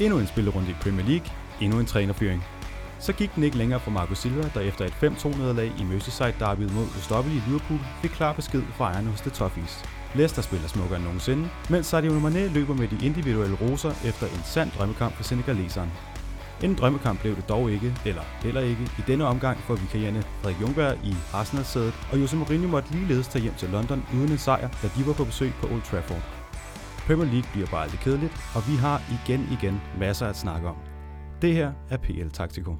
Endnu en spillerunde i Premier League, endnu en trænerfyring. Så gik den ikke længere for Marco Silva, der efter et 5-2-nederlag i Merseyside derby mod ustoppelige Liverpool fik klar besked fra ejerne hos The Toffees. Leicester spiller smukkere end nogensinde, mens Sadio Mane løber med de individuelle roser efter en sand drømmekamp for senegaleseren. En drømmekamp blev det dog ikke, eller heller ikke, i denne omgang for vikarierende Frederik Jungberg i Arsenal-sædet, og Jose Mourinho måtte ligeledes tage hjem til London uden en sejr, da de var på besøg på Old Trafford. Premier League bliver bare aldrig kedeligt, og vi har igen igen masser at snakke om. Det her er PL Taktiko.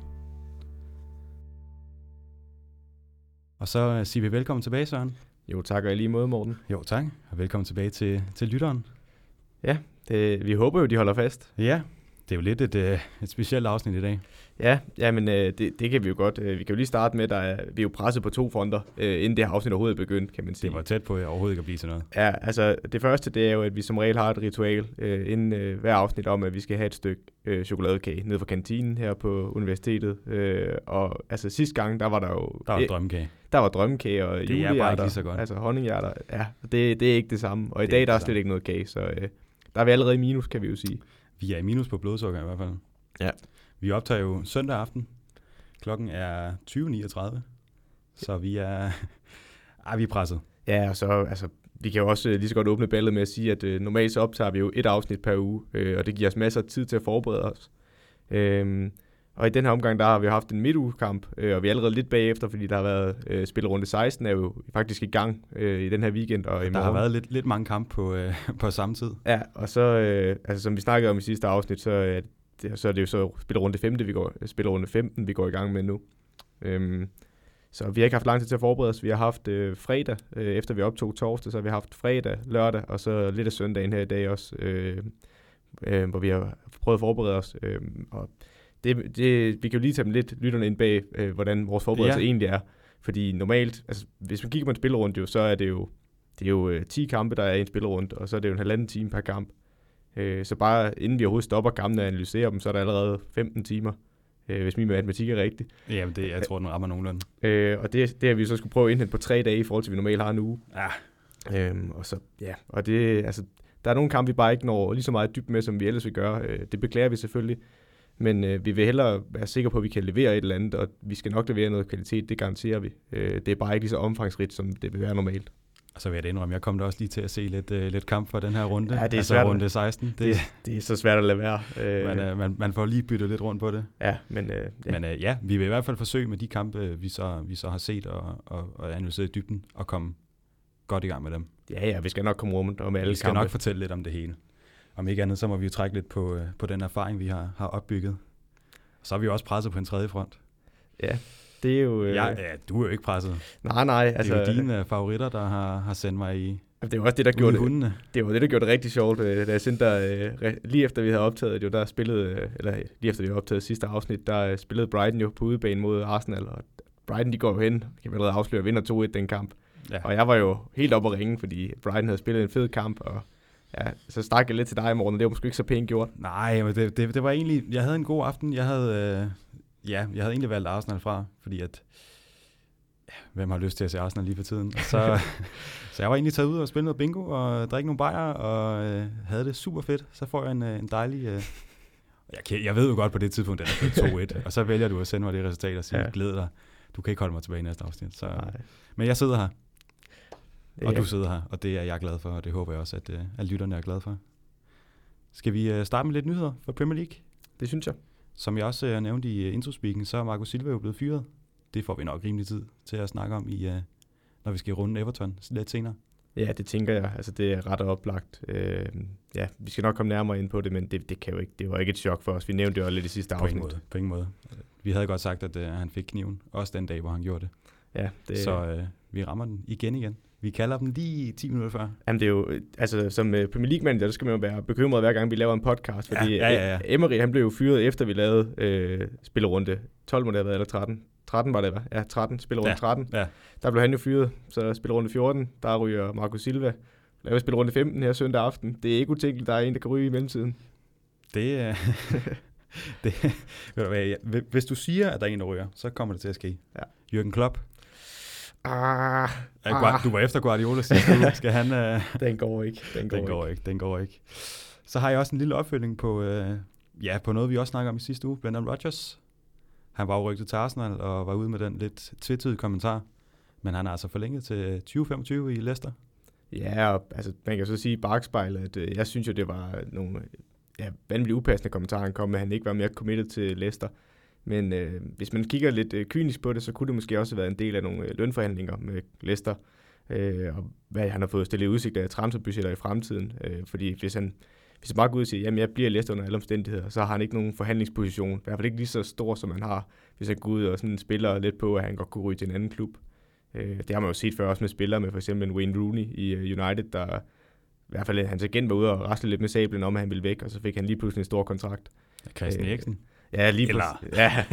Og så øh, siger vi velkommen tilbage, Søren. Jo, tak og i lige måde, Morten. Jo, tak. Og velkommen tilbage til, til lytteren. Ja, det, vi håber jo, de holder fast. Ja, det er jo lidt et, øh, et specielt afsnit i dag. Ja, ja men øh, det, det kan vi jo godt. Øh, vi kan jo lige starte med, at vi er jo presset på to fronter, øh, inden det her afsnit overhovedet er begyndt, kan man sige. Det var tæt på, at overhovedet ikke at blive til noget. Ja, altså det første, det er jo, at vi som regel har et ritual øh, inden øh, hver afsnit om, at vi skal have et stykke øh, chokoladekage ned fra kantinen her på universitetet. Øh, og altså sidste gang, der var der jo... Der var drømmekage. Der var drømmekage og det julehjerter. er bare ikke lige så godt. Altså honninghjerter, ja, det, det er ikke det samme. Og i dag, der er slet ikke noget kage, så øh, der er vi allerede i minus, kan vi jo sige. Vi er i minus på blodsukker i hvert fald. Ja. Vi optager jo søndag aften. Klokken er 20.39. Så vi er, ah, vi er presset. Ja, og så, altså, vi kan jo også lige så godt åbne ballet med at sige, at øh, normalt så optager vi jo et afsnit per uge, øh, og det giver os masser af tid til at forberede os. Øh, og i den her omgang, der har vi haft en midtugekamp, øh, og vi er allerede lidt bagefter, fordi der har været øh, spillerunde 16, er jo faktisk i gang øh, i den her weekend og i Der har været lidt, lidt mange kampe på, øh, på samme tid. Ja, og så, øh, altså som vi snakkede om i sidste afsnit, så, øh, det, så er det jo så spillerunde 5, vi går, spillerunde 15, vi går i gang med nu. Øhm, så vi har ikke haft lang tid til at forberede os. Vi har haft øh, fredag, øh, efter vi optog torsdag, så har vi haft fredag, lørdag, og så lidt af søndagen her i dag også, øh, øh, hvor vi har prøvet at forberede os. Øh, og det, det, vi kan jo lige tage dem lidt lytterne ind bag, øh, hvordan vores forberedelse ja. egentlig er. Fordi normalt, altså, hvis man kigger på en spillerunde, jo, så er det jo, det er jo øh, 10 kampe, der er i en spillerunde, og så er det jo en halvanden time per kamp. Øh, så bare inden vi overhovedet stopper kampene og analyserer dem, så er der allerede 15 timer, øh, hvis min matematik er rigtig. Jamen, det, jeg tror, den rammer nogenlunde. Øh, og det, det har vi så skulle prøve at indhente på tre dage, i forhold til, at vi normalt har en uge. Ja. Øhm, og så, ja, og det, altså, der er nogle kampe, vi bare ikke når lige så meget dybt med, som vi ellers vil gøre. Øh, det beklager vi selvfølgelig. Men øh, vi vil hellere være sikre på, at vi kan levere et eller andet, og vi skal nok levere noget kvalitet, det garanterer vi. Øh, det er bare ikke lige så omfangsrigt, som det vil være normalt. Og så vil jeg det indrømme, jeg kom da også lige til at se lidt, uh, lidt kamp for den her runde. Ja, det er altså svært. runde 16. Det, det, det er så svært at lade være. man, uh, man, man får lige byttet lidt rundt på det. Ja, men, uh, ja. men uh, ja, vi vil i hvert fald forsøge med de kampe, vi så, vi så har set og, og, og analyseret i dybden, og komme godt i gang med dem. Ja, ja, vi skal nok komme rundt om alle Vi skal kampe. nok fortælle lidt om det hele. Om ikke andet, så må vi jo trække lidt på, uh, på den erfaring, vi har, har opbygget. Så er vi også presset på en tredje front. Ja, det er jo... Øh... Ja, ja, du er jo ikke presset. Nej, nej. Altså, det er jo dine uh, favoritter, der har, har sendt mig i det var også det, der gjorde det, det, var det, der gjorde det rigtig sjovt. Øh, da jeg sendte dig, øh, lige efter vi havde optaget, jo, der spillede, øh, eller lige efter vi havde optaget sidste afsnit, der spillede Brighton jo på udebane mod Arsenal, og Brighton de går jo hen, kan vi allerede afsløre, vinder 2-1 den kamp. Ja. Og jeg var jo helt oppe at ringe, fordi Brighton havde spillet en fed kamp, og ja, så stak jeg lidt til dig, Morten, det var måske ikke så pænt gjort. Nej, men det, det, det var egentlig, jeg havde en god aften. Jeg havde, øh, ja, jeg havde egentlig valgt Arsenal fra, fordi at, ja, hvem har lyst til at se Arsenal lige for tiden? Så, så jeg var egentlig taget ud og spille noget bingo og drikke nogle bajer, og øh, havde det super fedt. Så får jeg en, øh, en dejlig... Øh, jeg, jeg ved jo godt på det tidspunkt, at det er 2-1, og så vælger du at sende mig det resultat og sige, ja. glæd dig, du kan ikke holde mig tilbage i næste afsnit. Så, Nej. men jeg sidder her, og du sidder her, og det er jeg glad for, og det håber jeg også, at, øh, at lytterne er glade for. Skal vi øh, starte med lidt nyheder for Premier League? Det synes jeg. Som jeg også uh, nævnte i introspeaken, så er Marco Silva jo blevet fyret. Det får vi nok rimelig tid til at snakke om, i, når vi skal runde Everton lidt senere. Ja, det tænker jeg. Altså, det er ret oplagt. Øh, ja, vi skal nok komme nærmere ind på det, men det, det, kan jo ikke, det var ikke et chok for os. Vi nævnte det jo lidt i sidste afsnit. På ingen måde. På ingen måde. Vi havde godt sagt, at uh, han fik kniven, også den dag, hvor han gjorde det. Ja, det... Så uh, vi rammer den igen igen. Vi kalder dem lige 10 minutter før. Jamen det er jo, altså som uh, Premier League manager, der skal man jo være bekymret hver gang vi laver en podcast, fordi ja, ja, ja. Emery han blev jo fyret efter vi lavede uh, spillerunde 12 må det have været, eller 13. 13 var det, var. Ja, 13, spillerunde ja, 13. Ja. Der blev han jo fyret, så spillerunde 14, der ryger Marco Silva. Laver spillerunde 15 her søndag aften. Det er ikke utænkeligt, der er en, der kan ryge i mellemtiden. Det er... det, hvis du siger, at der er en, der ryger, så kommer det til at ske. Ja. Jürgen Klopp, Ah, ah. Du var efter Guardiola sidste uge. Skal han... Uh... Den går ikke. Den går, den går ikke. ikke. Den går ikke. Så har jeg også en lille opfølging på, uh, ja, på noget, vi også snakker om i sidste uge, Brendan Rodgers. Han var jo rygtet til Arsenal og var ude med den lidt tvetydige kommentar. Men han er altså forlænget til 2025 i Leicester. Ja, og, altså, man kan så sige i bagspejlet, at øh, jeg synes jo, det var nogle ja, vanvittigt upassende kommentarer, han kom med, at han ikke var mere committed til Leicester. Men øh, hvis man kigger lidt øh, kynisk på det, så kunne det måske også have været en del af nogle øh, lønforhandlinger med Leicester, øh, og hvad han har fået stillet i udsigt af transferbudgetter i fremtiden. Øh, fordi hvis han, hvis han bare går ud og siger, jamen jeg bliver Leicester under alle omstændigheder, så har han ikke nogen forhandlingsposition. I hvert fald ikke lige så stor, som han har, hvis han går ud og sådan spiller lidt på, at han godt kunne ryge til en anden klub. Øh, det har man jo set før også med spillere med for eksempel Wayne Rooney i øh, United, der i hvert fald hans agent var ude og rasle lidt med sablen om, at han ville væk, og så fik han lige pludselig en stor kontrakt. Christian øh, Eriksen. Ja, lige Eller... præcis. Ja,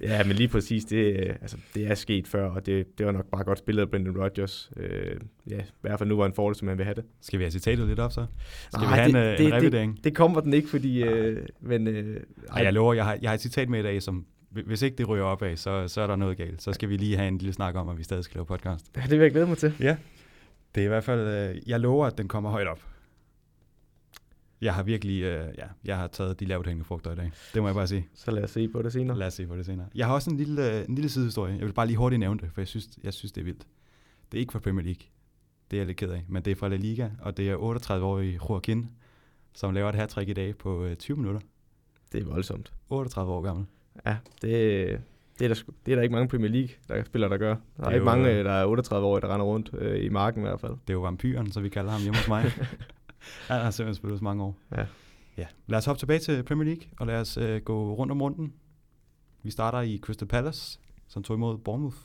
ja, men lige præcis, det, altså, det er sket før, og det, det var nok bare godt spillet af Brendan Rodgers. Øh, ja, i hvert fald nu var en fordel, som han vil have det. Skal vi have citatet lidt op så? Skal Nej, vi have det, en, det, en revidering? Det, det kommer den ikke, fordi... Øh, men, øh, ej, jeg lover, jeg har, jeg har et citat med i dag, som hvis ikke det ryger op af, så, så er der noget galt. Så skal vi lige have en lille snak om, at vi stadig skal lave podcast. Ja, det vil jeg glæde mig til. Ja, det er i hvert fald, øh, jeg lover, at den kommer højt op. Jeg har virkelig, øh, ja, jeg har taget de lavt hængende frugter i dag. Det må jeg bare sige. Så lad os se på det senere. Lad os se på det senere. Jeg har også en lille, en lille sidehistorie. Jeg vil bare lige hurtigt nævne det, for jeg synes, jeg synes det er vildt. Det er ikke fra Premier League. Det er jeg lidt ked af. Men det er fra La Liga, og det er 38-årige Joaquin, som laver et hat i dag på øh, 20 minutter. Det er voldsomt. 38 år gammel. Ja, det, det, er der, det er der ikke mange Premier League der spillere, der gør. Der er, er ikke jo, mange, øh, der er 38 år, der render rundt øh, i marken i hvert fald. Det er jo vampyren, så vi kalder ham hjemme hos mig. Han har simpelthen spillet så mange år. Ja. ja. Lad os hoppe tilbage til Premier League, og lad os øh, gå rundt om runden. Vi starter i Crystal Palace, som tog imod Bournemouth.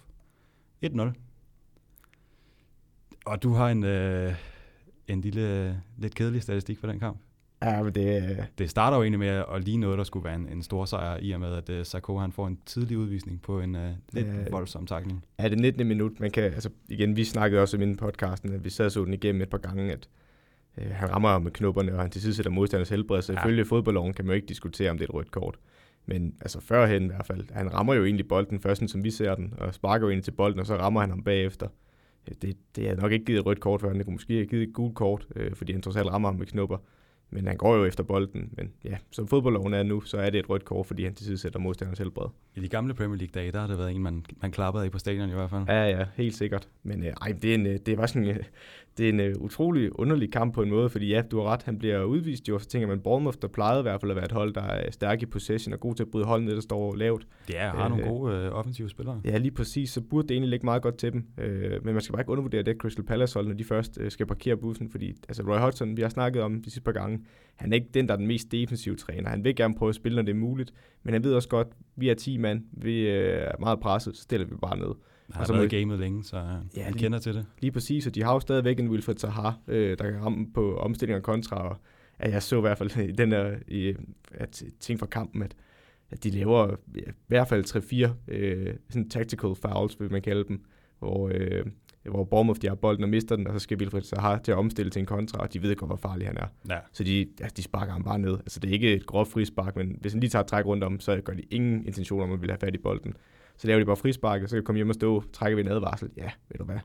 1-0. Og du har en, øh, en lille, lidt kedelig statistik for den kamp. Ja, men det... Det starter jo egentlig med at lige noget, der skulle være en, en stor sejr, i og med, at uh, Sarko han får en tidlig udvisning på en uh, lidt Ja. voldsom takning. Er det 19. minut? Man kan, altså, igen, vi snakkede også i min podcasten, at vi sad så den igennem et par gange, at øh, han rammer med knopperne, og han til sidst sætter modstanders helbred. Så Ja. selvfølgelig fodboldloven kan man jo ikke diskutere, om det er et rødt kort. Men altså førhen i hvert fald, han rammer jo egentlig bolden først, som vi ser den, og sparker jo egentlig til bolden, og så rammer han ham bagefter. Øh, Det, det er nok ikke givet et rødt kort for han. Det kunne måske have givet et gult kort, øh, fordi han trods alt rammer ham med knopper. Men han går jo efter bolden. Men ja, som fodboldloven er nu, så er det et rødt kort, fordi han til sætter modstanders helbred. I de gamle Premier League-dage, der har det været en, man, man klappede af på stadion i hvert fald. Ja, ja, helt sikkert. Men øh, ej, det, er en, øh, det var sådan øh, det er en øh, utrolig underlig kamp på en måde, fordi ja, du har ret, han bliver udvist jo, og så tænker man, Bournemouth, der plejede i hvert fald at være et hold, der er stærk i possession og god til at bryde hold ned, der står lavt. Er, har nogle Øh, gode øh, offensive spillere. Ja, lige præcis, så burde det egentlig ligge meget godt til dem. Øh, men man skal bare ikke undervurdere det Crystal Palace hold, når de først øh, skal parkere bussen, fordi altså Roy Hodgson, vi har snakket om de sidste par gange, han er ikke den, der er den mest defensive træner. Han vil gerne prøve at spille, når det er muligt, men han ved også godt, vi er 10 mand, vi øh, er meget presset, så stiller vi bare ned. Han har og så været i gamet længe, så øh, Ja, lige- kender til det. Lige præcis, og de har jo stadigvæk en Wilfred Zaha, øh, der kan ramme på omstillinger kontra, og ja, jeg så i hvert fald i den der i, at, ting fra kampen, at, at de laver i hvert fald 3-4 øh, sådan tactical fouls, vil man kalde dem, hvor, øh, hvor Bournemouth de har bolden og mister den, og så skal Wilfred Zaha til at omstille til en kontra, og de ved godt, hvor farlig han er. Ja. Så de, ja, de sparker ham bare ned. Altså det er ikke et groft frispark, men hvis han lige tager et træk rundt om, så gør de ingen intention om at ville have fat i bolden. Så laver de bare frispark, og så kan de komme hjem og stå, trækker vi en advarsel. Ja, ved du hvad,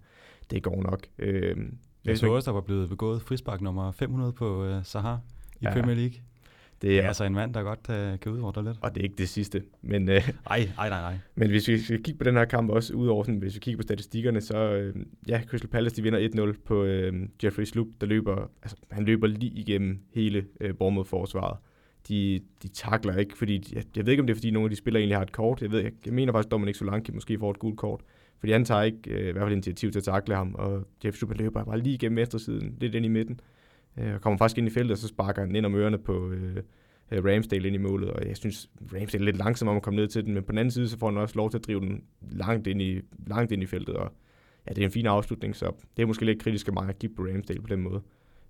det går nok. Øhm, Jeg så også, der var blevet begået frispark nummer 500 på øh, Sahar i Ja. Premier League. det Det er, er altså en mand, der godt øh, kan udfordre lidt. og det er ikke det sidste. Men, øh, Ej, ej, nej, nej. men hvis vi skal kigge på den her kamp også, udover sådan, hvis vi kigger på statistikkerne, så øh, ja, Crystal Palace de vinder 1-0 på øh, Jeffrey Sloop, der løber, altså, han løber lige igennem hele øh, Bournemouth-forsvaret. De, de takler ikke, fordi jeg, jeg ved ikke, om det er, fordi nogle af de spillere egentlig har et kort. Jeg, ved, jeg, jeg mener faktisk, at Dominic Solanke måske får et gult kort. Fordi han tager ikke øh, i hvert fald initiativ til at takle ham, og Jeff Sloop løber bare lige gennem eftersiden, lidt ind i midten. Øh, og kommer faktisk ind i feltet, og så sparker han ind om ørerne på øh, øh, Ramsdale ind i målet, og jeg synes, Ramsdale er lidt langsom om at komme ned til den, men på den anden side, så får han også lov til at drive den langt ind i, langt ind i feltet, og ja, det er en fin afslutning, så det er måske lidt kritisk af mig at give på Ramsdale på den måde.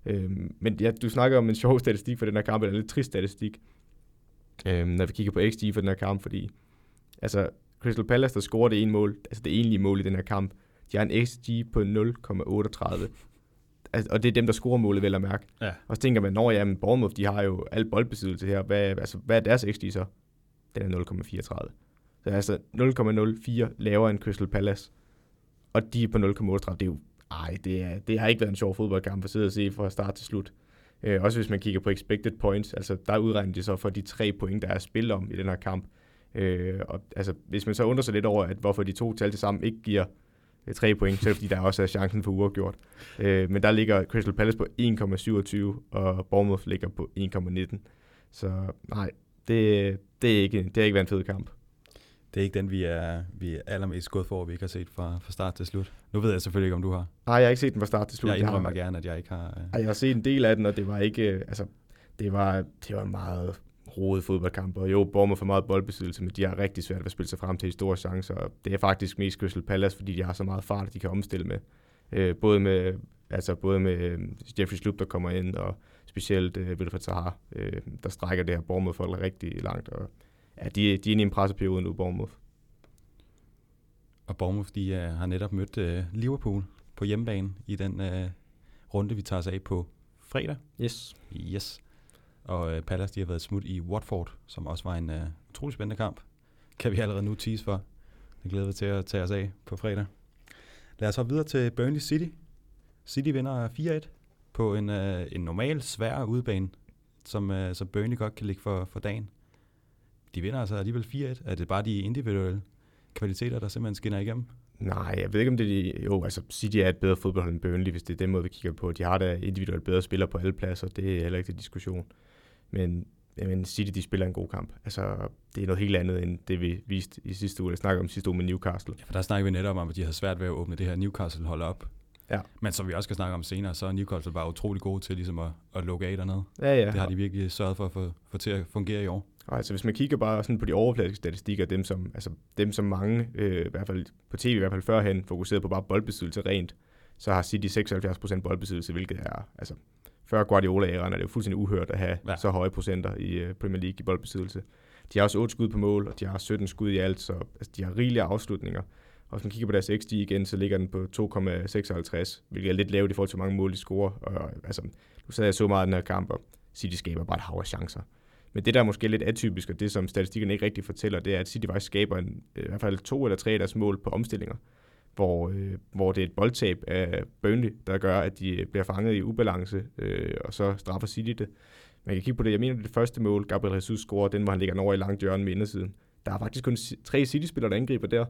Øhm, men ja, du snakker om en sjov statistik for den her kamp, eller en lidt trist statistik, øhm, når vi kigger på XG for den her kamp, fordi altså, Crystal Palace, der scorer det ene mål, altså det egentlige mål i den her kamp, de har en XG på 0,38. Altså, og det er dem, der scorer målet, vel at mærke. Ja. Og så tænker man, når ja, men Bournemouth, de har jo al boldbesiddelse her. Hvad, altså, hvad er deres XG så? Den er 0,34. Så altså 0,04 lavere end Crystal Palace. Og de er på 0,38. Det er jo, ej, det, er, det har ikke været en sjov fodboldkamp at sidde og se fra start til slut. Øh, også hvis man kigger på expected points, altså der udregner de så for de tre point, der er spillet om i den her kamp. Øh, og altså, hvis man så undrer sig lidt over, at hvorfor de to tal til sammen ikke giver øh, tre point, selv fordi, der også er chancen for uafgjort. Øh, men der ligger Crystal Palace på 1,27, og Bournemouth ligger på 1,19. Så nej, det, det, er ikke, det har ikke været en fed kamp. Det er ikke den, vi er, vi er allermest gået for, vi ikke har set fra, fra start til slut. Nu ved jeg selvfølgelig ikke, om du har. Nej, jeg har ikke set den fra start til slut. Jeg indrømmer har, gerne, at jeg ikke har... Uh... Jeg har set en del af den, og det var ikke... øh, Altså, det var, det var en meget rodet fodboldkamp. Og jo, Bournemouth for meget boldbesiddelse, men de har rigtig svært ved at spille sig frem til de store chancer. Og det er faktisk mest Crystal Palace, fordi de har så meget fart, de kan omstille med. Øh, både med, altså både med øh, Jeffrey Sloop, der kommer ind, og specielt øh, Wilfred Zaha, øh, der strækker det her Bournemouth for rigtig langt. Og ja, de, de er inde i en presseperiode nu, Bournemouth. Og Bournemouth, de uh, har netop mødt uh, Liverpool på hjemmebane i den uh, runde, vi tager os af på fredag. Yes. Yes. Og uh, Palace, de har været smut i Watford, som også var en uh, utrolig spændende kamp. Kan vi allerede nu tease for. Det glæder vi til at tage os af på fredag. Lad os hoppe videre til Burnley City. City vinder 4-1 på en, uh, en normal, svær udebane, som, uh, som Burnley godt kan ligge for, for dagen. De vinder altså alligevel 4-1. Er det bare de individuelle kvaliteter, der simpelthen skinner igennem? Nej, jeg ved ikke, om det er de... Jo, altså City er et bedre fodboldhold end Burnley, hvis det er den måde, vi kigger på. De har da individuelt bedre spillere på alle pladser, det er heller ikke til diskussion. Men, men City, de spiller en god kamp. Altså, det er noget helt andet, end det vi viste i sidste uge. Jeg snakker om sidste uge med Newcastle. Ja, for der snakker vi netop om, at de havde svært ved at åbne det her Newcastle-hold op. Ja. Men som vi også skal snakke om senere, så er Newcastle bare utrolig gode til ligesom at, at lukke af dernede. Ja, ja. Det har de virkelig sørget for at få, få til at fungere i år. Altså, hvis man kigger bare sådan på de overfladiske statistikker, dem som, altså, dem som mange, øh, i hvert fald på tv i hvert fald førhen, fokuseret på bare boldbesiddelse rent, så har City 76% boldbesiddelse, hvilket er, altså, før Guardiola-æraen er det jo fuldstændig uhørt at have Ja. ja. så høje procenter i uh, Premier League i boldbesiddelse. De har også 8 skud på mål, og de har 17 skud i alt, så altså, de har rigelige afslutninger. Og hvis man kigger på deres XG igen, så ligger den på 2,56, hvilket er lidt lavt i forhold til, hvor mange mål de scorer. Og, altså, nu sad jeg så meget af den her kamp, og City skaber bare et hav af chancer. Men det, der er måske lidt atypisk, og det som statistikken ikke rigtig fortæller, det er, at City faktisk skaber en, øh, i hvert fald to eller tre af deres mål på omstillinger, hvor, øh, hvor det er et boldtab af Burnley, der gør, at de øh, bliver fanget i ubalance, øh, og så straffer City det. Man kan kigge på det. Jeg mener, det det første mål, Gabriel Jesus scorer, den hvor han ligger over i langt hjørne med indersiden. Der er faktisk kun tre City-spillere, der angriber der.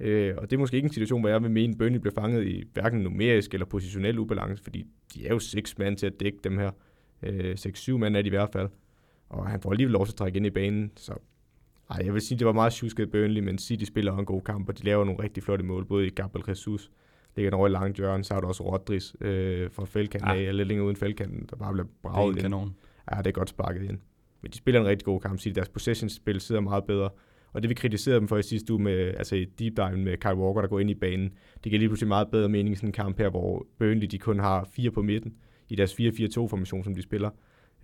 Øh, og det er måske ikke en situation, hvor jeg vil mene, at Burnley bliver fanget i hverken numerisk eller positionel ubalance, fordi de er jo seks mand til at dække dem her. Øh, 6-7 mand er de i hvert fald. Og han får alligevel lov til at trække ind i banen, så ej, jeg vil sige, det var meget tjusket Burnley, men City spiller en god kamp, og de laver nogle rigtig flotte mål, både i Gabriel Jesus, ligger den over i langt hjørne, så har du også Rodris øh, fra fældkanten Ja. af, eller lidt længere uden fældkanten, der bare bliver er braget ind. kanon. Ja, det er godt sparket ind. Men de spiller en rigtig god kamp. City, deres possession-spil sidder meget bedre. Og det vi kritiserede dem for i sidste uge, med, altså i deep dive med Kyle Walker, der går ind i banen, det giver lige pludselig meget bedre mening i sådan en kamp her, hvor Burnley de kun har fire på midten i deres 4-4-2-formation, som de spiller.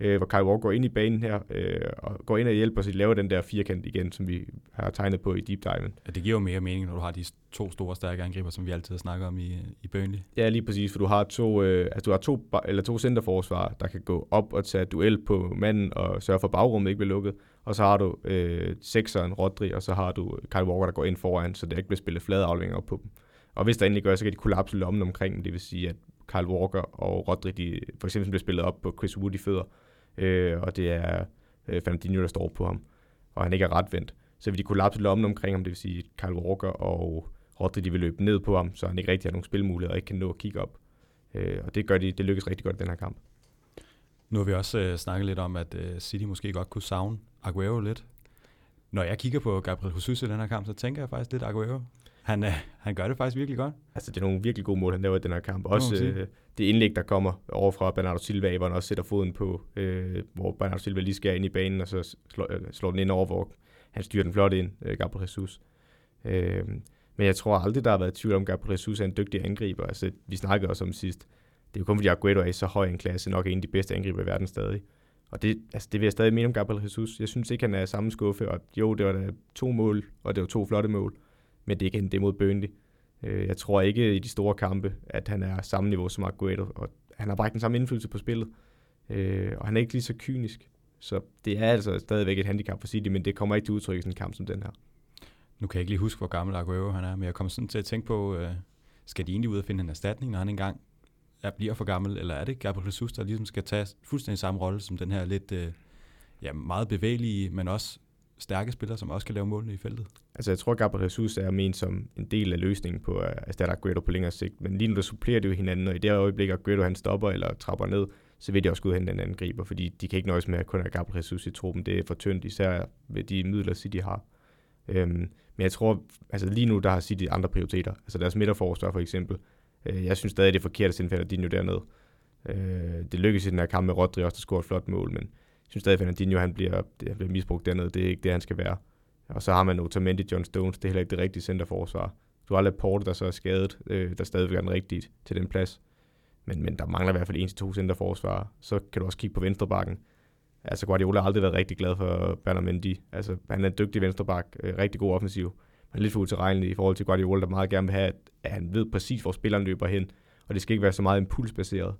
Øh, hvor Kyle Walker går ind i banen her, øh, og går ind og hjælper os at lave den der firkant igen, som vi har tegnet på i deep diven. Ja, det giver jo mere mening, når du har de to store, stærke angriber, som vi altid snakker om i, i Burnley. Ja, lige præcis, for du har to, øh, altså du har to, eller to centerforsvar, der kan gå op og tage duel på manden og sørge for, at bagrummet ikke bliver lukket. Og så har du øh, sekseren, Rodri, og så har du Kyle Walker, der går ind foran, så der ikke bliver spillet flade afleveringer op på dem. Og hvis der endelig gør, så kan de kollapse lommen omkring dem. Det vil sige, at Kyle Walker og Rodri, de for eksempel bliver spillet op på Chris Wood i fødder, øh, og det er øh, Fernandinho, der står på ham, og han ikke er retvendt. Så vil de kollapse lommen omkring ham, det vil sige, at Kyle Walker og Rodri, de vil løbe ned på ham, så han ikke rigtig har nogen spilmuligheder og ikke kan nå at kigge op. Øh, og det gør de, det lykkes rigtig godt i den her kamp. Nu har vi også øh, snakket lidt om, at øh, City måske godt kunne savne Aguero lidt. Når jeg kigger på Gabriel Jesus i den her kamp, så tænker jeg faktisk lidt Aguero. Han, øh, han gør det faktisk virkelig godt. Altså, det er nogle virkelig gode mål, han laver i den her kamp. Også øh, det indlæg, der kommer over fra Bernardo Silva, hvor han også sætter foden på, øh, hvor Bernardo Silva lige skærer ind i banen, og så slår, øh, slår den ind over, hvor han styrer den flot ind, øh, Gabriel Jesus. Øh, men jeg tror aldrig, der har været tvivl om, at Gabriel Jesus er en dygtig angriber. Altså, vi snakkede også om sidst. Det er jo kun fordi Aguero er i så høj en klasse, nok en af de bedste angriber i verden stadig. Og det, altså, det vil jeg stadig mene om Gabriel Jesus. Jeg synes ikke, han er samme skuffe, og jo, det var da to mål, og det var to flotte mål. Men det er igen, det er mod Burnley. Øh, Jeg tror ikke i de store kampe, at han er samme niveau som Aguero, og han har bare ikke den samme indflydelse på spillet. Øh, Og han er ikke lige så kynisk. Så det er altså stadigvæk et handicap for City, men det kommer ikke til udtryk i sådan en kamp som den her. Nu kan jeg ikke lige huske, hvor gammel Aguero han er, men jeg kommer sådan til at tænke på, øh, skal de egentlig ud og finde en erstatning, når han engang er, bliver for gammel, eller er det Gabriel Jesus, der ligesom skal tage fuldstændig samme rolle som den her lidt øh, ja, meget bevægelige, men også stærke spillere, som også kan lave målene i feltet? Altså jeg tror, Gabriel Jesus er ment som en del af løsningen på øh, at erstatte Aguero på længere sigt, men lige nu der supplerer det jo hinanden, og i det øjeblik, at Aguero han stopper eller trapper ned, så vil de også gå hente en angriber, fordi de kan ikke nøjes med at kun have Gabriel Jesus i truppen. Det er for tyndt, især ved de midler, City har. Øhm, men jeg tror, altså lige nu, der har City andre prioriteter. Altså deres midterforsvar for eksempel. Øh, jeg synes stadig, det er forkert at sende Fernandinho dernede. Øh, det lykkedes i den her kamp med Rodri også, der scorede et flot mål, men synes stadig, at Fernandinho han bliver, han bliver misbrugt dernede. Det er ikke det, han skal være. Og så har man Otamendi, John Stones, det er heller ikke det rigtige centerforsvar. Du har Laporte, der så er skadet, øh, der stadigvæk er den rigtige til den plads. Men, men der mangler i hvert fald en til to centerforsvar. Så kan du også kigge på venstrebakken. Altså Guardiola har aldrig været rigtig glad for Bernard Mendy. Altså han er en dygtig venstrebak, øh, rigtig god offensiv. Men lidt for utilregnelig i forhold til Guardiola, der meget gerne vil have, at, at han ved præcis, hvor spilleren løber hen. Og det skal ikke være så meget impulsbaseret.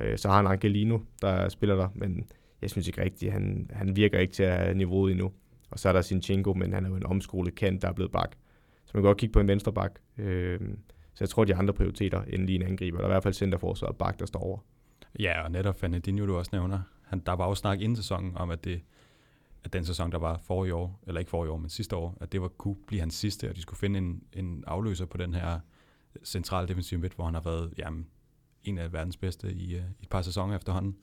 Øh, så har han Angelino, der spiller der, men jeg synes ikke rigtigt, han, han virker ikke til at have niveauet endnu. Og så er der Sinchenko, men han er jo en omskolet kant, der er blevet bak. Så man kan godt kigge på en venstre bak. Øh, så jeg tror, de har andre prioriteter end lige en angriber. Der er i hvert fald centerforsvaret bak, der står over. Ja, og netop Fernandinho, du også nævner. Han, der var jo snak inden sæsonen om, at, det, at den sæson, der var for i år, eller ikke for i år, men sidste år, at det var, kunne blive hans sidste, og de skulle finde en, en afløser på den her centrale defensive midt, hvor han har været jamen, en af verdens bedste i, øh, i et par sæsoner efterhånden.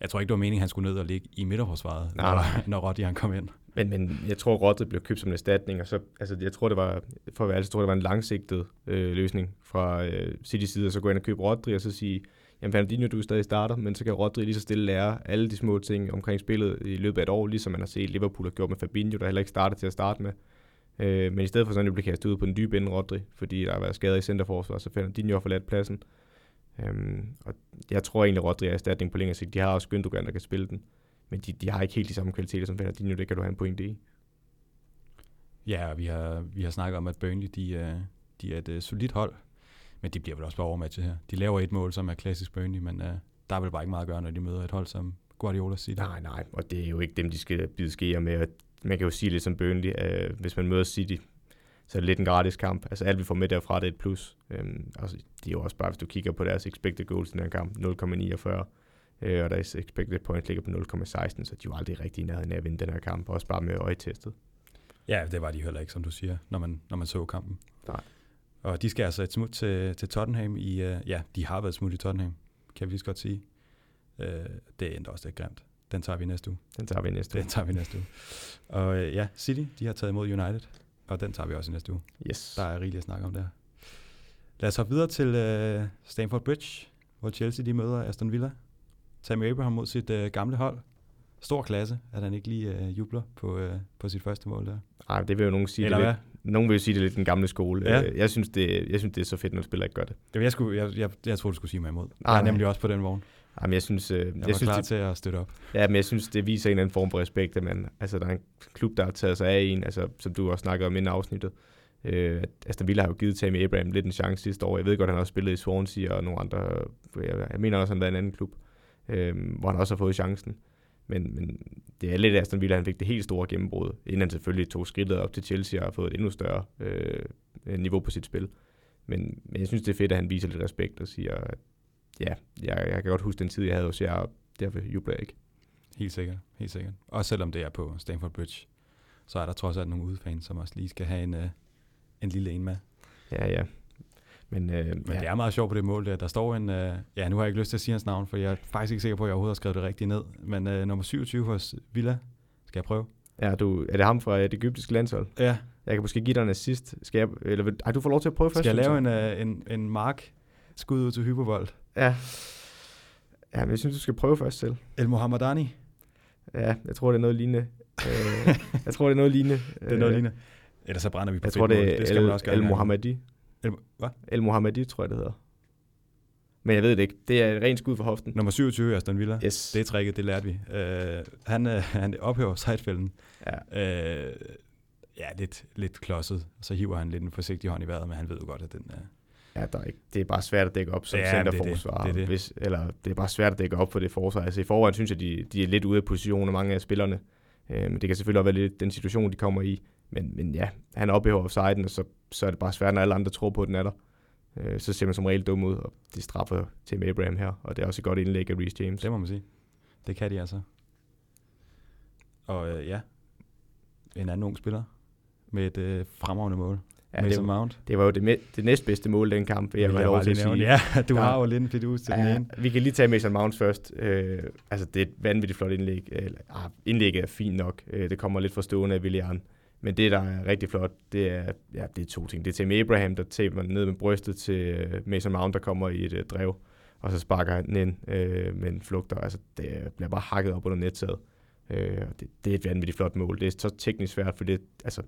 Jeg tror ikke, det var meningen, at han skulle ned og ligge i midterforsvaret, Nej. når, når Roddy han kom ind. Men, men jeg tror, Rodri blev købt som en erstatning, og så, altså, jeg tror, det var, for at være ærlig, så tror det var en langsigtet øh, løsning fra øh, City side, og så gå ind og købe Rodri, og så sige, jamen Fernandinho, du er stadig starter, men så kan Rodri lige så stille lære alle de små ting omkring spillet i løbet af et år, ligesom man har set Liverpool har gjort med Fabinho, der heller ikke startede til at starte med. Øh, men i stedet for sådan, at blive kastet ud på den dybe ende Rodri, fordi der har været skader i centerforsvar, så Fernandinho har forladt pladsen. Øhm, og jeg tror egentlig, Rodri er erstatning på længere sigt. De har også Gündogan, der kan spille den. Men de, de har ikke helt de samme kvaliteter som Fernandinho, det kan du have en pointe i. Ja, vi har, vi har snakket om, at Burnley de, er, de er et uh, solidt hold, men de bliver vel også bare overmatchet her. De laver et mål, som er klassisk Burnley, men uh, der er vel bare ikke meget at gøre, når de møder et hold som Guardiola City. Nej, nej, og det er jo ikke dem, de skal bide skeer med. Man kan jo sige lidt som Burnley, uh, hvis man møder City, så er det lidt en gratis kamp. Altså alt vi får med derfra, det er et plus. Um, altså, det er jo også bare, hvis du kigger på deres expected goals i den her kamp, 0,49 øh, og deres expected points ligger på 0,16, så de jo aldrig rigtig i nærheden af at vinde den her kamp, også bare med øjetestet. Ja, det var de heller ikke, som du siger, når man, når man så kampen. Nej. Og de skal altså et smut til, til Tottenham i, uh, ja, de har været smut i Tottenham, kan vi lige så godt sige. Uh, det endte også lidt grimt. Den tager vi næste uge. Den tager vi næste uge. Den tager vi næste uge. Og uh, ja, City, de har taget imod United, og den tager vi også i næste uge. Yes. Der er rigeligt at snakke om der. Lad os hoppe videre til uh, Stamford Bridge, hvor Chelsea de møder Aston Villa. Tammy Abraham mod sit uh, gamle hold. Stor klasse, at han ikke lige uh, jubler på, uh, på sit første mål der. Ej, det vil jo nogen sige. Eller det hvad? lidt, nogen vil jo sige, det er lidt den gamle skole. Ja. Jeg, synes, det, jeg synes, det er så fedt, når spillere ikke gør det. Jamen, Jeg, skulle, jeg, jeg, jeg troede, du skulle sige mig imod. Nej, jeg er nej. nemlig også på den vogn. Ej, men jeg synes, øh, Jeg, jeg, var synes klar det, til at støtte op. ja, men jeg synes, det viser en eller anden form for respekt, at man, altså, der er en klub, der har taget sig af en, altså, som du også snakkede om inden afsnittet. Øh, Aston Villa har jo givet Tammy Abraham lidt en chance sidste år. Jeg ved godt, at han har også spillet i Swansea og nogle andre. Jeg, jeg mener også, at han har været en anden klub, øh, hvor han også har fået chancen. Men, men det er lidt Aston Villa, han fik det helt store gennembrud, inden han selvfølgelig tog skridtet op til Chelsea og har fået et endnu større øh, niveau på sit spil. Men, men jeg synes, det er fedt, at han viser lidt respekt og siger, at ja, jeg, jeg kan godt huske den tid, jeg havde hos jer, og derfor jubler jeg ikke. Helt sikkert, helt sikkert. Også selvom det er på Stamford Bridge, så er der trods alt nogle udefans, som også lige skal have en, uh, en lille en med. Ja, ja. Men, øh, Men ja. det er meget sjovt på det mål der. Der står en, uh, ja nu har jeg ikke lyst til at sige hans navn, for jeg er faktisk ikke sikker på, at jeg overhovedet har skrevet det rigtigt ned. Men uh, nummer 27 hos Villa, skal jeg prøve? Ja, du, er det ham fra det egyptiske landshold? Ja, Jeg kan måske give dig en assist. Skal jeg, eller, ej, du får lov til at prøve først. skal jeg lave en, uh, en, en mark skud ud til Hypervold? Ja. Ja, men jeg synes, du skal prøve først selv. El Mohammedani? Ja, jeg tror, det er noget lignende. øh, jeg tror, det er noget lignende. Det er noget lignende. Ellers så brænder vi på Jeg tror, det er det skal man El, også gøre El. Mohammadi. El, hvad? El Mohammadi, tror jeg, det hedder. Men jeg ved det ikke. Det er rent skud for hoften. Nummer 27 er Aston Villa. Yes. Det er tricket, det lærte vi. Uh, han, uh, han ophører sidefælden. Ja. Uh, ja, lidt, lidt klodset. Så hiver han lidt en forsigtig hånd i vejret, men han ved jo godt, at den er... Ja, der er ikke, det er bare svært at dække op som Ja, men det det. centerforsvar. Det det. Hvis, eller det er bare svært at dække op for det forsvar. Altså i forvejen synes jeg, de, de er lidt ude af position af mange af spillerne. Øh, men det kan selvfølgelig også være lidt den situation, de kommer i. Men, men ja, han ophæver offsiden, og så, så er det bare svært, når alle andre tror på, at den er der. øh, så ser man som regel dum ud, og de straffer Tim Abraham her, og det er også et godt indlæg af Reece James. Det må man sige. Det kan de altså. Og øh, ja, en anden ung spiller med et øh, fremragende mål. Ja, Mason det, Mount. det var jo det, det næstbedste mål, den kamp, vil jeg Vil jeg bare lige sige. Ja, du har jo lidt en fidus til den Ja, ene. vi kan lige tage Mason Mount først. Øh, altså, det er et vanvittigt flot indlæg. Eller, ah, indlægget er fint nok. Øh, det kommer lidt fra stående af Willian. Men det, der er rigtig flot, det er, ja, det er to ting. Det er Tim Abraham, der taber ned med brystet til øh, Mason Mount, der kommer i et øh, drev. Og så sparker han den ind øh, med en flugter. Altså, det bliver bare hakket op under nettaget. Øh, det, det, er et vanvittigt flot mål. Det er så teknisk svært, for det, altså,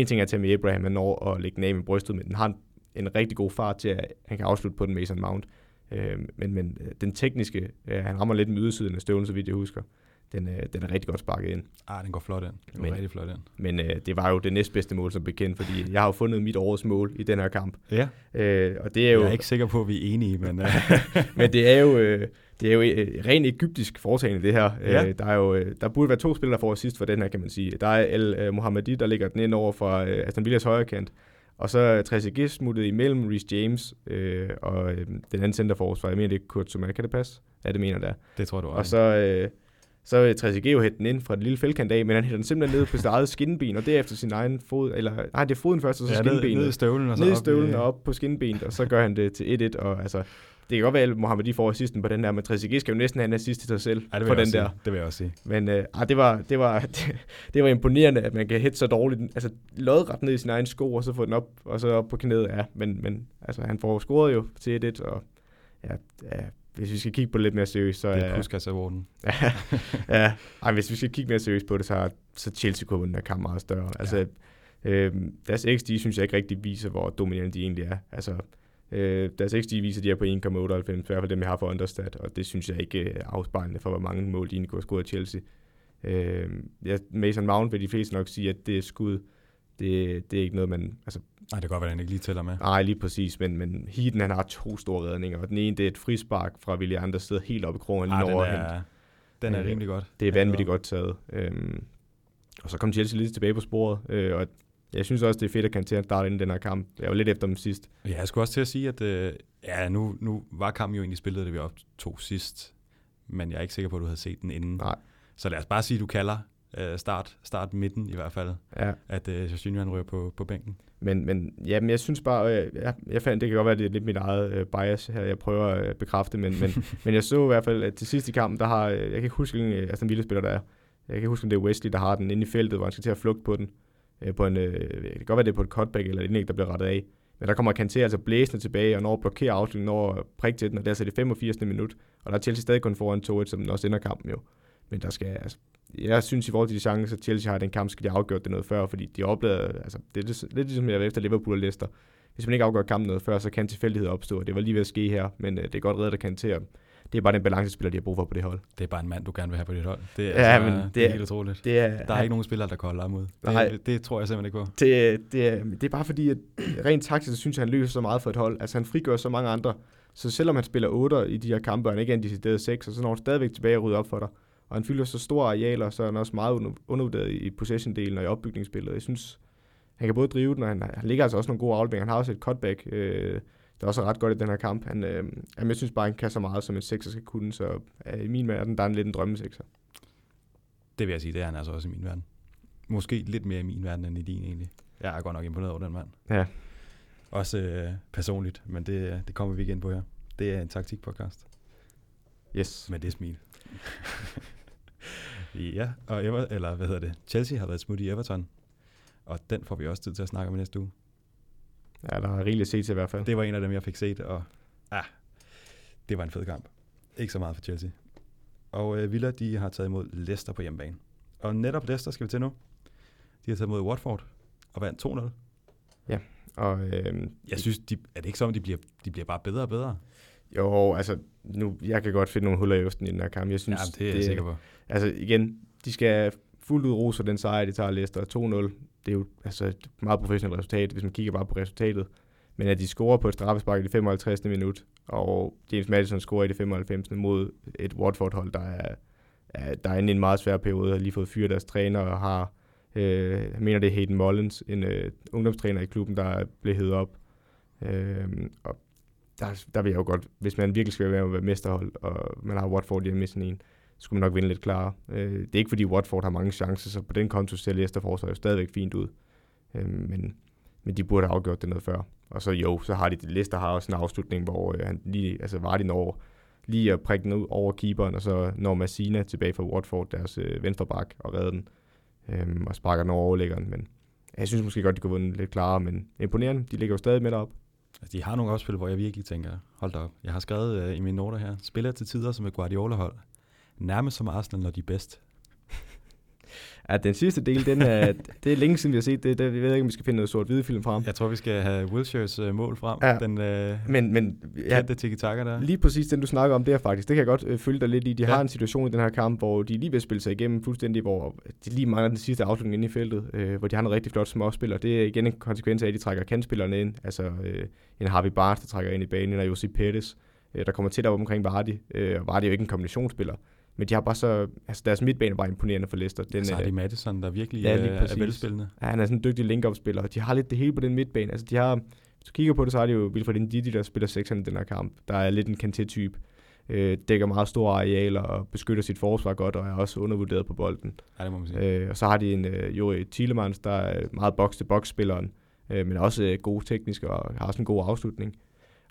en ting er, Tim Abraham han når at lægge den af med brystet, men den har en, en rigtig god fart til, at han kan afslutte på den Mason Mount. Øh, men, men øh, den tekniske, øh, han rammer lidt med ydersiden af støvlen, så vidt jeg husker. Den, øh, den er rigtig godt sparket ind. Ah, den går flot ind. Den går Men- rigtig flot ind. Men øh, det var jo det næstbedste mål som bekendt, fordi jeg har jo fundet mit årets mål i den her kamp. Ja, Øh, og det er jo, jeg er ikke sikker på, at vi er enige, men øh, men det er jo, øh, det er jo øh, rent egyptisk foretagende, det her. Ja. Øh, der, er jo, øh, der burde være to spillere, der får sidst for den her, kan man sige. Der er El Mohammadi, der ligger den ind over øh, Aston Villas højre kant. Og så Trezeguet smuttet imellem Reece James øh, og øh, den anden centerforsvar. Jeg mener, det er Kurt Zuma. Kan det passe? Ja, det mener jeg, det tror du Og også. så, øh, så er Trezeguet jo hætte den ind fra det lille fældkant af, men han hætter den simpelthen ned på sit eget skinben, og derefter sin egen fod, eller nej, det er foden først, og så ja, ja, ned, skinbenet. ned i støvlen og så ned i op støvlen og op på skinbenet, og så gør han det til 1-1, og altså, det kan godt være, at Mohamed får assisten på den der, men Trezeguet skal jo næsten have en assist til sig selv Ja, det på den også der. Sige. Det vil jeg også sige. Men øh, ah, det, var, det, var, det, var imponerende, at man kan hætte så dårligt, altså lodret ned i sin egen sko, og så få den op, og så op på knæet, ja, men, men altså, han får scoret jo til 1-1, og ja, ja, hvis vi skal kigge på det lidt mere seriøst, så Det er... Puskas Awarden. ja, ja. Ej, hvis vi skal kigge mere seriøst på det, så så Chelsea kunne den kamp meget større. Altså, øh, deres XG synes jeg ikke rigtig viser, hvor dominerende de egentlig er. Altså, øh, deres XG viser, de er på 1,98, i hvert fald dem, jeg har for understat, og det synes jeg ikke er afspejlende for, hvor mange mål de egentlig kunne have scoret Chelsea. Øh, ja, Mason Mount vil de fleste nok sige, at det er skud, det, det er ikke noget, man... Altså, Nej, det kan godt være, at han ikke lige tæller med. nej, lige præcis, men, men Heaton, han har to store redninger, og den ene, det er et frispark fra Willian, der sidder helt oppe i krogen, Ah, lige den over er, den er Øh, rimelig godt. det er vanvittigt godt taget. Øhm, og så kom Chelsea lidt tilbage på sporet, øh, og jeg synes også, det er fedt, at Kanté starte ind i den her kamp. Jeg var lidt efter dem sidst. Ja, jeg skulle også til at sige, at øh, ja, nu, nu var kampen jo egentlig spillet, det vi optog sidst, men jeg er ikke sikker på, at du havde set den inden. Nej. Så lad os bare sige, at du kalder øh, start, start midten i hvert fald, Ja. at øh, Jorginho han ryger på, på bænken. Men, men jamen, jeg synes bare, øh, jeg, jeg fandt, det kan godt være, det er lidt mit eget øh, bias her, jeg prøver at øh, bekræfte, men, men, men jeg så i hvert fald, at til sidst i kampen, der har, øh, jeg kan ikke huske, hvilken øh, Aston Villa-spiller der er. Jeg kan ikke huske, om det er Wesley, der har den inde i feltet, hvor han skal til at flugte på den. Øh, på en, øh, det kan godt være, det er på et cutback eller et indlæg, der bliver rettet af. Men der kommer Kanté altså blæsende tilbage, og når at blokere afslutningen, når at prikke til den, og der er så det 85. minut. Og der er Chelsea stadig kun foran 2-1, som den også ender kampen jo. Men der skal, altså, jeg synes i forhold til de chancer, Chelsea har den kamp, skal de have afgjort det noget før, fordi de oplevede, altså, det er lidt, lidt ligesom jeg var efter Liverpool og Leicester. Hvis man ikke afgør kampen noget før, så kan tilfældighed opstå, og det var lige ved at ske her, men øh, det er godt reddet, der kan til, det er bare den balancespiller, de har brug for på det hold. Det er bare en mand, du gerne vil have på dit hold. Det er, Ja, altså, men det, det er helt utroligt. Det er, Der er ikke nogen spillere, der kolder ham ud. Nej. Det, det tror jeg simpelthen ikke på. det, det, er, det er bare fordi, at rent taktisk, så synes jeg, han løser så meget for et hold. Altså han frigør så mange andre. Så selvom han spiller 8 i de her kampe, og han ikke er en decideret 6, så når han stadigvæk tilbage og rydder op for dig. Og han fylder så store arealer, så er han også meget under- undervurderet i possession-delen og i opbygningsspillet. Jeg synes, han kan både drive den, og han, han ligger altså også nogle gode afleveringer. Han har også et cutback, øh, også er ret godt i den her kamp. Han, øh, jamen, jeg synes bare, han kan så meget, som en 6'er skal kunne, så øh, i min verden, der er han lidt en drømmesekser. Det vil jeg sige, det er han altså også i min verden. Måske lidt mere i min verden end i din egentlig. Jeg er godt nok imponeret over den mand. Ja. Også øh, personligt, men det, det kommer vi ind på her. Det er en taktikpodcast. Yes. Med det smil. ja, og Ever, eller hvad hedder det? Chelsea har været smut i Everton. Og den får vi også tid til at snakke om i næste uge. Ja, der er rigeligt at se til i hvert fald. Det var en af dem, jeg fik set, og ah, det var en fed kamp. Ikke så meget for Chelsea. Og øh, Villa, de har taget imod Leicester på hjemmebane. Og netop Leicester skal vi til nu. De har taget imod Watford og vandt 2-0. Og, øh, Jeg synes, de, er det ikke som, de bliver, de bliver bare bedre og bedre? Jo, altså, nu, jeg kan godt finde nogle huller i osten i den her kamp. Jeg synes, Jamen, det er jeg sikker på. Altså igen, de skal fuldt ud roser den sejr, de tager Leicester 2-0. Det er jo altså et meget professionelt resultat, hvis man kigger bare på resultatet. Men at de scorer på et straffespark i det 55. minut, og James Madison scorer i det 95. mod et Watford-hold, der er, er, der er inde i en meget svær periode, har lige fået fyret deres træner og har, øh, jeg mener det er Hayden Mullins, en øh, ungdomstræner i klubben, der blev hævet op. Øh, og der, der vil jeg jo godt, hvis man virkelig skal være med at være mesterhold, og man har Watford hjemme i sådan en, skulle man nok vinde lidt klarere. Øh, det er ikke fordi Watford har mange chancer, så på den konto ser Leicester forsvar jo stadigvæk fint ud. Øh, men, men de burde have afgjort det noget før. Og så jo, så har de, Leicester har også en afslutning, hvor øh, han lige, altså var de når lige at prikke den ud over keeperen, og så når Massina tilbage fra Watford, deres øh, venstre bak, og redder den, øh, og sparker den over overlæggeren. Men jeg synes måske godt, de kunne vinde lidt klarere, men imponerende. De ligger jo stadig med op. Altså, de har nogle opspil, hvor jeg virkelig tænker, hold da op. Jeg har skrevet øh, i mine noter her, spiller til tider som et Guardiola-hold. Nærmest som Arsenal, når de er bedst. Ja, den sidste del, den er, det er længe siden, vi har set det. det vi ved ikke, om vi skal finde noget sort-hvide film frem. Jeg tror, vi skal have Wilshires uh, mål frem. Ja, den uh, men, men, ja, kendte tiki der. Lige præcis den, du snakker om der faktisk. Det kan jeg godt uh, følge dig lidt i. De ja. har en situation i den her kamp, hvor de lige vil spille sig igennem fuldstændig, hvor de lige mangler den sidste afslutning inde i feltet, uh, hvor de har en rigtig flot småspiller. Det er igen en konsekvens af, at de trækker kandspillerne ind. Altså uh, en Harvey Barnes, der trækker ind i banen, og Josip Pettis, uh, der kommer tæt op omkring Vardy. Uh, og Vardy er jo ikke en kombinationsspiller. Men de har bare så... Altså, deres midtbane var imponerende for Leicester. Den, så har de Madison, der virkelig ja, er, er velspillende. Ja, han er sådan en dygtig link-up-spiller. De har lidt det hele på den midtbane. Altså, de har... Hvis du kigger på det, så har de jo Wilfred Ndidi, der spiller sekseren i den her kamp. Der er lidt en Kanté-type. Øh, dækker meget store arealer og beskytter sit forsvar godt, og er også undervurderet på bolden. Ja, det må man sige. Øh, og så har de en øh, Juri Tielemans, der er meget box-til-box-spilleren, øh, men også øh, god teknisk og har også en god afslutning.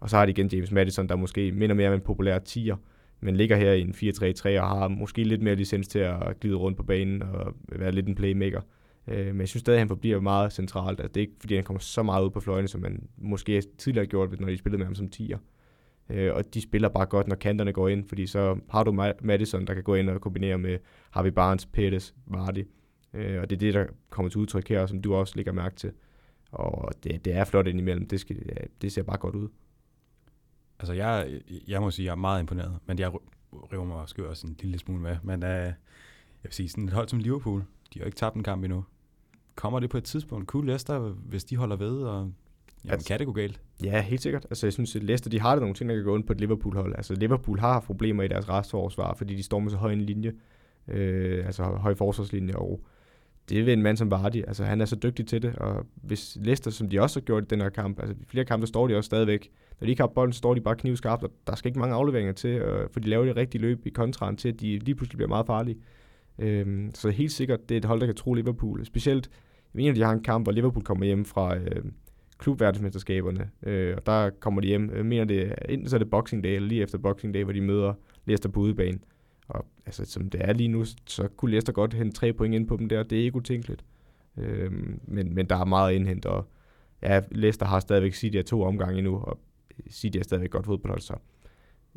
Og så har de igen James Madison, der måske minder mere om en populær tier, men ligger her i en 4-3-3 og har måske lidt mere licens til at glide rundt på banen og være lidt en playmaker. Øh, men jeg synes stadig, at han forbliver meget centralt. Altså, det er ikke, fordi han kommer så meget ud på fløjene, som man måske tidligere har gjort, når de spillede med ham som tier. Øh, og de spiller bare godt, når kanterne går ind, fordi så har du Madison, der kan gå ind og kombinere med Harvey Barnes, Pettis, Vardy. Øh, og det er det, der kommer til udtryk her, som du også lægger mærke til. Og det, det er flot indimellem. Det, skal, ja, det ser bare godt ud. Altså, jeg, jeg må sige, jeg er meget imponeret, men jeg river mig også, også en lille smule med. Men uh, jeg vil sige, sådan et hold som Liverpool, de har ikke tabt en kamp endnu. Kommer det på et tidspunkt? Kunne Leicester, hvis de holder ved, og jamen, altså, kan det gå galt? Ja, helt sikkert. Altså, jeg synes, at Leicester, de har det nogle ting, der kan gå ind på et Liverpool-hold. Altså, Liverpool har problemer i deres restforsvar, fordi de står med så høj en linje, øh, altså høj forsvarslinje, og det vil en mand som Vardy. Altså, han er så dygtig til det, og hvis Leicester, som de også har gjort i den her kamp, altså i flere kampe, der står de også stadigvæk. Når de ikke har bolden, så står de bare knivskarpt, og der skal ikke mange afleveringer til, øh, for de laver det rigtige løb i kontraen til, at de lige pludselig bliver meget farlige. Øhm, så helt sikkert, det er et hold, der kan tro Liverpool. Specielt, jeg mener, de har en kamp, hvor Liverpool kommer hjem fra øh, klubverdensmesterskaberne, øh, og der kommer de hjem. Jeg mener, det, enten så er det Boxing Day, eller lige efter Boxing Day, hvor de møder Leicester på udebane. Og altså, som det er lige nu, så kunne Leicester godt hente tre point ind på dem der. Det er ikke utænkeligt. Øhm, men, men der er meget indhent, og ja, Leicester har stadigvæk City to omgange endnu, og City er stadigvæk godt fodboldhold, så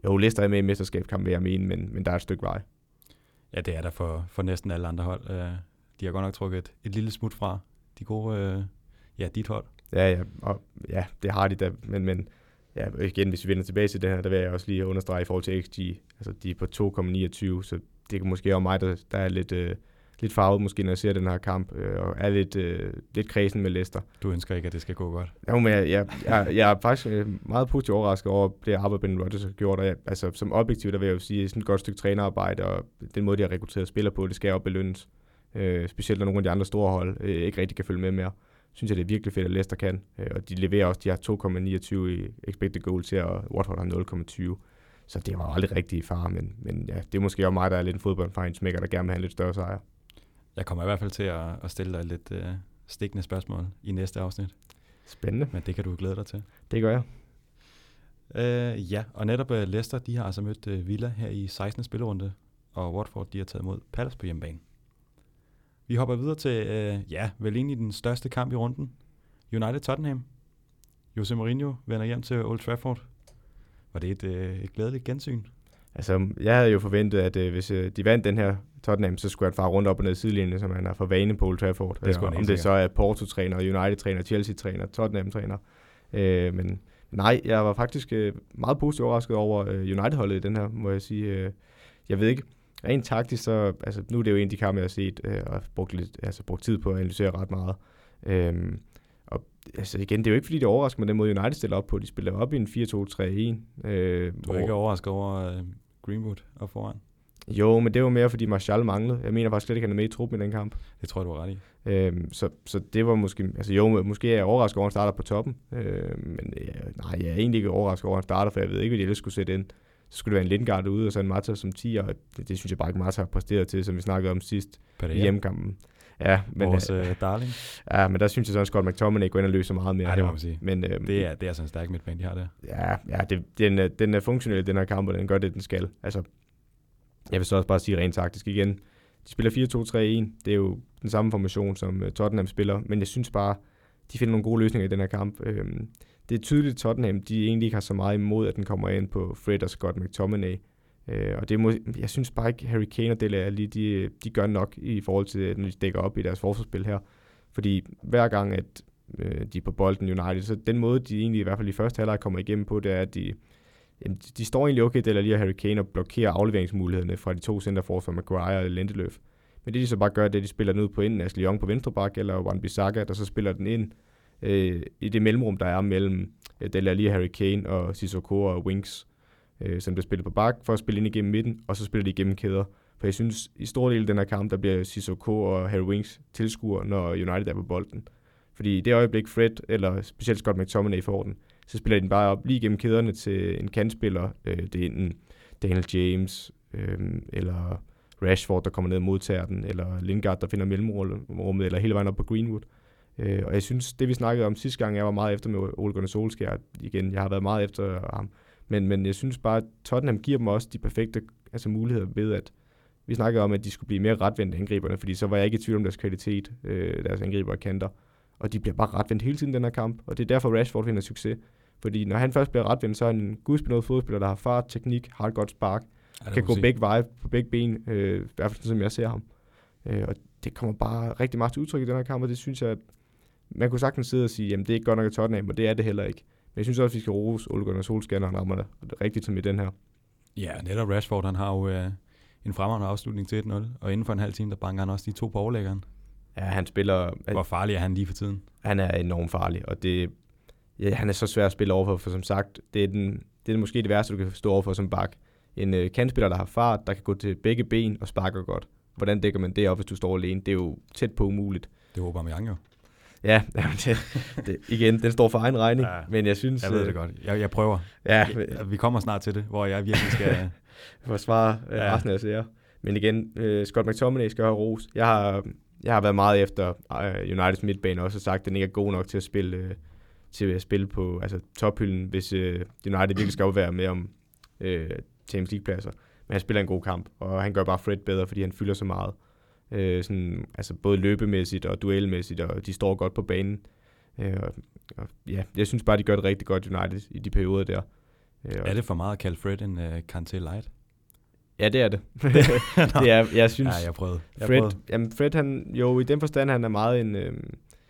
jo, Leicester er med i mesterskabskamp, vil jeg mene, men, men der er et stykke vej. Ja, det er der for, for næsten alle andre hold. Øh, de har godt nok trukket et, et lille smut fra de gode, øh, ja, dit hold. Ja, ja, og, ja, det har de da, men, men ja, igen, hvis vi vender tilbage til det her, der vil jeg også lige understrege i forhold til XG. Altså, de er på 2,29, så det kan måske også mig, der, der er lidt, øh, lidt farvet, måske, når jeg ser den her kamp, øh, og er lidt, øh, lidt kredsen med Leicester. Du ønsker ikke, at det skal gå godt? Jo, men jeg, jeg, jeg, jeg er faktisk øh, meget positivt overrasket over det arbejde, Ben Rodgers har gjort, og jeg, altså, som objektiv, der vil jeg jo sige, sådan et godt stykke trænerarbejde, og den måde, de har rekrutteret spillere på, det skal jo belønnes. Øh, specielt når nogle af de andre store hold øh, ikke rigtig kan følge med mere synes jeg, det er virkelig fedt, at Leicester kan. Øh, og de leverer også, de har 2,29 i expected goal til, og Watford har 0,20. Så det var aldrig rigtig i far, men, men ja, det er måske også mig, der er lidt en fodboldfejnsmækker, der gerne vil have en lidt større sejr. Jeg kommer i hvert fald til at, at stille dig lidt uh, stikkende spørgsmål i næste afsnit. Spændende. Men det kan du glæde dig til. Det gør jeg. Uh, ja, og netop uh, Leicester, de har altså mødt uh, Villa her i 16. spillerunde, og Watford, de har taget imod Palace på hjemmebane. Vi hopper videre til, øh, ja, vel egentlig den største kamp i runden. United-Tottenham. Jose Mourinho vender hjem til Old Trafford. Var det et, øh, et glædeligt gensyn? Altså, jeg havde jo forventet, at øh, hvis øh, de vandt den her Tottenham, så skulle han fare rundt op og ned sidelinjen, som han har for vane på Old Trafford. Det skulle øh, om det så er Porto-træner, United-træner, Chelsea-træner, Tottenham-træner. Øh, men nej, jeg var faktisk øh, meget positivt overrasket over øh, United-holdet i den her, må jeg sige. Øh, jeg ved ikke, rent taktisk, så, altså, nu er det jo en af de kampe, jeg har set, øh, og brugt, lidt, altså, brugt tid på at analysere ret meget. Øhm, og altså igen, det er jo ikke fordi, det overrasker mig, den måde United stiller op på. De spiller op i en 4-2-3-1. Øh, du er hvor, ikke overrasket over uh, Greenwood og foran? Jo, men det var mere, fordi Martial manglede. Jeg mener faktisk slet ikke, han er med i truppen i den kamp. Det tror jeg, du har ret i. Øhm, så, så det var måske... Altså jo, måske er jeg overrasket over, at han starter på toppen. Øhm, men ja, nej, jeg er egentlig ikke overrasket over, at han starter, for jeg ved ikke, hvad de ellers skulle sætte ind. Så skulle det være en Lindgaard ude, og så en Mata som 10, og det, det synes jeg bare ikke, Mata har præsteret til, som vi snakkede om sidst i hjemmekampen. Ja, men, Vores øh, darling. Ja, men der synes jeg så, at Scott McTominay går ind og løser meget mere. Ja, det må man sige. Men, øhm, det, er, det er sådan en stærk midtbane, de har der. Ja, ja det, den, er, den er funktionel, den her kamp, og den gør det, den skal. Altså, jeg vil så også bare sige rent taktisk igen. De spiller 4-2-3-1. Det er jo den samme formation, som uh, Tottenham spiller, men jeg synes bare, de finder nogle gode løsninger i den her kamp. Øhm, det er tydeligt, at Tottenham de egentlig ikke har så meget imod, at den kommer ind på Fred og Scott McTominay. Øh, og det må, jeg synes bare ikke, Harry Kane og Dele Alli, de, de gør nok i forhold til, når de dækker op i deres forsvarsspil her. Fordi hver gang, at øh, de er på bolden United, så den måde, de egentlig i hvert fald i første halvleg kommer igennem på, det er, at de, jamen, de står egentlig okay, Dele Alli og Harry Kane, og blokerer afleveringsmulighederne fra de to centerforsvar, Maguire og Lindeløf. Men det de så bare gør, det er, at de spiller den ud på enten Ashley Young på venstre bak, eller Wan Bissaka, der så spiller den ind øh, i det mellemrum, der er mellem øh, Dele Alli, Harry Kane og Sissoko og Winks øh, som bliver spillet på bak, for at spille ind igennem midten, og så spiller de igennem kæder. For jeg synes, i stor del af den her kamp, der bliver Sissoko og Harry Winks tilskuer, når United er på bolden. Fordi i det øjeblik Fred, eller specielt Scott McTominay får den, så spiller de bare op lige gennem kæderne til en kantspiller. Øh, det er enten Daniel James, øh, eller Rashford, der kommer ned og modtager den, eller Lingard, der finder mellemrummet, eller hele vejen op på Greenwood. Øh, og jeg synes, det vi snakkede om sidste gang, jeg var meget efter med Ole Gunnar Solskjaer igen. Jeg har været meget efter ham. Men, men jeg synes bare, at Tottenham giver dem også de perfekte altså muligheder ved, at vi snakkede om, at de skulle blive mere retvendt angriberne, fordi så var jeg ikke i tvivl om deres kvalitet, øh, deres angriber og kanter. Og de bliver bare retvendt hele tiden den her kamp, og det er derfor Rashford finder succes. Fordi når han først bliver retvendt, så er han en gudsbenået fodspiller, der har fart, teknik, har et godt spark, ja, kan gå sige. begge veje på begge ben, øh, i hvert fald som jeg ser ham. Øh, og det kommer bare rigtig meget til udtryk i den her kamp, og det synes jeg, man kunne sagtens sidde og sige, jamen det er ikke godt nok at Tottenham, og det er det heller ikke. Men jeg synes også, at vi skal rose Ole Gunnar Solskjaer, når han rammer det rigtigt som i den her. Ja, netop Rashford, han har jo øh, en fremragende afslutning til 1-0, og inden for en halv time, der banker han også de to på overlæggeren. Ja, han spiller... Hvor farlig er han lige for tiden? Han er enormt farlig, og det, ja, han er så svær at spille overfor, for som sagt, det er, den, det er måske det værste, du kan stå overfor som bak. En øh, kantspiller, der har fart, der kan gå til begge ben og sparker godt. Hvordan dækker man det op, hvis du står alene? Det er jo tæt på umuligt. Det håber man jo. Ja, det, det, igen, den står for egen regning, ja, men jeg synes... Jeg ved det øh, godt. Jeg, jeg prøver. Ja, jeg, vi kommer snart til det, hvor jeg virkelig skal... forsvare øh, ja. resten af serier. Men igen, uh, Scott McTominay skal have ros. Jeg har, jeg har været meget efter uh, Uniteds midtbane også og sagt, at den ikke er god nok til at spille, uh, til at spille på altså, tophylden, hvis uh, United virkelig skal være med om uh, Champions League-pladser. Men han spiller en god kamp, og han gør bare Fred bedre, fordi han fylder så meget. Øh, sådan, altså både løbemæssigt og duelmæssigt, og de står godt på banen. Øh, og, og, ja, jeg synes bare, de gør det rigtig godt United i de perioder der. Øh, er det for meget at kalde Fred en uh, Kanté Light? Ja, det er det. det er, jeg synes, ja, jeg prøvede. Jeg Fred, prøvede. Jamen Fred, han, jo, i den forstand, han er meget en, øh,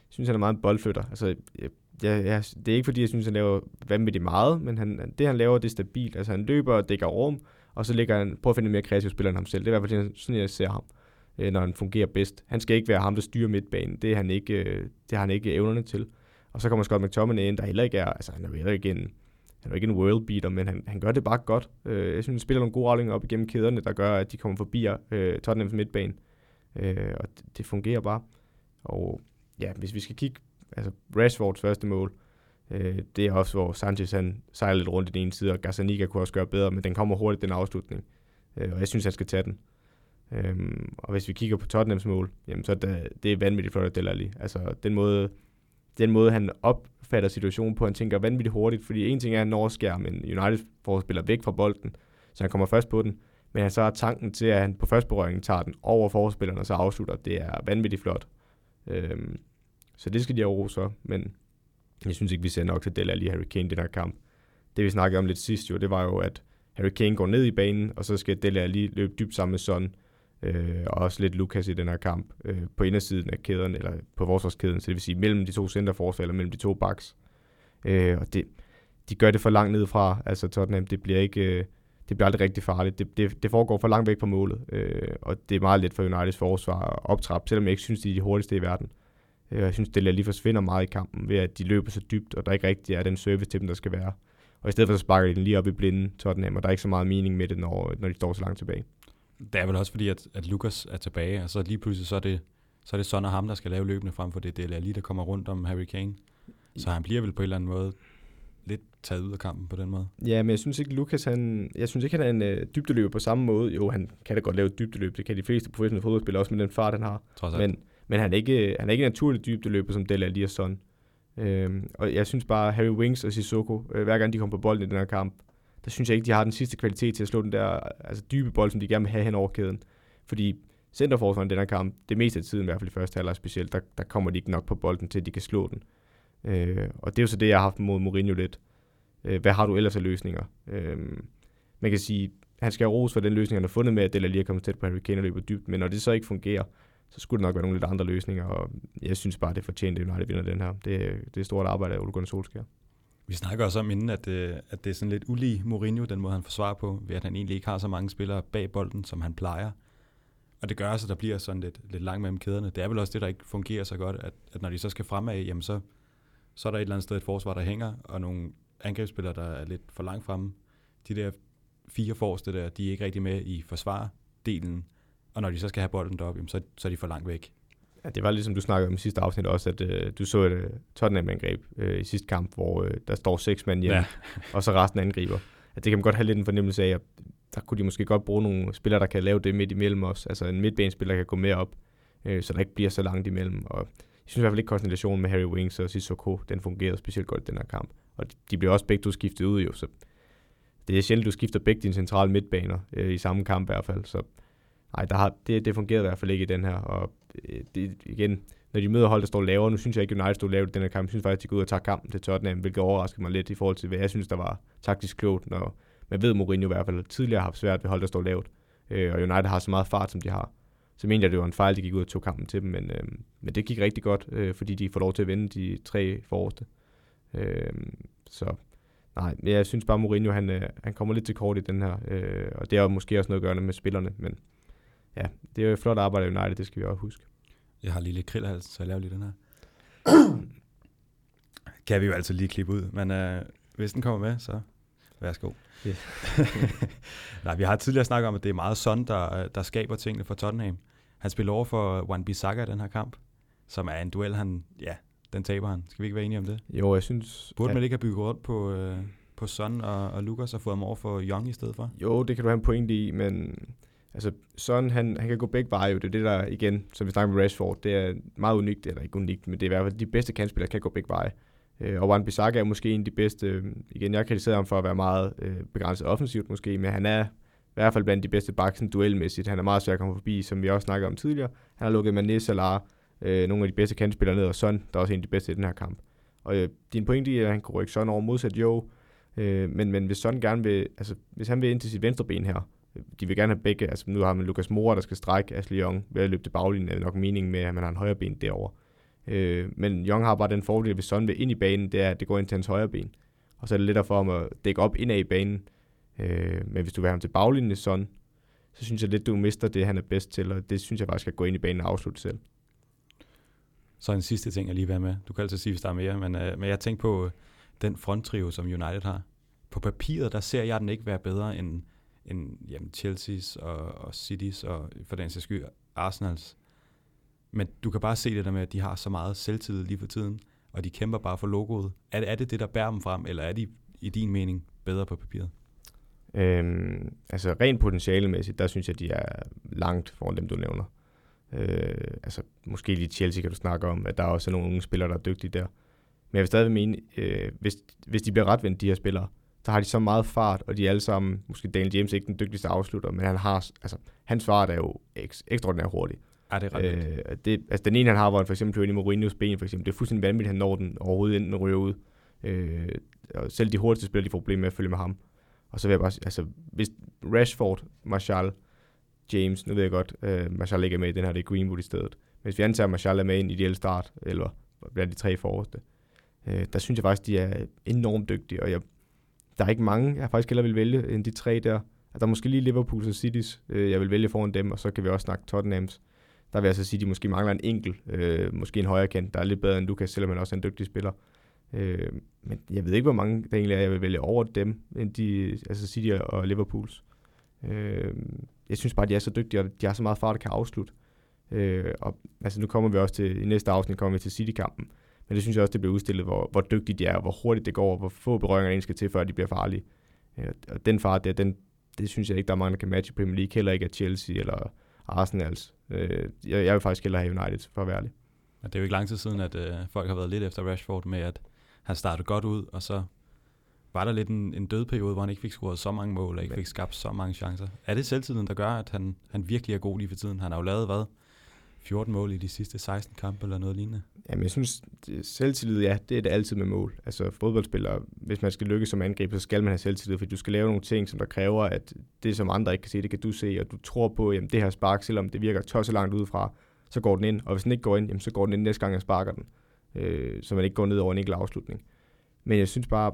synes, han er meget en boldflytter. Altså, jeg, jeg, jeg, det er ikke, fordi jeg synes, han laver vanvittigt meget, men han, det, han laver, det er stabilt. Altså, han løber og dækker rum, og så ligger han, prøver at finde en mere kreativ spiller end ham selv. Det er i hvert fald sådan, jeg ser ham øh, Øh, når han fungerer bedst. Han skal ikke være ham, der styrer midtbanen. Det, er han ikke, øh, det har han ikke evnerne til. Og så kommer Scott McTominay ind, der heller ikke er, altså han er heller ikke en, han er ikke en world beater, men han, han gør det bare godt. Øh, jeg synes, han spiller nogle gode aflinger op igennem kæderne, der gør, at de kommer forbi øh, Tottenhams midtbane. Øh, og det, det fungerer bare. Og ja, hvis vi skal kigge, altså Rashfords første mål, øh, det er også, hvor Sanchez han sejler lidt rundt i den ene side, og Gazzaniga kunne også gøre bedre, men den kommer hurtigt, den afslutning. Øh, og jeg synes, han skal tage den. Øhm, og hvis vi kigger på Tottenhams mål, jamen så er det, det er vanvittigt flot af Delali. Altså den måde, den måde, han opfatter situationen på, han tænker vanvittigt hurtigt, fordi en ting er, at han når men United får spiller væk fra bolden, så han kommer først på den, men han så har tanken til, at han på første berøring tager den over forspilleren, og så afslutter. Det er vanvittigt flot. Øhm, så det skal de have ro så, men jeg synes ikke, vi ser nok til Delali og Harry Kane i den her kamp. Det vi snakkede om lidt sidst jo, det var jo, at Harry Kane går ned i banen, og så skal Delali løbe dybt sammen med Son, øh, og også lidt Lukas i den her kamp øh, på indersiden af kæden, eller på forsvarskæden, så det vil sige mellem de to centerforsvar, eller mellem de to backs. Øh, og det, de gør det for langt ned fra, altså Tottenham, det bliver ikke, øh, det bliver aldrig rigtig farligt. Det, det, det foregår for langt væk fra målet, øh, og det er meget let for Uniteds forsvar at optrappe, selvom jeg ikke synes, de er de hurtigste i verden. Øh, jeg synes, det lige forsvinder meget i kampen, ved at de løber så dybt, og der ikke rigtig er den service til dem, der skal være. Og i stedet for så sparker de den lige op i blinden, Tottenham, og der er ikke så meget mening med det, når, når de står så langt tilbage. Det er vel også fordi, at, at Lukas er tilbage, og så lige pludselig så er det, så er det Son og ham, der skal lave løbende frem for det. Det er lige, der kommer rundt om Harry Kane. Så han bliver vel på en eller anden måde lidt taget ud af kampen på den måde. Ja, men jeg synes ikke, Lukas, han, jeg synes ikke, han er en øh, dybdeløber på samme måde. Jo, han kan da godt lave dybdeløb. Det kan de fleste professionelle fodboldspillere også med den fart, han har. Trods. Men, men han er ikke, han er ikke en naturlig dybdeløber som Dele Alli og Son. Øhm, og jeg synes bare, Harry Wings og Sissoko, øh, hver gang de kommer på bolden i den her kamp, der synes jeg ikke, de har den sidste kvalitet til at slå den der altså dybe bold, som de gerne vil have hen over kæden. Fordi centerforsvaren i den her kamp, det meste af tiden, i hvert fald i første halvleg specielt, der, der kommer de ikke nok på bolden til, at de kan slå den. Øh, og det er jo så det, jeg har haft mod Mourinho lidt. Øh, hvad har du ellers af løsninger? Øh, man kan sige, han skal have ros for den løsning, han har fundet med, at Dele lige er kommet tæt på Harry Kane og løber dybt, men når det så ikke fungerer, så skulle det nok være nogle lidt andre løsninger, og jeg synes bare, det er fortjent, at United vinder den her. Det, det er stort arbejde af Ole Gunnar Solskjaer. Vi snakker også om inden, at, øh, at det er sådan lidt ulig Mourinho, den måde han forsvarer på, ved at han egentlig ikke har så mange spillere bag bolden, som han plejer. Og det gør også, at der bliver sådan lidt, lidt langt mellem kæderne. Det er vel også det, der ikke fungerer så godt, at, at når de så skal fremad, jamen så, så er der et eller andet sted et forsvar, der hænger, og nogle angrebsspillere, der er lidt for langt fremme. De der fire forreste der, de er ikke rigtig med i forsvardelen, og når de så skal have bolden deroppe, jamen så, så er de for langt væk. Ja, det var ligesom du snakkede om i sidste afsnit også, at øh, du så et øh, Tottenham-angreb øh, i sidste kamp, hvor øh, der står seks mand hjemme, ja. og så resten angriber. At det kan man godt have lidt en fornemmelse af, at der kunne de måske godt bruge nogle spillere, der kan lave det midt imellem os. Altså en midtbanespiller kan gå mere op, øh, så der ikke bliver så langt imellem. Og jeg synes i hvert fald ikke, konstellationen med Harry Wings og Sissoko, den fungerede specielt godt i den her kamp. Og de bliver også begge to skiftet ud jo, så det er sjældent, du skifter begge dine centrale midtbaner øh, i samme kamp i hvert fald. Så nej, der har, det, det fungerede i hvert fald ikke i den her. Og Øh, det, igen, når de møder hold, der står lavere, nu synes jeg ikke, at United stod lavt i den her kamp. Jeg synes faktisk, at de går ud og tager kampen til Tottenham, hvilket overraskede mig lidt i forhold til, hvad jeg synes, der var taktisk klogt, når man ved, at Mourinho i hvert fald tidligere har haft svært ved hold, der står lavt. Øh, og United har så meget fart, som de har. Så mener jeg, det var en fejl, de gik ud og tog kampen til dem, men, øh, men det gik rigtig godt, øh, fordi de får lov til at vinde de tre forreste. Øh, så nej, jeg synes bare, Mourinho han, øh, han kommer lidt til kort i den her, øh, og det har måske også noget at gøre med spillerne, men ja, det er jo et flot arbejde i United, det skal vi også huske. Jeg har lige lidt krillhals, så jeg laver lige den her. kan vi jo altid lige klippe ud, men øh, hvis den kommer med, så værsgo. Yeah. Nej, vi har tidligere snakket om, at det er meget Son, der, der skaber tingene for Tottenham. Han spiller over for Wan Bissaka i den her kamp, som er en duel, han, ja, den taber han. Skal vi ikke være enige om det? Jo, jeg synes... Burde man ikke have bygget rundt på, øh, på Son og, og Lukas og fået ham over for Young i stedet for? Jo, det kan du have en pointe i, men altså Son, han, han kan gå begge veje. Det er det, der igen, som vi snakker med Rashford, det er meget unikt, eller ikke unikt, men det er i hvert fald de bedste kandspillere, kan gå begge veje. Øh, og Wan Bissaka er måske en af de bedste, øh, igen, jeg kritiserer ham for at være meget øh, begrænset offensivt måske, men han er i hvert fald blandt de bedste baksen duelmæssigt. Han er meget svær at komme forbi, som vi også snakkede om tidligere. Han har lukket Mané, Salah, øh, nogle af de bedste kandspillere ned, og Son, der er også en af de bedste i den her kamp. Og øh, din pointe er, at han kunne rykke Son over modsat, jo, øh, men, men hvis Son gerne vil, altså hvis han vil ind til sit venstre ben her, de vil gerne have begge, altså nu har man Lukas Mora, der skal strække Ashley Young ved at løbe til baglinjen, er det nok meningen med, at man har en højre ben derovre. Øh, men Young har bare den fordel, hvis Son vil ind i banen, det er, at det går ind til hans højre ben. Og så er det lettere for ham at dække op indad i banen. Øh, men hvis du vil have ham til baglinjen, Son, så synes jeg lidt, du mister det, han er bedst til, og det synes jeg faktisk skal gå ind i banen og afslutte selv. Så en sidste ting, jeg lige vil have med. Du kan altid sige, hvis der er mere, men, øh, men jeg tænker på øh, den fronttrio, som United har. På papiret, der ser jeg den ikke være bedre end, end jamen, Chelsea's og, og City's og for den sags skyld Arsenals. Men du kan bare se det der med, at de har så meget selvtillid lige for tiden, og de kæmper bare for logoet. Er, er det det, der bærer dem frem, eller er de i din mening bedre på papiret? Øhm, altså rent potentialemæssigt, der synes jeg, de er langt foran dem, du nævner. Øh, altså måske lige Chelsea kan du snakke om, at der er også nogle unge spillere, der er dygtige der. Men jeg vil stadig mene, øh, hvis, hvis de bliver retvendt, de her spillere, så har de så meget fart, og de er alle sammen, måske Daniel James er ikke den dygtigste afslutter, men han har, altså, hans fart er jo ek, ekstraordinært hurtig. Ja, det er ret øh, det, altså den ene, han har, hvor han for eksempel kører ind i Mourinho's ben, for eksempel, det er fuldstændig vanvittigt, han når den overhovedet inden den ryger ud. Øh, og selv de hurtigste spillere, de får problemer med at følge med ham. Og så vil jeg bare altså, hvis Rashford, Martial, James, nu ved jeg godt, øh, Martial ikke er med i den her, det er Greenwood i stedet. Men hvis vi antager, at Martial er med i en ideel start, eller blandt de tre forreste, øh, der synes jeg faktisk, de er enormt dygtige, og jeg, der er ikke mange, jeg faktisk heller vil vælge end de tre der. Altså, der er måske lige Liverpool og City's, øh, jeg vil vælge foran dem, og så kan vi også snakke Tottenhams. Der vil jeg så sige, at de måske mangler en enkelt, øh, måske en højre kant, der er lidt bedre end Lukas, selvom han også er en dygtig spiller. Øh, men jeg ved ikke, hvor mange der egentlig er, jeg vil vælge over dem, end de, altså City og Liverpools. Øh, jeg synes bare, at de er så dygtige, og de har så meget fart, der kan afslutte. Øh, og altså, nu kommer vi også til, i næste afsnit kommer vi til City-kampen. Men det synes jeg også, det bliver udstillet, hvor, hvor dygtige de er, og hvor hurtigt det går, og hvor få berøringer der skal til, før de bliver farlige. Øh, og den fart der, den, det synes jeg ikke, der er mange, der kan matche i Premier League. Heller ikke af Chelsea eller Arsenals. Øh, jeg, jeg vil faktisk hellere have United, for at være ærlig. Men det er jo ikke lang tid siden, at øh, folk har været lidt efter Rashford med, at han startede godt ud, og så var der lidt en, en død periode, hvor han ikke fik scoret så mange mål, og ikke fik skabt så mange chancer. Er det selvtiden, der gør, at han, han virkelig er god lige for tiden? Han har jo lavet, hvad? 14 mål i de sidste 16 kampe eller noget lignende? Jamen, jeg synes, selvtillid, ja, det er det altid med mål. Altså, fodboldspillere, hvis man skal lykkes som angriber, så skal man have selvtillid, for du skal lave nogle ting, som der kræver, at det, som andre ikke kan se, det kan du se, og du tror på, jamen det her spark, selvom det virker tosset langt udefra, så går den ind, og hvis den ikke går ind, jamen, så går den ind næste gang, jeg sparker den, øh, så man ikke går ned over en enkelt afslutning. Men jeg synes bare,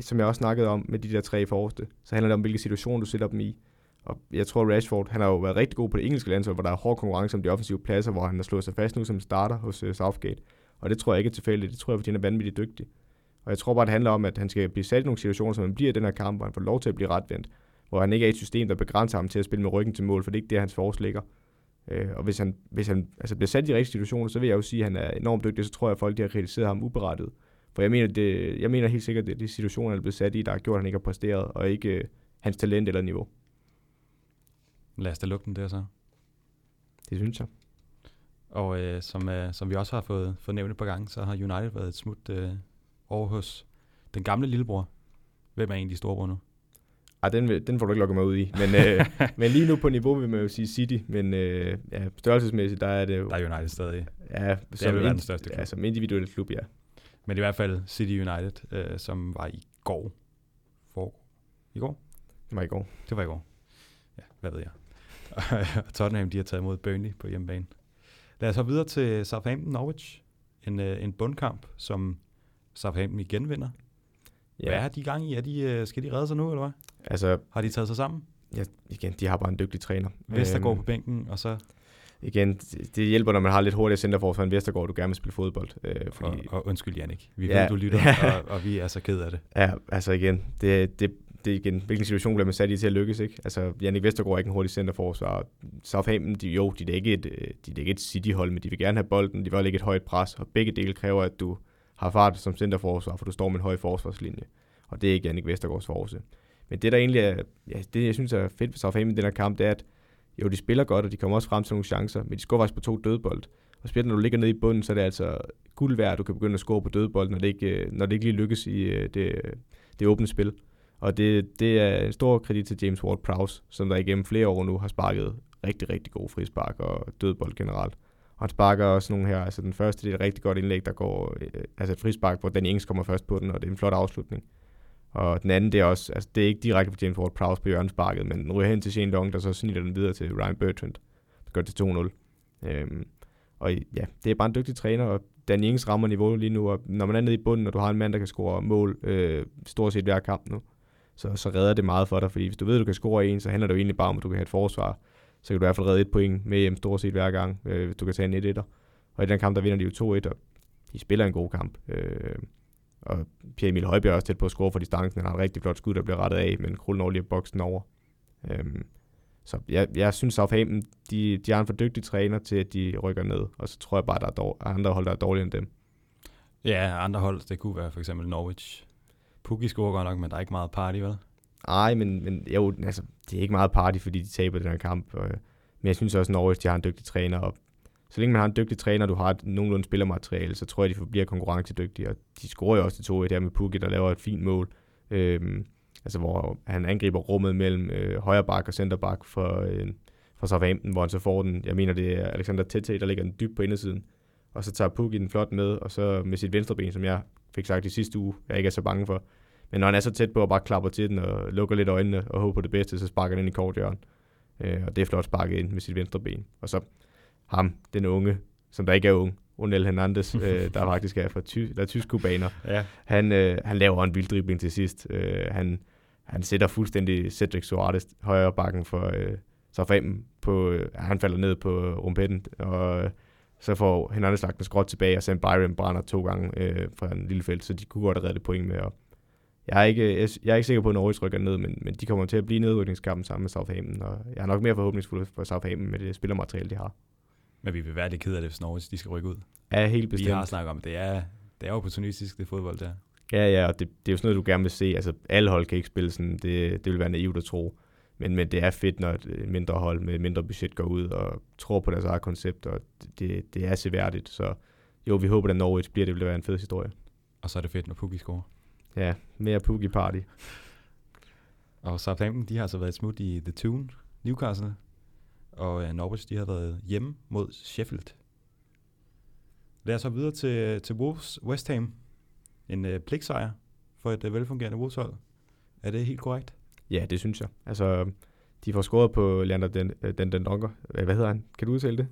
som jeg også snakkede om med de der tre forreste, så handler det om, hvilke situation du sætter dem i. Og jeg tror, Rashford, han har jo været rigtig god på det engelske landshold, hvor der er hård konkurrence om de offensive pladser, hvor han har slået sig fast nu som starter hos uh, Southgate. Og det tror jeg ikke er tilfældigt. Det tror jeg, fordi han er vanvittigt dygtig. Og jeg tror bare, det handler om, at han skal blive sat i nogle situationer, som han bliver i den her kamp, hvor han får lov til at blive retvendt. Hvor han ikke er i et system, der begrænser ham til at spille med ryggen til mål, for det er ikke det, hans force ligger. Øh, og hvis han, hvis han altså bliver sat i de rigtige situationer, så vil jeg jo sige, at han er enormt dygtig, så tror jeg, at folk de har kritiseret ham uberettiget. For jeg mener, det, jeg mener helt sikkert, at det er de situationer, han er blevet sat i, der har gjort, at han ikke har præsteret, og ikke øh, hans talent eller niveau. Lad os da lukke den der så. Det synes jeg. Og øh, som, øh, som vi også har fået, fået nævnt et par gange, så har United været et smut øh, over hos den gamle lillebror. Hvem er egentlig storebror nu? Ej, den, den får du ikke lukket mig ud i. Men, øh, men lige nu på niveau vil man jo sige City. Men øh, ja, størrelsesmæssigt, der er det jo... Der er United stadig. Ja, det som, er ind, den største klub. Ja, som individuel klub, ja. Men i hvert fald City United, øh, som var i går. For, I går? Det var i går. Det var i går. Ja, hvad ved jeg. Tottenham, de har taget imod Burnley på hjemmebane. Lad os så videre til Southampton Norwich. En, øh, en bundkamp, som Southampton igen vinder. Ja. Hvad er de gang i? Er de, øh, skal de redde sig nu, eller hvad? Altså, har de taget sig sammen? Ja, igen, de har bare en dygtig træner. Vestergaard øhm, på bænken, og så... Igen, det hjælper, når man har lidt hurtigere centerforsvar end Vestergaard, du gerne vil spille fodbold. Øh, fordi... og, og undskyld, Jannik. Vi ja. ved, du lytter, og, og vi er så ked af det. Ja, altså igen, det, det, det er igen, hvilken situation bliver man sat i til at lykkes, ikke? Altså, Jannik Vestergaard er ikke en hurtig centerforsvar. Southampton, de, jo, de er ikke et, øh, de er ikke et City-hold, men de vil gerne have bolden, de vil ikke et højt pres, og begge dele kræver, at du har fart som centerforsvar, for du står med en høj forsvarslinje. Og det er ikke Jannik Vestergaards force. Men det, der egentlig er, ja, det jeg synes er fedt ved Southampton i den her kamp, det er, at jo, de spiller godt, og de kommer også frem til nogle chancer, men de scorer faktisk på to dødbold. Og specielt når du ligger nede i bunden, så er det altså guld værd, at du kan begynde at score på dødbold, når det ikke, øh, når det ikke lige lykkes i øh, det, det åbne spil. Og det, det er stor kredit til James Ward-Prowse, som der igennem flere år nu har sparket rigtig, rigtig gode frispark og dødbold generelt. Og han sparker også nogle her, altså den første, det er et rigtig godt indlæg, der går, øh, altså et frispark, hvor Danny Ings kommer først på den, og det er en flot afslutning. Og den anden, det er også, altså det er ikke direkte på James Ward-Prowse på hjørnesparket, men den ryger hen til Shane Long, der så snitter den videre til Ryan Bertrand, der gør det til 2-0. Øhm, og ja, det er bare en dygtig træner, og Danny Ings rammer niveau lige nu, og når man er nede i bunden, og du har en mand, der kan score mål øh, stort set hver kamp nu, så, så redder det meget for dig, fordi hvis du ved, at du kan score en, så handler det jo egentlig bare om, at du kan have et forsvar, så kan du i hvert fald redde et point med hjem stort set hver gang, øh, hvis du kan tage en 1-1'er. Og i den kamp, der vinder de jo 2-1, og de spiller en god kamp. Øh, og Pierre Emil Højbjerg er også tæt på at score for distancen. Han har et rigtig flot skud, der bliver rettet af, men Krullen over lige boksen over. Øh, så jeg, jeg synes, Southampton, de, de har en for dygtig træner til, at de rykker ned, og så tror jeg bare, at der er dår, andre hold, der er dårligere end dem. Ja, andre hold, det kunne være for eksempel Norwich, Pukki scorer godt nok, men der er ikke meget party, vel? Nej, men, men jo, altså, det er ikke meget party, fordi de taber den her kamp. Og, men jeg synes også, at Norwich de har en dygtig træner, og så længe man har en dygtig træner, du har et nogenlunde spillermateriale, så tror jeg, de bliver konkurrencedygtige. Og de scorer jo også til 2 der med Pukki, der laver et fint mål. Øhm, altså hvor han angriber rummet mellem øh, højre bak og center bak for, øh, for Southampton, hvor han så får den. Jeg mener, det er Alexander Tete, der ligger den dybt på indersiden. Og så tager Pukki den flot med, og så med sit venstre ben, som jeg fik sagt i sidste uge, jeg ikke er så bange for. Men når han er så tæt på og bare klapper til den og lukker lidt øjnene og håber på det bedste, så sparker han ind i korthjørnet. Øh, og det er flot sparket ind med sit venstre ben. Og så ham, den unge, som der ikke er ung, Ronel Hernandez, øh, der faktisk er fra ty- der er tysk kubaner. Ja. Han, øh, han laver en vild dribling til sidst. Øh, han, han sætter fuldstændig Cedric Suarez højre bakken for øh, så fem på, øh, han falder ned på rumpetten, og så får Hernandez lagt en skråt tilbage, og Sam Byron brænder to gange øh, fra en lille felt, så de kunne godt have reddet point med. Og jeg er ikke, jeg, jeg er ikke sikker på, at Norwich rykker ned, men, men de kommer til at blive nedrykningskampen sammen med Southampton, og jeg er nok mere forhåbningsfuld for Southampton med det spillermateriale, de har. Men vi vil være lidt ked af det, hvis Norwich de skal rykke ud. Ja, helt bestemt. Vi har snakket om, det er, det er opportunistisk, det fodbold der. Ja, ja, og det, det er jo sådan noget, du gerne vil se. Altså, alle hold kan ikke spille sådan. Det, det vil være naivt at tro. Men, men det er fedt, når et mindre hold med et mindre budget går ud og tror på deres eget koncept, og det, det er seværdigt. Så jo, vi håber, at Norwich bliver, det vil være en fed historie. Og så er det fedt, når Pukki scorer. Ja, mere Pukki party. Og Southampton, de har altså været smut i The Tune, Newcastle. Og uh, Norwich, de har været hjemme mod Sheffield. Lad os så videre til, til Wolves West Ham. En uh, pligtsejr for et uh, velfungerende Wolves hold. Er det helt korrekt? Ja, det synes jeg. Altså, de får scoret på Leander den, den, den Donker. Hvad hedder han? Kan du udtale det?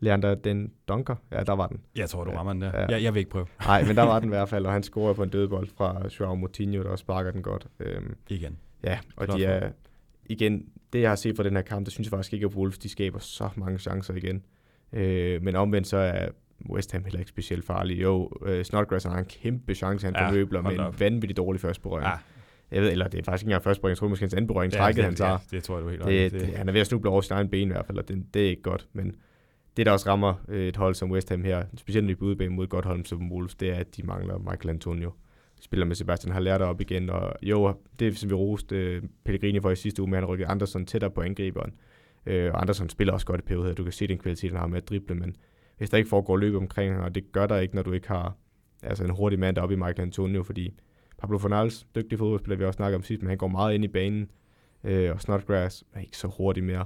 Leander den Donker. Ja, der var den. Jeg tror, du rammer den der. Ja. Jeg, jeg vil ikke prøve. Nej, men der var den i hvert fald, og han scorer på en dødbold fra Joao Moutinho, der sparker den godt. Øhm, igen. Ja, og Klart de er, igen, det jeg har set fra den her kamp, det synes jeg faktisk ikke, at Wolves de skaber så mange chancer igen. Øh, men omvendt så er West Ham heller ikke specielt farlig. Jo, øh, Snodgrass har en kæmpe chance, han ja, formøbler med en vanvittig dårlig første berøring. Ja. Jeg ved, eller det er faktisk ikke engang første berøring, jeg tror måske hans anden berøring, trækket han tager. Ja, det tror jeg, du helt det, det, det, Han er ved at snuble over sin egen ben i hvert fald, og det, det er ikke godt. Men det, der også rammer øh, et hold som West Ham her, specielt i udebane mod godt hold som Wolves, det er, at de mangler Michael Antonio. Spiller med Sebastian har lært op igen, og jo, det som vi roste øh, Pellegrini for i sidste uge, med han rykket Andersen tættere på angriberen. Øh, og Andersen spiller også godt i perioder, du kan se den kvalitet, han har med at drible, men hvis der ikke foregår løb omkring, og det gør der ikke, når du ikke har altså en hurtig mand deroppe i Michael Antonio, fordi Pablo Fornals, dygtig fodboldspiller, vi også snakket om sidst, men han går meget ind i banen, øh, og Snodgrass er ikke så hurtig mere,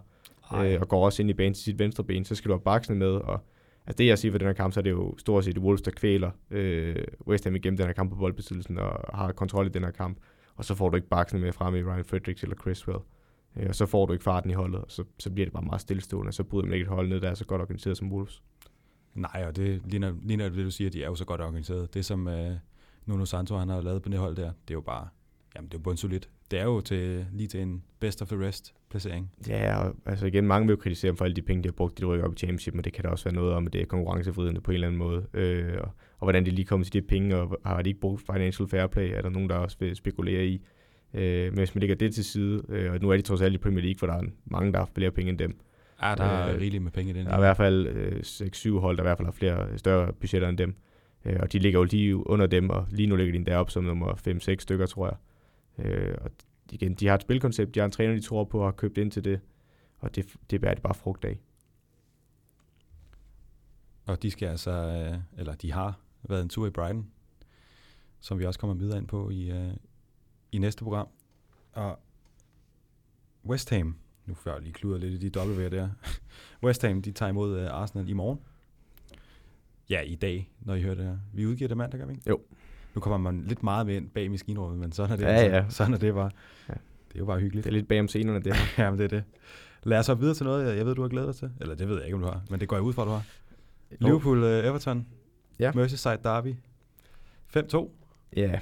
øh, og går også ind i banen til sit venstre ben, så skal du have baksene med, og altså det jeg siger for den her kamp, så er det jo stort set Wolves, der kvæler øh, West Ham igennem den her kamp på boldbesiddelsen, og har kontrol i den her kamp, og så får du ikke baksene med frem i Ryan Fredericks eller Criswell. Øh, og så får du ikke farten i holdet, og så, så bliver det bare meget stillestående, og så bryder man ikke et hold ned, der er så godt organiseret som Wolves. Nej, og det ligner, ligner det, du siger, de er jo så godt organiseret. Det som uh, Nuno Santo han har lavet på det hold der, det er jo bare, jamen det er jo bundsolidt. Det er jo til, lige til en best of the rest placering. Ja, og altså igen, mange vil jo kritisere dem for alle de penge, de har brugt, de rykker op i championship, men det kan da også være noget om, at det er konkurrenceforvridende på en eller anden måde. Øh, og, og, hvordan de lige kommer til de penge, og har de ikke brugt financial fair play, er der nogen, der også vil spekulere i. Øh, men hvis man lægger det til side, øh, og nu er de trods alt i Premier League, for der er mange, der har flere penge end dem, Ja, der er øh, rigeligt med penge i den. Der er i hvert fald øh, 6-7 hold, der i hvert fald har flere større budgetter end dem. Øh, og de ligger jo lige under dem, og lige nu ligger de deroppe som nummer 5-6 stykker, tror jeg. Øh, og igen, de har et spilkoncept, de har en træner, de tror på, og har købt ind til det. Og det, det bærer det bare frugt af. Og de skal altså, øh, eller de har været en tur i Brighton, som vi også kommer videre ind på i, øh, i næste program. Og West Ham, nu før jeg lige kluder lidt i de W'er der. West Ham, de tager imod øh, Arsenal i morgen. Ja, i dag, når I hører det her. Vi udgiver det mandag, gør vi ikke? Jo. Nu kommer man lidt meget med ind bag maskinrummet, men sådan er det. Ja, ja. Sådan er det bare. Ja. Det er jo bare hyggeligt. Det er lidt bag om scenerne, det her. ja, men det er det. Lad os så videre til noget, jeg ved, du har glædet dig til. Eller det ved jeg ikke, om du har, men det går jeg ud fra, du har. Liverpool-Everton. Uh, ja. Merseyside Derby. 5-2. Ja,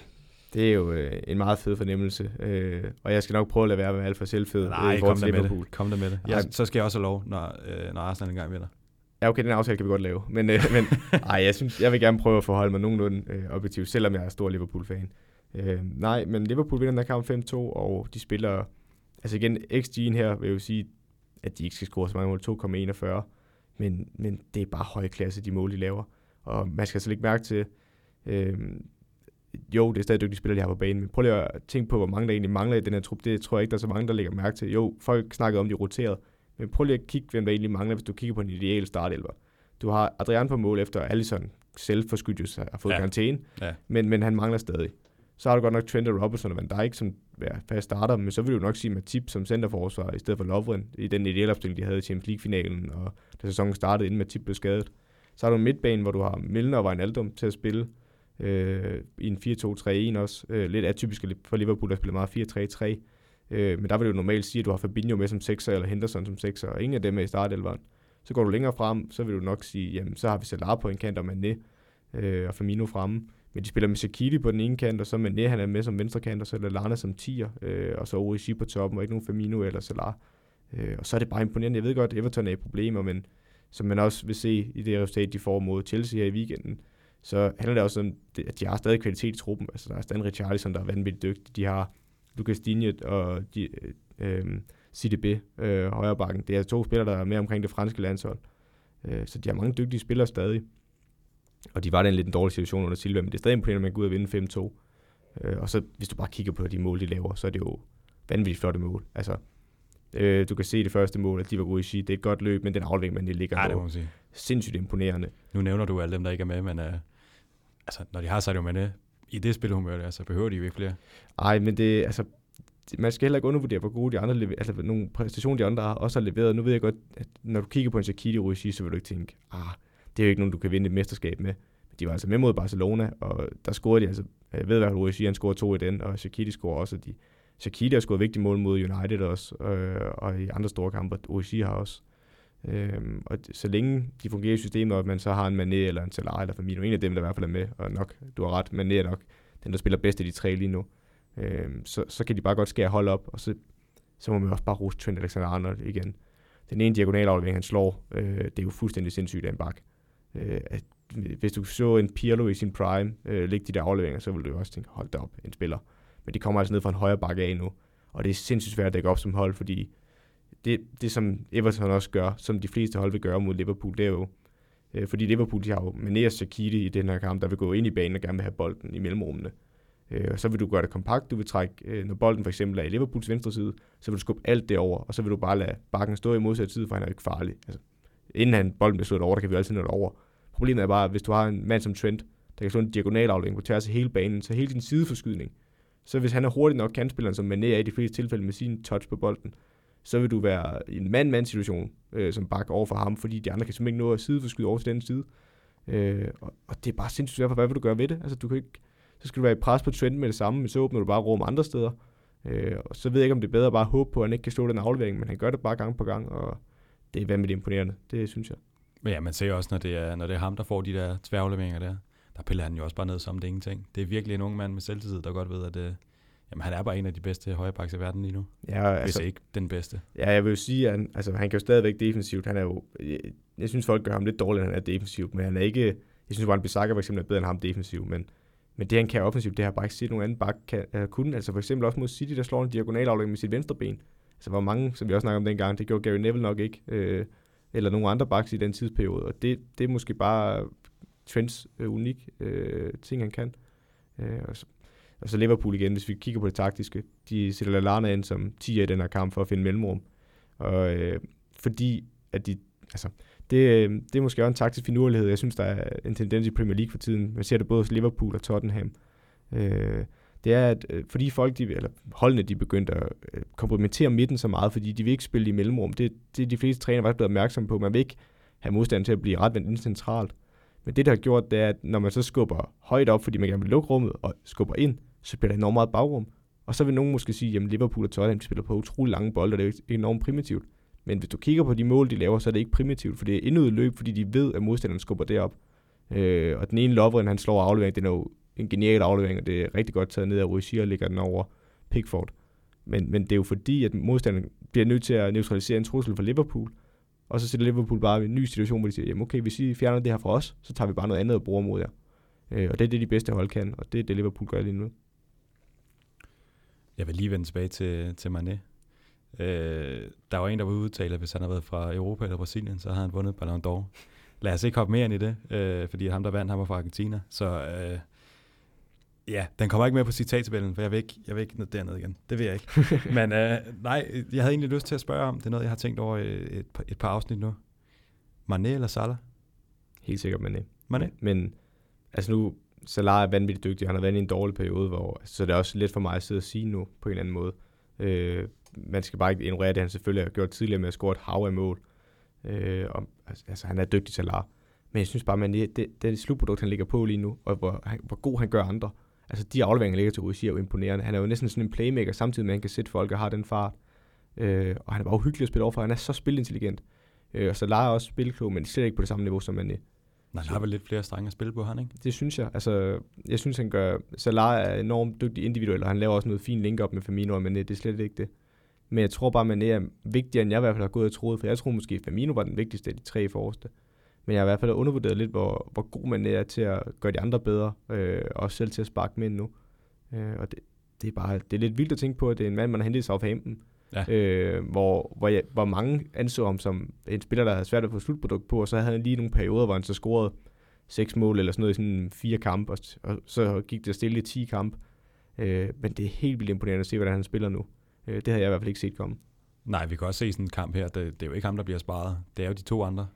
det er jo øh, en meget fed fornemmelse, øh, og jeg skal nok prøve at lade være med alt for selvfed. Nej, øh, kom der med det. Kom der med det. Jeg, så skal jeg også have lov, når, øh, når Arsenal engang vinder. Ja, okay, den aftale kan vi godt lave. Men, øh, men ej, jeg, synes, jeg vil gerne prøve at forholde mig nogenlunde øh, objektivt, selvom jeg er stor Liverpool-fan. Øh, nej, men Liverpool vinder den her kamp 5-2, og de spiller... Altså igen, XG'en her vil jo sige, at de ikke skal score så mange mål, 2,41. Men, men det er bare høj klasse, de mål, de laver. Og man skal så lægge mærke til, øh, jo, det er stadig dygtige spillere, de har på banen, men prøv lige at tænke på, hvor mange der egentlig mangler i den her trup. Det tror jeg ikke, der er så mange, der lægger mærke til. Jo, folk snakkede om, de roterede, men prøv lige at kigge, hvem der egentlig mangler, hvis du kigger på en ideel startelver. Du har Adrian på mål efter Alisson selvforskydtes har fået ja. karantæne, ja. men, men han mangler stadig. Så har du godt nok Trent og Robertson og Van Dijk som ja, fast starter, men så vil du nok sige Matip som centerforsvar i stedet for Lovren i den ideelle opstilling, de havde i Champions League-finalen, og da sæsonen startede, inden Matip blev skadet. Så har du en midtbane, hvor du har Milner og Wijnaldum til at spille, øh, i en 4-2-3-1 også. Øh, lidt atypisk for Liverpool, der spiller meget 4-3-3. Øh, men der vil du normalt sige, at du har Fabinho med som sekser, eller Henderson som sekser, og ingen af dem er i startelveren. Så går du længere frem, så vil du nok sige, jamen så har vi Salah på en kant, og Mané øh, og Firmino fremme. Men de spiller med Shaqiri på den ene kant, og så Mané han er med som venstre kant, og så Lallana som 10'er, øh, og så Origi på toppen, og ikke nogen Firmino eller Salah. Øh, og så er det bare imponerende. Jeg ved godt, at Everton er i problemer, men som man også vil se i det resultat, de får mod Chelsea her i weekenden, så handler det også om, at de har stadig kvalitet i truppen. Altså, der er Stan Richarlison, der er vanvittigt dygtig. De har Lucas Digne og de, øh, CDB, øh, højrebakken. Det er to spillere, der er mere omkring det franske landshold. Øh, så de har mange dygtige spillere stadig. Og de var i en lidt en dårlig situation under Silva, men det er stadig imponerende, at man går ud og vinde 5-2. Øh, og så hvis du bare kigger på de mål, de laver, så er det jo vanvittigt flotte mål. Altså, øh, du kan se det første mål, at de var gode i sige, det er et godt løb, men den aflevering, man ligger ja, det må man sige. sindssygt imponerende. Nu nævner du alle dem, der ikke er med, men uh, altså, når de har Sadio Mane i det spilhumør, der, så behøver de jo ikke flere. Nej, men det, altså, man skal heller ikke undervurdere, hvor gode de andre, altså nogle præstationer, de andre også har leveret. Nu ved jeg godt, at når du kigger på en Shaquille Ruiz, så vil du ikke tænke, ah, det er jo ikke nogen, du kan vinde et mesterskab med. De var altså med mod Barcelona, og der scorede de altså, jeg ved hvad Ruiz han scorede to i den, og Shaquille scorede også. De, Shaquille har scoret vigtige mål mod United også, øh, og i andre store kampe, Ruiz har også. Øhm, og så længe de fungerer i systemet, og man så har en Mané eller en Salah eller Firmino, en af dem, der i hvert fald er med, og nok, du har ret, Mané er nok den, der spiller bedst af de tre lige nu øhm, så, så kan de bare godt skære hold op, og så, så må man også bare rose Trent Alexander-Arnold igen. Den ene diagonalaflevering, han slår, øh, det er jo fuldstændig sindssygt af en bak. Øh, at, hvis du så en Pirlo i sin prime øh, ligge de der afleveringer, så ville du også tænke, hold da op, en spiller. Men de kommer altså ned fra en højre bakke af nu, og det er sindssygt svært at dække op som hold, fordi det, det som Everton også gør, som de fleste hold vil gøre mod Liverpool, det er jo, øh, fordi Liverpool de har jo Mané og Shaqiri i den her kamp, der vil gå ind i banen og gerne vil have bolden i mellemrummene. Øh, og så vil du gøre det kompakt. Du vil trække, øh, når bolden for eksempel er i Liverpools venstre side, så vil du skubbe alt det over, og så vil du bare lade bakken stå i modsatte side, for han er jo ikke farlig. Altså, inden han bolden bliver slået over, der kan vi altid nå det over. Problemet er bare, at hvis du har en mand som Trent, der kan slå en diagonalaflægning på tværs af hele banen, så hele din sideforskydning, så hvis han er hurtig nok kantspilleren, som Mané er i de fleste tilfælde med sin touch på bolden, så vil du være i en mand-mand situation øh, som bak over for ham, fordi de andre kan simpelthen ikke nå at sideforskyde over til den side. Øh, og, og, det er bare sindssygt svært, for hvad vil du gøre ved det? Altså, du kan ikke, så skal du være i pres på trenden med det samme, men så åbner du bare rum andre steder. Øh, og så ved jeg ikke, om det er bedre at bare håbe på, at han ikke kan slå den aflevering, men han gør det bare gang på gang, og det er vanvittigt imponerende. Det synes jeg. Men ja, man ser også, når det er, når det er ham, der får de der tværafleveringer der, der piller han jo også bare ned som det ingenting. Det er virkelig en ung mand med selvtillid, der godt ved, at det, øh, jamen, han er bare en af de bedste højrebacks i verden lige nu. Ja, hvis altså, ikke den bedste. Ja, jeg vil jo sige, at han, altså, han kan jo stadigvæk defensivt. Han er jo, jeg, jeg synes, folk gør ham lidt dårligt, at han er defensivt, men han er ikke, jeg synes, Juan Bissaka for eksempel er bedre end ham defensivt, men men det, han kan offensivt, det har bare ikke set nogen anden bak kan, uh, kunne. Altså for eksempel også mod City, der slår en diagonalaflægning med sit venstre ben. Altså hvor mange, som vi også snakker om dengang, det gjorde Gary Neville nok ikke. Øh, eller nogen andre backs i den tidsperiode. Og det, det er måske bare Trents øh, unik øh, ting, han kan. Øh, og, så, og så Liverpool igen, hvis vi kigger på det taktiske. De sætter Lallana ind som 10 i den her kamp for at finde mellemrum. Og øh, fordi at de, altså, det, øh, det er måske også en taktisk finurlighed. Jeg synes, der er en tendens i Premier League for tiden. Man ser det både hos Liverpool og Tottenham. Øh, det er, at øh, fordi folk, de, eller holdene, de begyndte at øh, kompromittere midten så meget, fordi de vil ikke spille i mellemrum. Det, det er de fleste trænere faktisk blevet opmærksomme på. Man vil ikke have modstand til at blive ret ind centralt. Men det, der har gjort, det er, at når man så skubber højt op, fordi man gerne vil lukke rummet, og skubber ind, så bliver der enormt meget bagrum. Og så vil nogen måske sige, at Liverpool og Tottenham spiller på utrolig lange bolde, og det er enormt primitivt. Men hvis du kigger på de mål, de laver, så er det ikke primitivt, for det er endnu et løb, fordi de ved, at modstanderen skubber derop. Øh, og den ene Lovren, han slår aflevering, det er jo en genial aflevering, og det er rigtig godt taget ned af Ruiz og ligger den over Pickford. Men, men det er jo fordi, at modstanderen bliver nødt til at neutralisere en trussel for Liverpool, og så sætter Liverpool bare i en ny situation, hvor de siger, jamen okay, hvis I fjerner det her fra os, så tager vi bare noget andet og bruger mod jer. Øh, og det er det, de bedste hold kan, og det er det, Liverpool gør lige nu. Jeg vil lige vende tilbage til, til Mané. Øh, der var en, der var udtalt, at hvis han havde været fra Europa eller Brasilien, så havde han vundet Ballon d'Or. Lad os ikke hoppe mere ind i det, øh, fordi ham, der vandt, han var fra Argentina. Så øh, ja, den kommer ikke med på citattabellen, for jeg vil ikke, jeg vil ikke ned dernede igen. Det vil jeg ikke. Men øh, nej, jeg havde egentlig lyst til at spørge om, det er noget, jeg har tænkt over et, et, par afsnit nu. Mané eller Salah? Helt sikkert Mané. Mané? Men altså nu, Salah er vanvittigt dygtig. Han har været i en dårlig periode, hvor, så det er også lidt for mig at sidde og sige nu, på en eller anden måde. Øh, man skal bare ikke ignorere det, han selvfølgelig har gjort tidligere med at score et hav af mål. Øh, og, altså, altså, han er dygtig Salah. Men jeg synes bare, at det, det, det slutprodukt, han ligger på lige nu, og hvor, han, hvor god han gør andre. Altså de afleveringer, han ligger til Rudi, er jo imponerende. Han er jo næsten sådan en playmaker, samtidig med, at han kan sætte folk og har den fart. Øh, og han er bare uhyggelig at spille overfor. Han er så spilintelligent. Øh, og Salah er også spilklog, men slet ikke på det samme niveau, som Mané. Men han har vel lidt flere strenge at spille på, han ikke? Det synes jeg. Altså, jeg synes, han gør... Salah er enormt dygtig individuelt, og han laver også noget fint link-up med Firmino, men det er slet ikke det. Men jeg tror bare, man er vigtigere, end jeg i hvert fald har gået og troet, for jeg tror måske, Firmino var den vigtigste af de tre forreste. Men jeg har i hvert fald undervurderet lidt, hvor, hvor god man er til at gøre de andre bedre, øh, og også selv til at sparke med nu. Øh, og det, det, er bare, det er lidt vildt at tænke på, at det er en mand, man har hentet i Southampton, ja. øh, hvor, hvor, jeg, hvor mange anså ham som en spiller, der havde svært at få slutprodukt på, og så havde han lige nogle perioder, hvor han så scorede seks mål eller sådan noget i sådan fire kampe, og, og så gik det stille i 10 kampe. Øh, men det er helt vildt imponerende at se, hvordan han spiller nu. Øh, det havde jeg i hvert fald ikke set komme. Nej, vi kan også se sådan en kamp her. Det, det er jo ikke ham, der bliver sparet. Det er jo de to andre.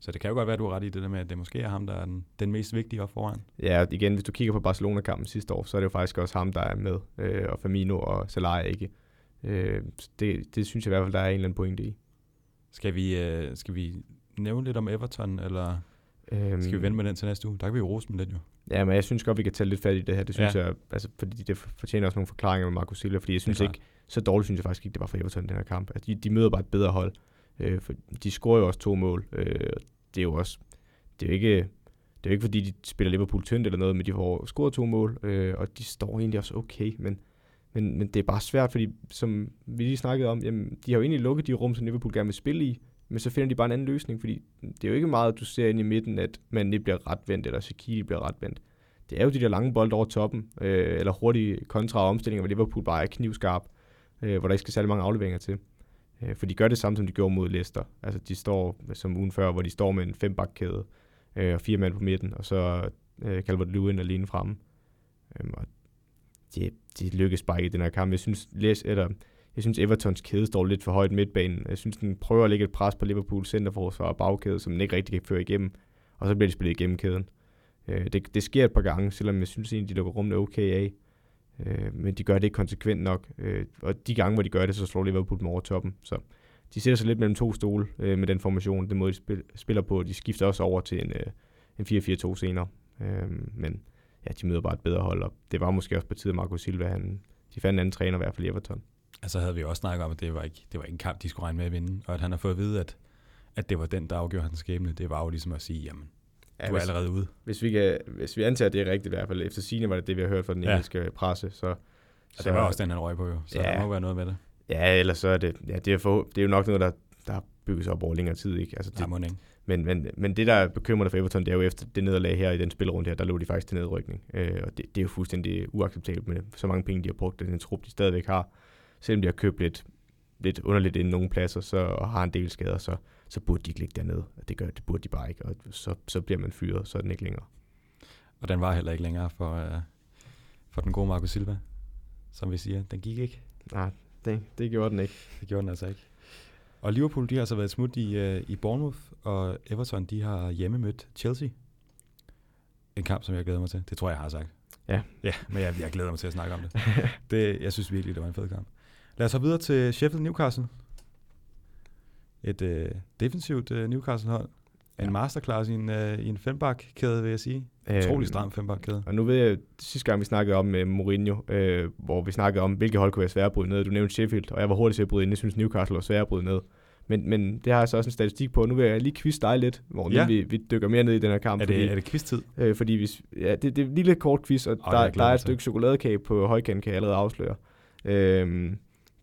Så det kan jo godt være, at du har ret i det der med, at det måske er ham, der er den, den mest vigtige op foran. Ja, igen, hvis du kigger på Barcelona-kampen sidste år, så er det jo faktisk også ham, der er med, øh, og Firmino og Salah ikke. Øh, det, det synes jeg i hvert fald, der er en eller anden pointe i. Skal vi, øh, skal vi nævne lidt om Everton, eller øhm, skal vi vende med den til næste uge? Der kan vi jo rose dem lidt jo. Ja, men jeg synes godt, vi kan tage lidt fat i det her. Det synes ja. jeg, altså, fordi det fortjener også nogle forklaringer med Marco Silva, fordi jeg synes ikke, så dårligt synes jeg faktisk ikke, det var for Everton den her kamp. Altså, de, de møder bare et bedre hold. Øh, for de scorer jo også to mål. Øh, det er jo også, det er jo ikke, det er jo ikke fordi, de spiller Liverpool tyndt eller noget, men de får scoret to mål, øh, og de står egentlig også okay, men, men, men det er bare svært, fordi som vi lige snakkede om, jamen, de har jo egentlig lukket de rum, som Liverpool gerne vil spille i, men så finder de bare en anden løsning, fordi det er jo ikke meget, at du ser ind i midten, at man ikke bliver retvendt, eller Shaqiri bliver retvendt. Det er jo de der lange bolde over toppen, øh, eller hurtige kontra omstillinger, hvor Liverpool bare er knivskarp, øh, hvor der ikke skal særlig mange afleveringer til. Øh, for de gør det samme, som de gjorde mod Leicester. Altså de står som ugen før, hvor de står med en fembakkæde øh, og fire mand på midten, og så øh, Calvert Lewin alene fremme. Øh, og det, det lykkes bare ikke i den her kamp. Jeg synes, Les, eller, jeg synes Evertons kæde står lidt for højt midtbanen. Jeg synes, den prøver at lægge et pres på Liverpools centerforsvar og bagkæde, som den ikke rigtig kan føre igennem. Og så bliver de spillet igennem kæden. Øh, det, det sker et par gange, selvom jeg synes egentlig, de lukker rummene okay af. Øh, men de gør det ikke konsekvent nok. Øh, og de gange, hvor de gør det, så slår Liverpool dem over toppen. Så de sætter sig lidt mellem to stole øh, med den formation, den måde, de spil, spiller på. De skifter også over til en, øh, en 4-4-2 senere. Øh, men ja, de møder bare et bedre hold, og det var måske også på tide, at Marco Silva, han, de fandt en anden træner i hvert fald i Everton. Altså havde vi også snakket om, at det var ikke, det var ikke en kamp, de skulle regne med at vinde, og at han har fået at vide, at, at det var den, der afgjorde hans skæbne. Det var jo ligesom at sige, jamen, Ja, du er hvis, allerede ude. Hvis vi, kan, hvis vi antager, at det er rigtigt i hvert fald, efter sigende var det det, vi har hørt fra den ja. engelske presse, så... Og det var også den, han røg på jo, så ja, der må være noget med det. Ja, ellers så er det, ja, det, er for, det er jo nok noget, der, der bygges op over længere tid, ikke? Altså, det, ja, ikke. Men, men, men det, der er bekymrende for Everton, det er jo efter det nederlag her i den spilrunde her, der lå de faktisk til nedrykning. Øh, og det, det, er jo fuldstændig uacceptabelt med så mange penge, de har brugt, den trup, de stadigvæk har. Selvom de har købt lidt, lidt underligt ind nogle pladser, så og har en del skader, så, så burde de ikke ligge dernede. Og det gør det burde de bare ikke, og så, så bliver man fyret, så er den ikke længere. Og den var heller ikke længere for, uh, for den gode Marco Silva, som vi siger. Den gik ikke. Nej, det, det gjorde den ikke. Det gjorde den altså ikke. Og Liverpool, de har så været smut i, uh, i Bournemouth, og Everton, de har hjemme mødt Chelsea. En kamp, som jeg glæder mig til. Det tror jeg, jeg har sagt. Ja. Ja, men jeg, jeg glæder mig til at snakke om det. det. Jeg synes virkelig, det var en fed kamp. Lad os så videre til Sheffield Newcastle. Et øh, defensivt øh, Newcastle-hold. En ja. masterclass i en, øh, i en fembakkæde, vil jeg sige. Øhm, Utrolig stram fembakkæde. Og nu ved jeg, sidste gang vi snakkede om øh, Mourinho, øh, hvor vi snakkede om, hvilke hold kunne være svære at bryde ned. Du nævnte Sheffield, og jeg var hurtigt til at bryde ind. Jeg synes, Newcastle var svære at bryde ned. Men, men det har jeg så også en statistik på. Nu vil jeg lige quiz dig lidt, hvor ja. vi, vi dykker mere ned i den her kamp. Er det, fordi, er det quiz-tid? Øh, fordi hvis, ja, det, det er en lille kort quiz, og oh, der, der er et stykke chokoladekage på højkant, kan jeg allerede afsløre. Øh,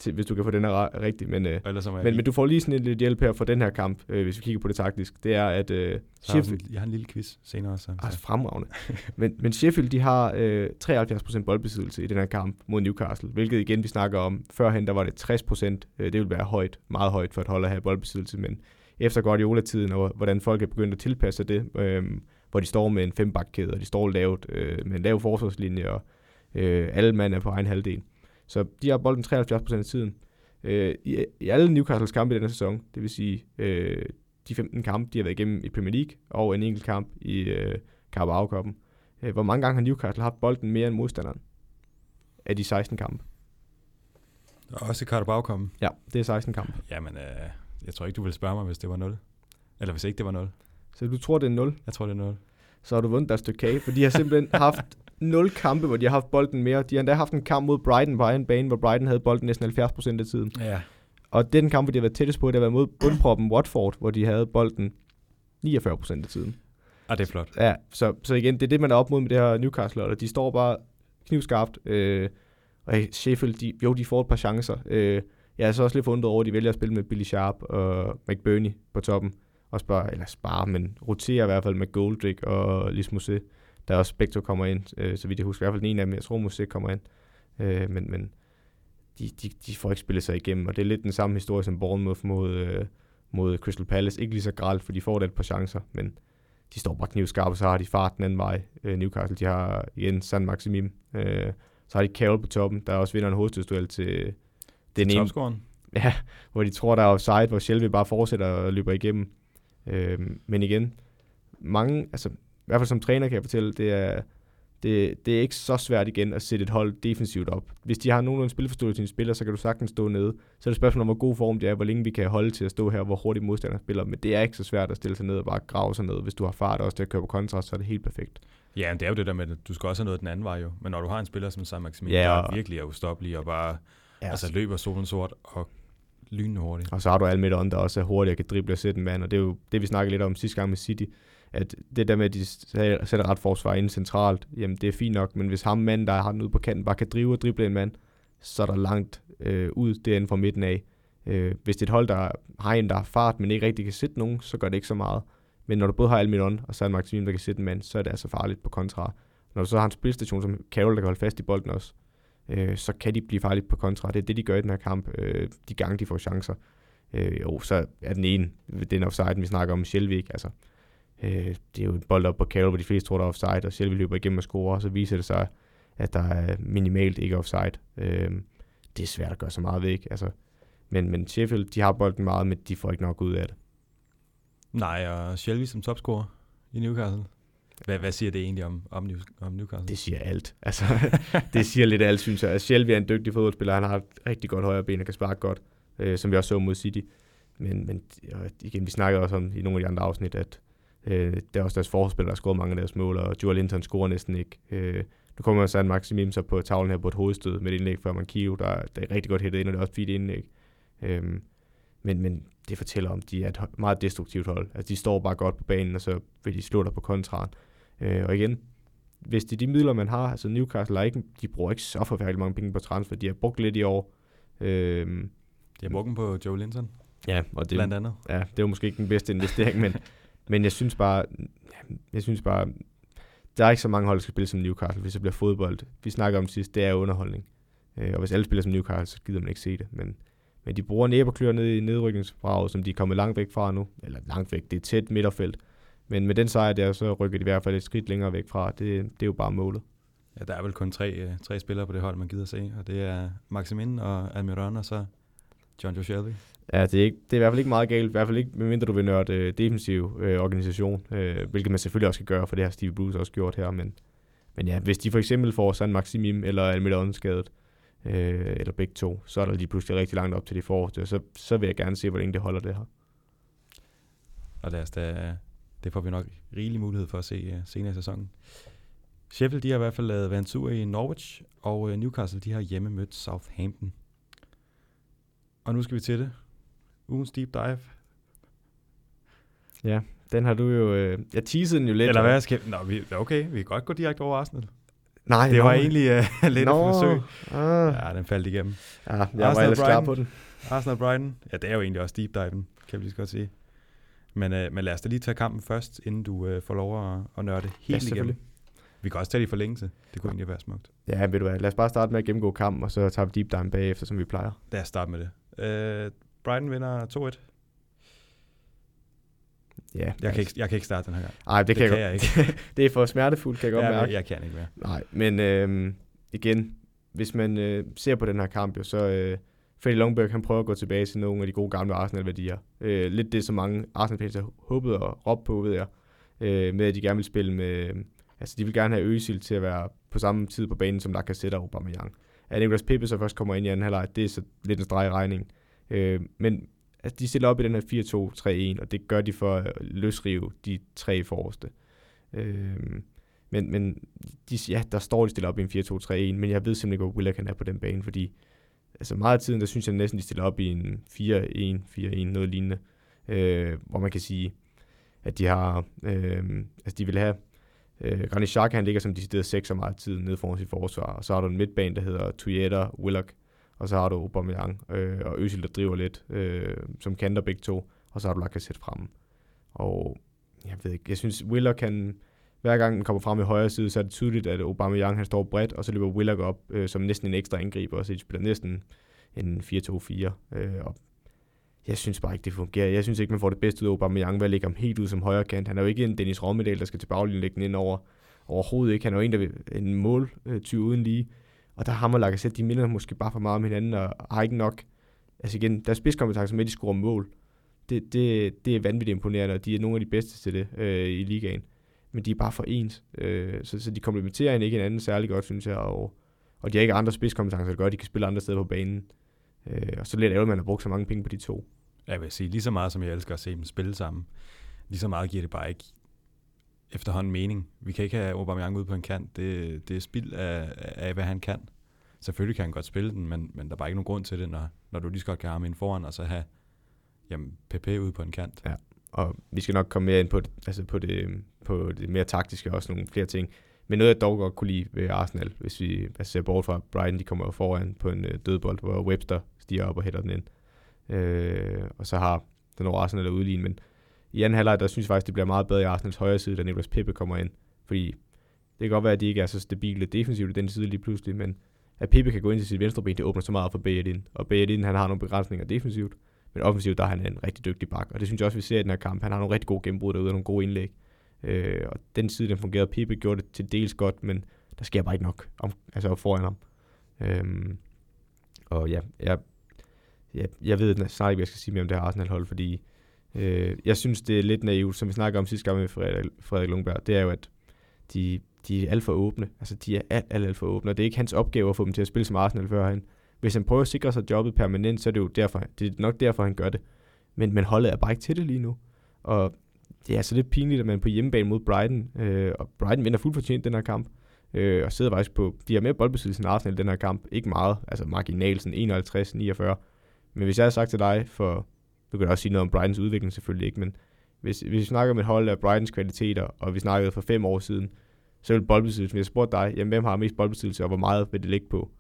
til, hvis du kan få den her rigtig. Men, øh, men, men du får lige sådan lidt hjælp her for den her kamp, øh, hvis vi kigger på det taktisk. Det er, at øh, Sheffield... Jeg har en lille quiz senere. Så, altså fremragende. men, men Sheffield, de har øh, 73% boldbesiddelse i den her kamp mod Newcastle, hvilket igen, vi snakker om, førhen der var det 60%. Øh, det vil være højt, meget højt for et hold at have boldbesiddelse, men efter Guardiola-tiden, og hvordan folk er begyndt at tilpasse det, øh, hvor de står med en fembakkæde, og de står lavt øh, med en lav forsvarslinje, og øh, alle mand er på egen halvdel så de har bolden 73% af tiden. Øh, i, I alle Newcastles kampe i denne sæson, det vil sige øh, de 15 kampe, de har været igennem i Premier League, og en enkelt kamp i øh, Carabao Cup'en. Øh, hvor mange gange har Newcastle haft bolden mere end modstanderen af de 16 kampe? Også i Carabao Cup'en? Ja, det er 16 kampe. Jamen, øh, jeg tror ikke, du vil spørge mig, hvis det var 0. Eller hvis ikke det var 0. Så du tror, det er 0? Jeg tror, det er 0. Så har du vundet et stykke kage, for de har simpelthen haft nul kampe, hvor de har haft bolden mere. De har endda haft en kamp mod Brighton på egen bane, hvor Brighton havde bolden næsten 70% af tiden. Ja. Og den kamp, hvor de har været tættest på, det har været mod bundproppen Watford, hvor de havde bolden 49% af tiden. Ah, det er flot. Ja, så, så igen, det er det, man er op mod med det her Newcastle, og de står bare knivskarpt. Øh, og Sheffield, de, jo, de får et par chancer. Øh, jeg er så også lidt forundret over, at de vælger at spille med Billy Sharp og McBurney på toppen. og spare, eller spare, men rotere i hvert fald med Goldrick og Lis Der også begge to kommer ind, øh, så vidt jeg husker, i hvert fald den ene af dem, jeg tror Mose kommer ind, øh, men, men de, de, de får ikke spillet sig igennem, og det er lidt den samme historie som Bournemouth mod, øh, mod Crystal Palace. Ikke lige så gralt, for de får da et par chancer, men de står bare knivskarpe, så har de fart den anden vej. Øh, Newcastle, de har igen San Maximim. Øh, så har de Carroll på toppen, der også vinder en hovedstødsduel til den ene. Ja, hvor de tror, der er offside, hvor Shelby bare fortsætter og løber igennem. Øh, men igen, mange, altså i hvert fald som træner kan jeg fortælle, det er, det, det er ikke så svært igen at sætte et hold defensivt op. Hvis de har nogenlunde spilforståelse til sine spillere, så kan du sagtens stå nede. Så er det spørgsmål om, hvor god form det er, hvor længe vi kan holde til at stå her, hvor hurtigt modstanderen spiller. Men det er ikke så svært at stille sig ned og bare grave sig ned. Hvis du har fart også til at køre på kontra, så er det helt perfekt. Ja, men det er jo det der med, at du skal også have noget den anden vej jo. Men når du har en spiller som Sam Maximilian, ja, og... der virkelig er ustoppelig og bare ja. altså, løber solen sort og lynende hurtigt. Og så har du Almiron, der også er hurtig og kan drible og sætte en mand. Og det er jo det, vi snakkede lidt om sidste gang med City at det der med, at de sætter ret forsvar ind centralt, jamen det er fint nok, men hvis ham mand, der har den ude på kanten, bare kan drive og drible en mand, så er der langt øh, ud derinde fra midten af. Øh, hvis det er et hold, der har en, der har fart, men ikke rigtig kan sætte nogen, så gør det ikke så meget. Men når du både har Almiron og San Maximin, der kan sætte en mand, så er det altså farligt på kontra. Når du så har en spilstation som Carroll, der kan holde fast i bolden også, øh, så kan de blive farligt på kontra. Det er det, de gør i den her kamp, øh, de gange de får chancer. Øh, jo, så er den ene, den offside, vi snakker om, Shelvik, altså Øh, det er jo en bold op på Carroll, hvor de fleste tror, der er offside, og selv løber igennem og scorer, og så viser det sig, at der er minimalt ikke offside. Øh, det er svært at gøre så meget ved, ikke? Altså, men, men Sheffield, de har bolden meget, men de får ikke nok ud af det. Nej, og Shelby som topscorer i Newcastle. Hvad, hvad siger det egentlig om, om, New, om Newcastle? Det siger alt. Altså, det siger lidt alt, synes jeg. Altså, Shelby er en dygtig fodboldspiller. Han har et rigtig godt højre ben og kan sparke godt, øh, som vi også så mod City. Men, men igen, vi snakker også om i nogle af de andre afsnit, at Øh, det er også deres forspiller, der har scoret mange af deres mål, og Joel Linton scorer næsten ikke. Øh, nu kommer San Maximim så på tavlen her på et hovedstød med et indlæg fra Mankio, der, der er rigtig godt hættet ind, og det er også fint indlæg. Øh, men, men det fortæller om, at de er et meget destruktivt hold. Altså, de står bare godt på banen, og så vil de slå dig på kontraren. Øh, og igen, hvis det er de midler, man har, altså Newcastle er ikke, de bruger ikke så forfærdeligt mange penge på transfer, de har brugt lidt i år. Øh, de har brugt dem på Joe Linton. Ja, og det, blandt andet. Ja, det var måske ikke den bedste investering, men, men jeg synes bare, jeg synes bare, der er ikke så mange hold, der skal spille som Newcastle, hvis det bliver fodbold. Vi snakker om sidst, det er underholdning. Øh, og hvis alle spiller som Newcastle, så gider man ikke se det. Men, men de bruger næberklør ned i nedrykningsbraget, som de er kommet langt væk fra nu. Eller langt væk, det er tæt midterfelt. Men med den sejr der, så rykker de i hvert fald et skridt længere væk fra. Det, det er jo bare målet. Ja, der er vel kun tre, øh, tre spillere på det hold, man gider se. Og det er Maximin og Almiron, og så John Joe Shelby. Ja, det er, ikke, det er i hvert fald ikke meget galt, i hvert fald ikke, medmindre du vil nørde øh, defensiv øh, organisation, øh, hvilket man selvfølgelig også skal gøre, for det har Steve Bruce også gjort her, men, men ja, hvis de for eksempel får San Maximim eller Almiron skadet, øh, eller begge to, så er der lige pludselig rigtig langt op til de forreste, så, så vil jeg gerne se, hvor længe det holder det her. Og lad os da, det får vi nok rigelig mulighed for at se uh, senere i sæsonen. Sheffield, de har i hvert fald lavet været en tur i Norwich, og uh, Newcastle, de har hjemme mødt Southampton. Og nu skal vi til det ugens deep dive. Ja, den har du jo... Øh, jeg teasede den jo lidt. Eller hvad skal... Nå, vi, okay, vi kan godt gå direkte over Arsenal. Nej, Det var egentlig uh, lidt no, et forsøg. Uh. Ja, den faldt igennem. Ja, jeg Arsenal var ellers klar på den. Arsenal Brighton. Ja, det er jo egentlig også deep diven, kan vi lige så godt sige. Men, uh, men lad os da lige tage kampen først, inden du uh, får lov at, at nørde helt ja, igennem. Vi kan også tage det i forlængelse. Det kunne ja. egentlig være smukt. Ja, ved du hvad, lad os bare starte med at gennemgå kampen, og så tager vi deep dive bagefter, som vi plejer. Lad os starte med det. Uh, Brighton vinder 2-1. Ja, jeg, kan ikke, jeg kan ikke starte den her gang. Nej, det, det kan, jeg, jeg ikke. det er for smertefuldt, kan jeg godt ja, mærke. Jeg kan ikke mere. Nej, men øh, igen, hvis man øh, ser på den her kamp, jo, så øh, Freddy Longberg, han prøver at gå tilbage til nogle af de gode gamle Arsenal-værdier. Øh, lidt det, som mange Arsenal-fans har håbet og råbt på, ved jeg. Øh, med at de gerne vil spille med... Altså, de vil gerne have Øsil til at være på samme tid på banen, som Lacazette og Aubameyang. At Nicolas Pepe så først kommer ind i anden halvleg, det er så lidt en streg i regningen. Øh, men altså, de stiller op i den her 4-2-3-1, og det gør de for at løsrive de tre forreste. Øh, men men de, ja, der står de stiller op i en 4-2-3-1, men jeg ved simpelthen ikke, hvor Willock han er på den bane, fordi altså meget af tiden, der synes jeg næsten, de stiller op i en 4-1-4-1, noget lignende, øh, hvor man kan sige, at de har, øh, altså de vil have, øh, Granit Xhaka, han ligger som decideret 6 så meget tid nede foran sit forsvar, og så har du en midtbane, der hedder Tuyeta, Willock, og så har du Aubameyang øh, og Øsil, der driver lidt, øh, som kanter begge to, og så har du Lacazette fremme. Og jeg ved ikke, jeg synes, Willock kan, hver gang den kommer frem i højre side, så er det tydeligt, at Aubameyang han står bredt, og så løber Willock op øh, som næsten en ekstra angriber, og så de spiller næsten en 4-2-4. Øh, og jeg synes bare ikke, det fungerer. Jeg synes ikke, man får det bedste ud af Aubameyang ved at lægge ham helt ud som højre kant. Han er jo ikke en Dennis Rommedal, der skal til baglinjen lægge den ind over. Overhovedet ikke. Han er jo en, der vil en måltyv uden lige. Og der har man lagt de minder måske bare for meget om hinanden, og har ikke nok, altså igen, der spidskompetence med, at de scorer mål. Det, det, det er vanvittigt imponerende, og de er nogle af de bedste til det øh, i ligaen. Men de er bare for ens, øh, så, så de komplementerer ikke hinanden særlig godt, synes jeg, og, og de har ikke andre spidskompetencer, der gør, at de kan spille andre steder på banen. Øh, og så lidt ærgerligt, at man har brugt så mange penge på de to. Jeg vil sige, lige så meget som jeg elsker at se dem spille sammen, lige så meget giver det bare ikke efterhånden mening. Vi kan ikke have Aubameyang ud på en kant. Det, det er spild af, af, hvad han kan. Selvfølgelig kan han godt spille den, men, men der er bare ikke nogen grund til det, når, når du lige så godt kan have ham ind foran, og så have jamen, PP ud på en kant. Ja, og vi skal nok komme mere ind på det, altså på det, på det mere taktiske og også nogle flere ting. Men noget, jeg dog godt kunne lide ved Arsenal, hvis vi altså, ser bort fra Brighton, de kommer foran på en øh, dødbold, hvor Webster stiger op og hælder den ind. Øh, og så har den over Arsenal udlignet, men i anden halvleg, der synes jeg faktisk, det bliver meget bedre i Arsenals højre side, da Nicolas Pepe kommer ind. Fordi det kan godt være, at de ikke er så stabile defensivt i den side lige pludselig, men at Pepe kan gå ind til sit venstre ben, det åbner så meget for Bayern Og Bayern han har nogle begrænsninger defensivt, men offensivt, der er han en rigtig dygtig bak. Og det synes jeg også, vi ser i den her kamp. Han har nogle rigtig gode gennembrud derude og nogle gode indlæg. Øh, og den side, den fungerede. Pepe gjorde det til dels godt, men der sker bare ikke nok om, altså foran ham. Øh, og ja, jeg, jeg, jeg ved snart ikke, hvad jeg skal sige mere om det her Arsenal-hold, fordi øh, jeg synes, det er lidt naivt, som vi snakker om sidste gang med Frederik, Frederik Lundberg, det er jo, at de, de er alt for åbne. Altså, de er alt, alt, alt for åbne, og det er ikke hans opgave at få dem til at spille som Arsenal førhen. Hvis han prøver at sikre sig jobbet permanent, så er det jo derfor, det er nok derfor, han gør det. Men, men holdet er bare ikke til det lige nu. Og det er altså lidt pinligt, at man på hjemmebane mod Brighton, øh, og Brighton vinder fuldt fortjent den her kamp, øh, og sidder faktisk på, de har mere boldbesiddelse end Arsenal i den her kamp. Ikke meget, altså marginal, sådan 51-49. Men hvis jeg havde sagt til dig for, du kan også sige noget om Brightons udvikling selvfølgelig ikke, men hvis, hvis vi snakker om et hold af Brightons kvaliteter, og vi snakkede for fem år siden, så vil boldbesiddelse, hvis jeg spurgte dig, jamen, hvem har mest boldbesiddelse, og hvor meget vil det ligge på?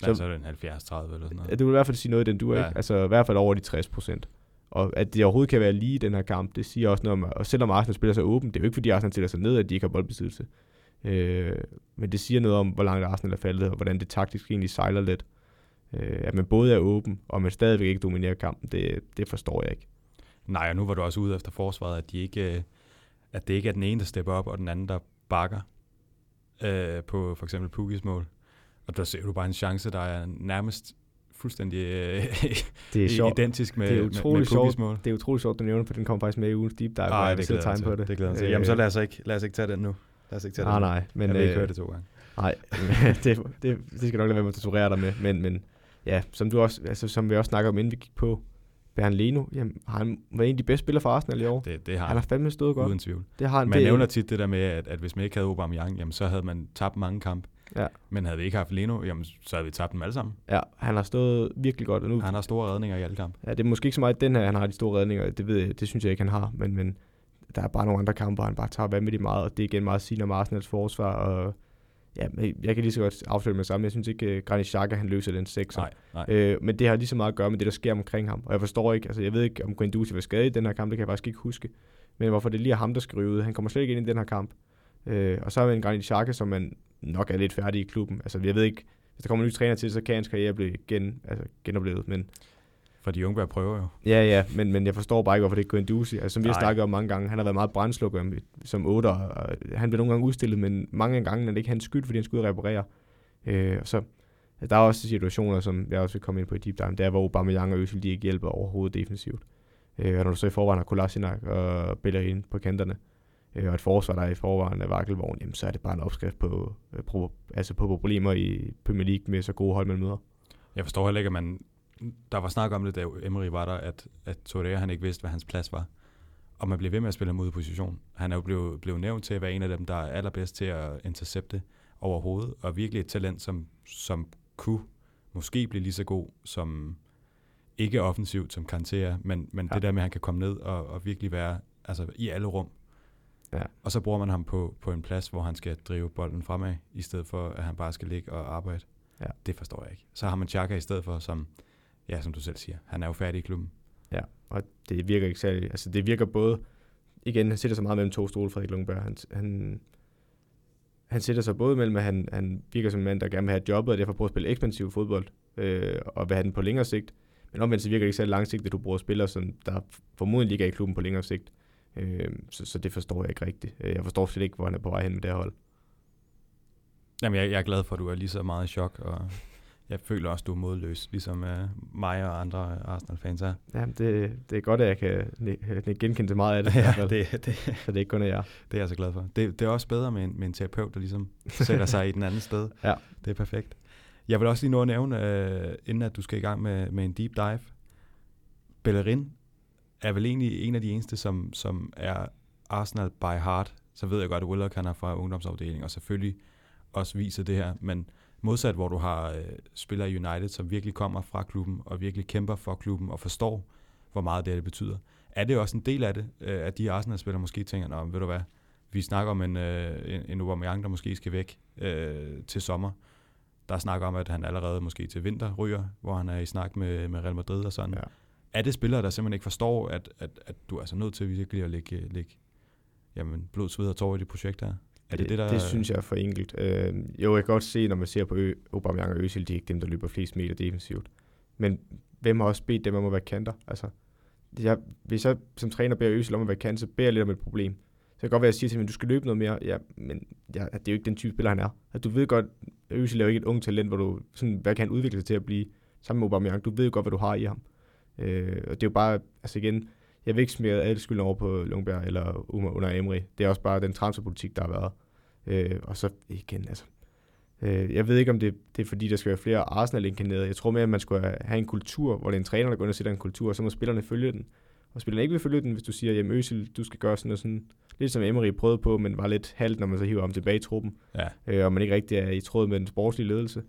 Så, ja, så er det en 70-30 eller sådan noget. Du vil i hvert fald sige noget i den du, ja. ikke? Altså i hvert fald over de 60 procent. Og at det overhovedet kan være lige i den her kamp, det siger også noget om, og selvom Arsenal spiller sig åben, det er jo ikke fordi Arsenal stiller sig ned, at de ikke har boldbesiddelse. Øh, men det siger noget om, hvor langt Arsenal er faldet, og hvordan det taktisk egentlig sejler lidt. Øh, at man både er åben, og man stadigvæk ikke dominerer kampen, det, det forstår jeg ikke. Nej, og nu var du også ude efter forsvaret, at, de ikke, øh, at det ikke er den ene, der stepper op, og den anden, der bakker øh, på for eksempel Pukis mål. Og der ser du bare en chance, der er nærmest fuldstændig øh, det er sjovt. identisk med, det er utrolig med, med mål. Det er utroligt sjovt, du nævner, for den kommer faktisk med i ugens deep dive, Ej, jeg det glæder jeg på det. Det glæder til. Jamen så lad os ikke, lad os ikke tage den nu. Lad os ikke tage ah, den nej, men, jeg vil ikke øh, høre det to gange. Nej, det, det, det, skal nok lade være med at torturere dig med, men, men ja, som, du også, altså, som vi også snakker om, inden vi gik på, Bernd Leno, jamen, har han været en af de bedste spillere for Arsenal i år? Det, det har han. har fandme stået godt. Uden tvivl. Det har han. Man det, nævner tit det der med, at, at hvis man ikke havde Aubameyang, jamen, så havde man tabt mange kampe. Ja. Men havde vi ikke haft Leno, jamen, så havde vi tabt dem alle sammen. Ja, han har stået virkelig godt. Og nu, han har store redninger i alle kampe. Ja, det er måske ikke så meget den her, han har de store redninger. Det, ved jeg, det synes jeg ikke, han har. Men, men der er bare nogle andre kampe, hvor han bare tager vanvittigt meget. Og det er igen meget sigende om Arsenals forsvar. Og ja, jeg kan lige så godt afsløre med sammen. Jeg synes ikke, uh, Granit Xhaka, han løser den sekser. Nej, nej. Øh, men det har lige så meget at gøre med det, der sker omkring ham. Og jeg forstår ikke, altså jeg ved ikke, om Guendouzi var skadet i den her kamp, det kan jeg faktisk ikke huske. Men hvorfor det lige er ham, der skal ud. Han kommer slet ikke ind i den her kamp. Øh, og så har vi en Granit Xhaka, som man nok er lidt færdig i klubben. Altså jeg ved ikke, hvis der kommer en ny træner til, så kan hans karriere blive gen, altså, genoplevet. Men, for de unge prøver jo. Ja, ja, men, men jeg forstår bare ikke, hvorfor det ikke går Guendouzi. Altså, som vi har snakket om mange gange, han har været meget brændslukker som 8, og han bliver nogle gange udstillet, men mange gange er det ikke hans skyld, fordi han skulle reparere. Øh, og så der er også situationer, som jeg også vil komme ind på i deep dive, der hvor Aubameyang og Øsel, de ikke hjælper overhovedet defensivt. Øh, og når du så i forvejen har Kolasinac og Bellerin på kanterne, øh, og et forsvar, der er i forvejen af Vakkelvogn, jamen, så er det bare en opskrift på, øh, på, altså på problemer i Premier League med så gode hold, man møder. Jeg forstår heller ikke, at man der var snak om det, da Emery var der, at, at Torreira han ikke vidste, hvad hans plads var. Og man bliver ved med at spille ham ud i position. Han er jo blevet, blevet nævnt til at være en af dem, der er allerbedst til at intercepte overhovedet, og virkelig et talent, som, som kunne måske blive lige så god som ikke offensivt som Kanté men, men ja. det der med, at han kan komme ned og, og virkelig være altså, i alle rum. Ja. Og så bruger man ham på, på en plads, hvor han skal drive bolden fremad, i stedet for, at han bare skal ligge og arbejde. Ja. Det forstår jeg ikke. Så har man Chaka i stedet for, som ja, som du selv siger, han er jo færdig i klubben. Ja, og det virker ikke særlig, altså det virker både igen, han sætter sig meget mellem to stole, Frederik Lundberg. Han, han, han sætter sig både mellem, at han, han virker som en mand, der gerne vil have jobbet, og derfor prøver at spille ekspansiv fodbold, øh, og vil have den på længere sigt. Men omvendt så virker det ikke så langsigtet, at du bruger spillere, som der formodentlig ligger i klubben på længere sigt. Øh, så, så det forstår jeg ikke rigtigt. Øh, jeg forstår slet ikke, hvor han er på vej hen med det her hold. Jamen, jeg, jeg er glad for, at du er lige så meget i chok, og jeg føler også, du er modløs, ligesom uh, mig og andre Arsenal-fans er. Ja, det, det er godt, at jeg kan genkende til meget af det. ja, det, det, så det er ikke kun af jer. Det er jeg så glad for. Det, det er også bedre med en, med en terapeut, der ligesom sætter sig i den anden sted. Ja. Det er perfekt. Jeg vil også lige nå at nævne, uh, inden at du skal i gang med, med en deep dive. Bellerin er vel egentlig en af de eneste, som, som er Arsenal by heart. Så ved jeg godt, at Willock han er fra ungdomsafdelingen, og selvfølgelig også viser det her, men modsat hvor du har øh, spillere i United, som virkelig kommer fra klubben, og virkelig kæmper for klubben, og forstår, hvor meget det, det betyder. Er det også en del af det, øh, at de Arsenal-spillere måske tænker, Nå, ved du hvad, vi snakker om en, øh, en, en Aubameyang, der måske skal væk øh, til sommer. Der er snak om, at han allerede måske til vinter ryger, hvor han er i snak med, med Real Madrid og sådan. Ja. Er det spillere, der simpelthen ikke forstår, at, at, at du er altså nødt til virkelig at lægge, lægge jamen, blod, sved og tårer i det projekt her? Er det, det, der... det synes jeg er for enkelt. Øh, jo, jeg kan godt se, når man ser på Ø, Aubameyang og Øsil, de er ikke dem, der løber flest meter defensivt. Men hvem har også bedt dem om at være kanter? Altså, jeg, hvis jeg som træner beder Øsil om at være kanter, så beder jeg lidt om et problem. Så kan godt være, at jeg siger til ham, at du skal løbe noget mere. Ja, men ja, det er jo ikke den type spiller, han er. At du ved godt, at Øsil er jo ikke et ung talent, hvor du sådan, hvad kan han udvikle sig til at blive sammen med Aubameyang. Du ved jo godt, hvad du har i ham. Øh, og det er jo bare, altså igen, jeg vil ikke smide alle skylden over på Lundberg eller under Emery. Det er også bare den transferpolitik, der har været. Øh, og så igen, altså, øh, jeg ved ikke, om det, det er fordi, der skal være flere Arsenal-inkarnerede. Jeg tror mere, at man skulle have en kultur, hvor det er en træner, der går ind og sætter en kultur, og så må spillerne følge den. Og spillerne ikke vil følge den, hvis du siger, jamen Øsil, du skal gøre sådan og sådan. Lidt som Emery prøvede på, men var lidt halvt, når man så hiver ham tilbage i truppen. Ja. Øh, og man ikke rigtig er i tråd med den sportslige ledelse.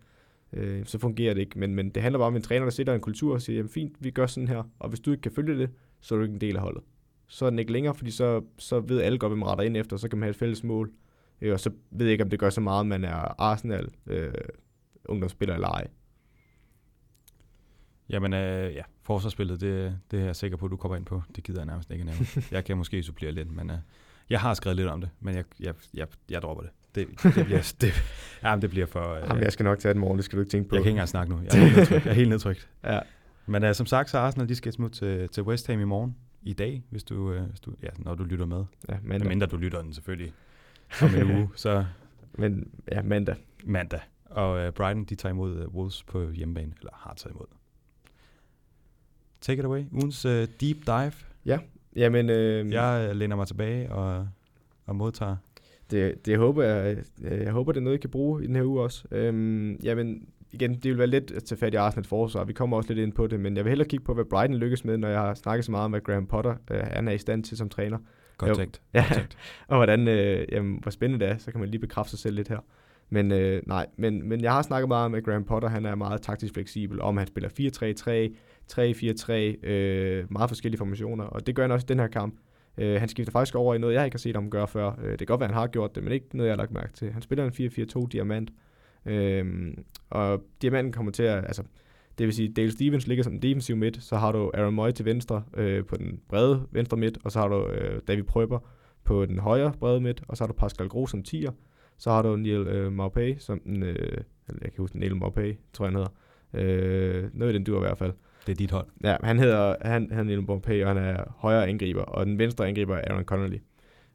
Øh, så fungerer det ikke. Men, men det handler bare om en træner, der sætter en kultur og siger, jamen fint, vi gør sådan her. Og hvis du ikke kan følge det, så er du ikke en del af holdet. Så er den ikke længere, fordi så, så ved alle godt, hvem retter ind efter, så kan man have et fælles mål. Øh, og så ved jeg ikke, om det gør så meget, man er Arsenal øh, ungdomsspiller eller ej. Jamen øh, ja, forsvarsspillet, det, det er jeg sikker på, at du kommer ind på. Det gider jeg nærmest ikke nævne. jeg kan måske supplere lidt, men øh, jeg har skrevet lidt om det, men jeg, jeg, jeg, jeg dropper det. Det, det bliver, det, jamen, det bliver for... Øh, jamen, jeg skal nok tage den morgen, det skal du ikke tænke på. Jeg kan ikke engang snakke nu. Jeg er helt nedtrykt. Jeg er helt nedtrykt. ja. Men uh, som sagt, så Arsenal, de skal smutte til, til West Ham i morgen. I dag, hvis du, uh, hvis du, ja, når du lytter med. Ja, mandag. Mindre du lytter den selvfølgelig om en uge, så... Men ja, mandag. Mandag. Og uh, Brighton, de tager imod uh, Wolves på hjemmebane, eller har taget imod. Take it away. Ugens uh, deep dive. Ja, jamen... Øh, jeg læner mig tilbage og, og modtager. Det, det håber jeg. Jeg håber, det er noget, I kan bruge i den her uge også. Øhm, jamen, igen, det vil være lidt at tage fat i Arsenal forsvar. Vi kommer også lidt ind på det, men jeg vil hellere kigge på, hvad Brighton lykkes med, når jeg har snakket så meget om, hvad Graham Potter øh, han er i stand til som træner. Godt tænkt. Ja, og hvordan, øh, jamen, hvor spændende det er, så kan man lige bekræfte sig selv lidt her. Men øh, nej, men, men jeg har snakket meget med Graham Potter, han er meget taktisk fleksibel, om han spiller 4-3-3, 3-4-3, øh, meget forskellige formationer, og det gør han også i den her kamp. Øh, han skifter faktisk over i noget, jeg ikke har set ham gøre før. Øh, det kan godt være, han har gjort det, men ikke noget, jeg har lagt mærke til. Han spiller en 4-4-2 diamant, øh, og diamanten kommer til at, altså, det vil sige, Dale Stevens ligger som defensiv midt, så har du Aaron Moy til venstre øh, på den brede venstre midt, og så har du øh, David Prøber på den højre brede midt, og så har du Pascal Gros som tier, så har du Neil øh, Maupay som den, øh, jeg kan huske Neil Maupay, tror jeg han hedder. Øh, noget i den dur i hvert fald. Det er dit hold. Ja, han hedder, han, han Neil Maupay, og han er højre angriber, og den venstre angriber er Aaron Connolly.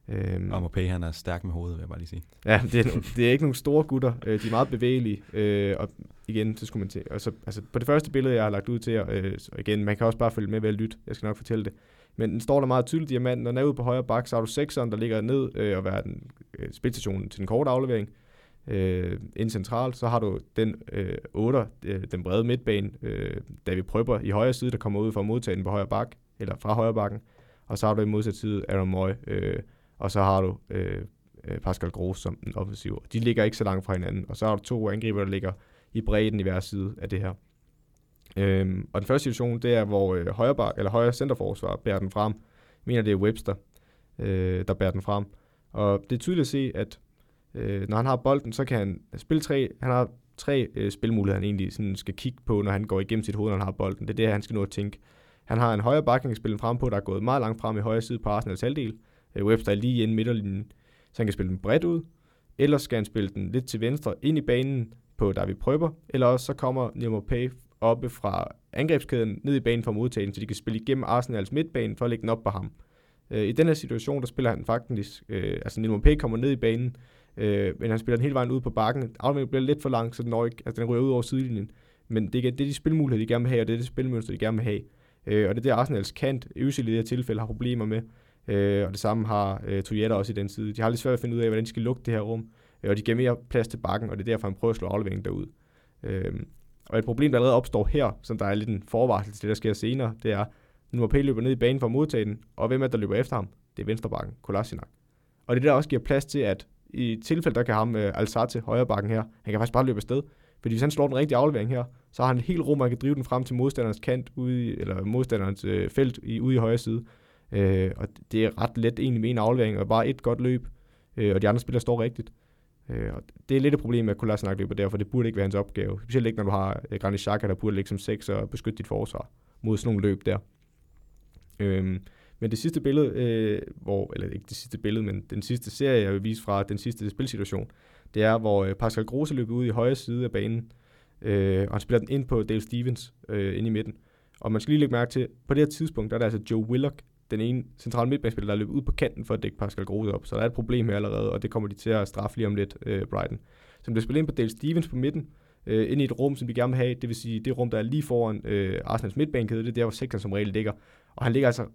Øhm, og Maupay, han er stærk med hovedet, vil jeg bare lige sige. Ja, det er, det er ikke nogle store gutter. Øh, de er meget bevægelige, øh, og igen, så skulle man til. Og så, altså, på det første billede, jeg har lagt ud til jer, øh, igen, man kan også bare følge med ved at lytte. Jeg skal nok fortælle det. Men den står der meget tydeligt, diamanten. Når den er ude på højre bak, så har du sekseren, der ligger ned øh, og være den øh, spilstationen til den korte aflevering. Øh, ind centralt, så har du den øh, 8, øh, den brede midtbane, øh, David Prøber i højre side, der kommer ud for at modtage den på højre bak, eller fra højre bakken. Og så har du i modsat side Aaron Moy, øh, og så har du øh, øh Pascal Gros som den offensiv. De ligger ikke så langt fra hinanden. Og så har du to angriber, der ligger i bredden i hver side af det her. Øhm, og den første situation, det er, hvor øh, højre, bak, eller højre centerforsvar bærer den frem. Jeg mener, det er Webster, øh, der bærer den frem. Og det er tydeligt at se, at øh, når han har bolden, så kan han spille tre, han har tre øh, spilmuligheder, han egentlig sådan skal kigge på, når han går igennem sit hoved, når han har bolden. Det er det, han skal nå at tænke. Han har en højre bakning spille frem på, der er gået meget langt frem i højre side på Arsenals halvdel, Øh, Webster er lige inde midterlinjen, så han kan spille den bredt ud, eller skal han spille den lidt til venstre ind i banen på David prøver. eller også så kommer Neil Pay oppe fra angrebskæden ned i banen for modtagen, så de kan spille igennem Arsenals midtbane for at lægge den op på ham. Øh, I den her situation, der spiller han faktisk, øh, altså Neil Pay kommer ned i banen, øh, men han spiller den hele vejen ud på bakken. Afleveringen bliver lidt for lang, så den, når ikke, altså den ryger ud over sidelinjen. Men det er, det er de spilmuligheder, de gerne vil have, og det er det spilmønster, de gerne vil have. Øh, og det er det, Arsenals kant, Øsil i det her tilfælde, har problemer med. Øh, og det samme har øh, Toyota også i den side. De har lidt svært at finde ud af, hvordan de skal lukke det her rum. Øh, og de giver mere plads til bakken, og det er derfor, han prøver at slå afleveringen derud. Øh, og et problem, der allerede opstår her, som der er lidt en forvarsel til det, der sker senere, det er, nu P løber ned i banen for at modtage den, og hvem er der løber efter ham? Det er venstrebakken, Kolasinak. Og det der også giver plads til, at i tilfælde, der kan ham øh, Alsate, højre bakken her, han kan faktisk bare løbe afsted. Fordi hvis han slår den rigtige aflevering her, så har han et helt rum, man kan drive den frem til modstanderens kant, ude i, eller modstanderens øh, felt i, ude i højre side. Øh, og det er ret let egentlig med en aflevering, og bare et godt løb, øh, og de andre spillere står rigtigt. Øh, og det er lidt et problem med, Kolasinac løber der, for det burde ikke være hans opgave. Specielt ikke, når du har øh, Granit Xhaka, der burde ligge som 6 og beskytte dit forsvar mod sådan nogle løb der. Øh, men det sidste billede, øh, hvor, eller ikke det sidste billede, men den sidste serie, jeg vil vise fra den sidste spilsituation, det er, hvor øh, Pascal Grosse løber ud i højre side af banen, øh, og han spiller den ind på Dale Stevens øh, ind i midten. Og man skal lige lægge mærke til, på det her tidspunkt, der er der altså Joe Willock, den ene centrale midtbanespiller, der løb ud på kanten for at dække Pascal Grote op. Så der er et problem her allerede, og det kommer de til at straffe lige om lidt, øh, Brighton. Så bliver spillet ind på Dale Stevens på midten, øh, ind i et rum, som de gerne vil have. Det vil sige, det rum, der er lige foran øh, Arsenals midtbanekæde, det er der, hvor sektoren som regel ligger. Og han ligger altså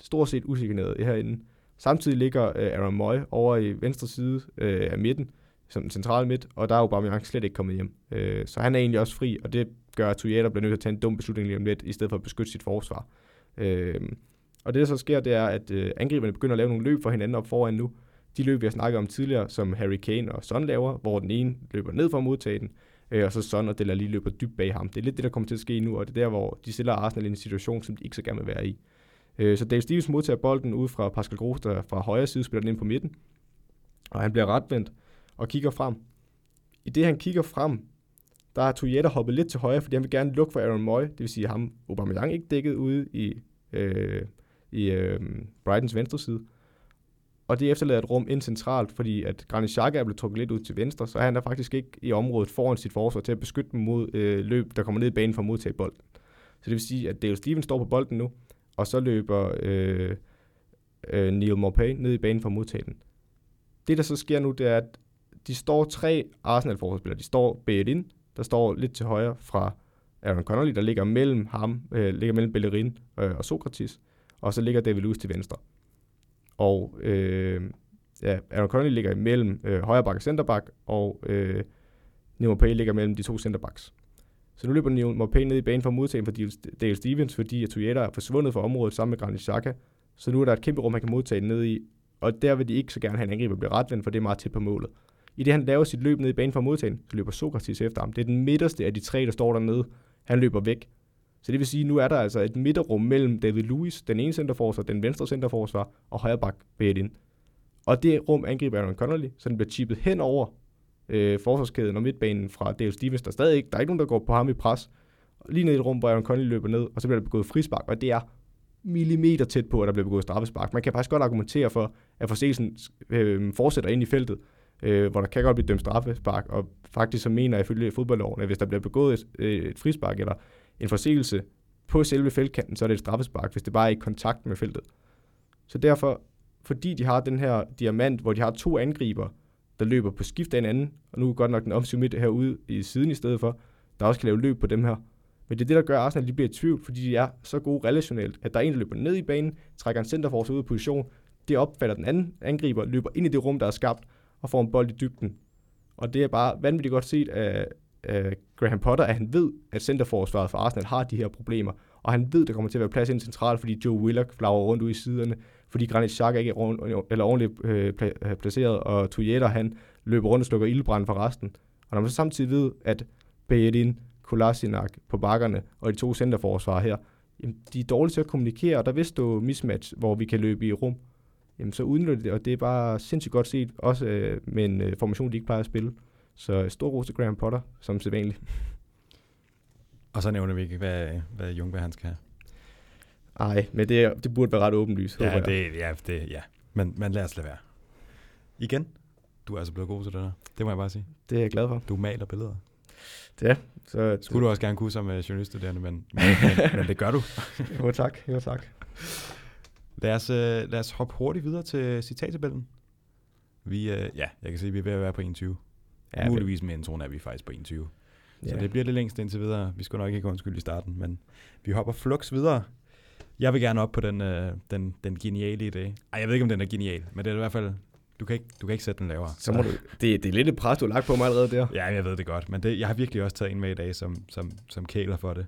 stort set usigneret herinde. Samtidig ligger øh, Aaron Moy over i venstre side øh, af midten, som den centrale midt, og der er Aubameyang slet ikke kommet hjem. Øh, så han er egentlig også fri, og det gør, at Toyota bliver nødt til at tage en dum beslutning lige om lidt, i stedet for at beskytte sit forsvar. Øh, og det, der så sker, det er, at øh, angriberne begynder at lave nogle løb for hinanden op foran nu. De løb, vi har snakket om tidligere, som Harry Kane og Son laver, hvor den ene løber ned for at modtage den, øh, og så Son og Delali løber dybt bag ham. Det er lidt det, der kommer til at ske nu, og det er der, hvor de stiller Arsenal i en situation, som de ikke så gerne vil være i. Øh, så Dave Stevens modtager bolden ud fra Pascal Groß, der fra højre side spiller den ind på midten. Og han bliver retvendt og kigger frem. I det, han kigger frem, der har Toyota hoppet lidt til højre, fordi han vil gerne lukke for Aaron Moy, det vil sige ham, Aubameyang ikke dækket ude i, øh, i øh, Brightons venstre side. Og det efterlader et rum ind centralt, fordi at Granit Xhaka er blevet trukket lidt ud til venstre, så han er faktisk ikke i området foran sit forsvar til at beskytte dem mod øh, løb, der kommer ned i banen for at modtage bolden. Så det vil sige, at Dale Stevens står på bolden nu, og så løber øh, øh, Neil Maupay ned i banen for at modtage den. Det, der så sker nu, det er, at de står tre Arsenal-forsvarsspillere. De står Bellerin, der står lidt til højre fra Aaron Connolly, der ligger mellem ham, øh, ligger mellem Bellerin øh, og Sokratis, og så ligger David Lewis til venstre. Og øh, ja, Aaron Connolly ligger imellem øh, højre back og centerback, og øh, Neil Maupay ligger mellem de to centerbacks. Så nu løber Neil Maupay ned i banen for modtagen for Dale Stevens, fordi Toyota er forsvundet fra området sammen med Granit Xhaka. Så nu er der et kæmpe rum, han kan modtage ned i, og der vil de ikke så gerne have en angriber blive retvendt, for det er meget tæt på målet. I det han laver sit løb ned i banen for modtagen, så løber Sokratis efter ham. Det er den midterste af de tre, der står dernede. Han løber væk. Så det vil sige, at nu er der altså et midterrum mellem David Lewis, den ene centerforsvar, den venstre centerforsvar, og højre bak Bedin. Og det rum angriber Aaron Connolly, så den bliver chippet hen over øh, forsvarskæden og midtbanen fra Dale Stevens. Der stadig ikke, der er ikke nogen, der går på ham i pres. Lige ned i et rum, hvor Aaron Connolly løber ned, og så bliver der begået frispark, og det er millimeter tæt på, at der bliver begået straffespark. Man kan faktisk godt argumentere for, at forseelsen øh, fortsætter ind i feltet, øh, hvor der kan godt blive dømt straffespark, og faktisk så mener jeg ifølge fodboldloven, at hvis der bliver begået et, øh, et frispark eller en forseelse på selve feltkanten, så er det et straffespark, hvis det bare er i kontakt med feltet. Så derfor, fordi de har den her diamant, hvor de har to angriber, der løber på skift af anden, og nu er godt nok den offensive midt herude i siden i stedet for, der også kan lave løb på dem her. Men det er det, der gør, at Arsenal de bliver i tvivl, fordi de er så gode relationelt, at der er en, der løber ned i banen, trækker en centerforce ud af position, det opfatter den anden angriber, løber ind i det rum, der er skabt, og får en bold i dybden. Og det er bare vanvittigt godt set af, øh, Graham Potter, at han ved, at centerforsvaret for Arsenal har de her problemer, og han ved, at der kommer til at være plads ind centralt, fordi Joe Willock flager rundt ud i siderne, fordi Granit Xhaka ikke er ordentligt, øh, eller ordentligt øh, øh, placeret, og Toyota han løber rundt og slukker ildbrand for resten. Og når man så samtidig ved, at Bellerin, Kolasinac på bakkerne og de to centerforsvar her, jamen, de er dårlige til at kommunikere, og der vil du mismatch, hvor vi kan løbe i rum. Jamen, så udnytter det, og det er bare sindssygt godt set, også øh, med en øh, formation, de ikke plejer at spille. Så stor ros til Graham Potter, som sædvanligt. Og så nævner vi ikke, hvad, hvad Jungberg han skal have. Nej, men det, det burde være ret åbenlyst. Ja, det, ja, det, ja. Men, men lad os lade være. Igen, du er altså blevet god til det der. Det må jeg bare sige. Det er jeg glad for. Du maler billeder. Ja, så... Skulle du også gerne kunne som uh, journaliststuderende, men, men, men, men det gør du. jo tak, jo tak. Lad os, uh, lad os hoppe hurtigt videre til citattabellen. Vi, uh, ja, jeg kan se, at vi er ved at være på 21. Ja, Muligvis med introen er vi faktisk på 21. Så ja. det bliver det længst indtil videre. Vi skulle nok ikke undskylde i starten, men vi hopper flux videre. Jeg vil gerne op på den, øh, den, den geniale idé. Ej, jeg ved ikke, om den er genial, men det er i hvert fald... Du kan ikke, du kan ikke sætte den lavere. Så må du... Det, det er lidt et pres, du har lagt på mig allerede der. Ja, jeg ved det godt, men det, jeg har virkelig også taget en med i dag, som, som, som kæler for det.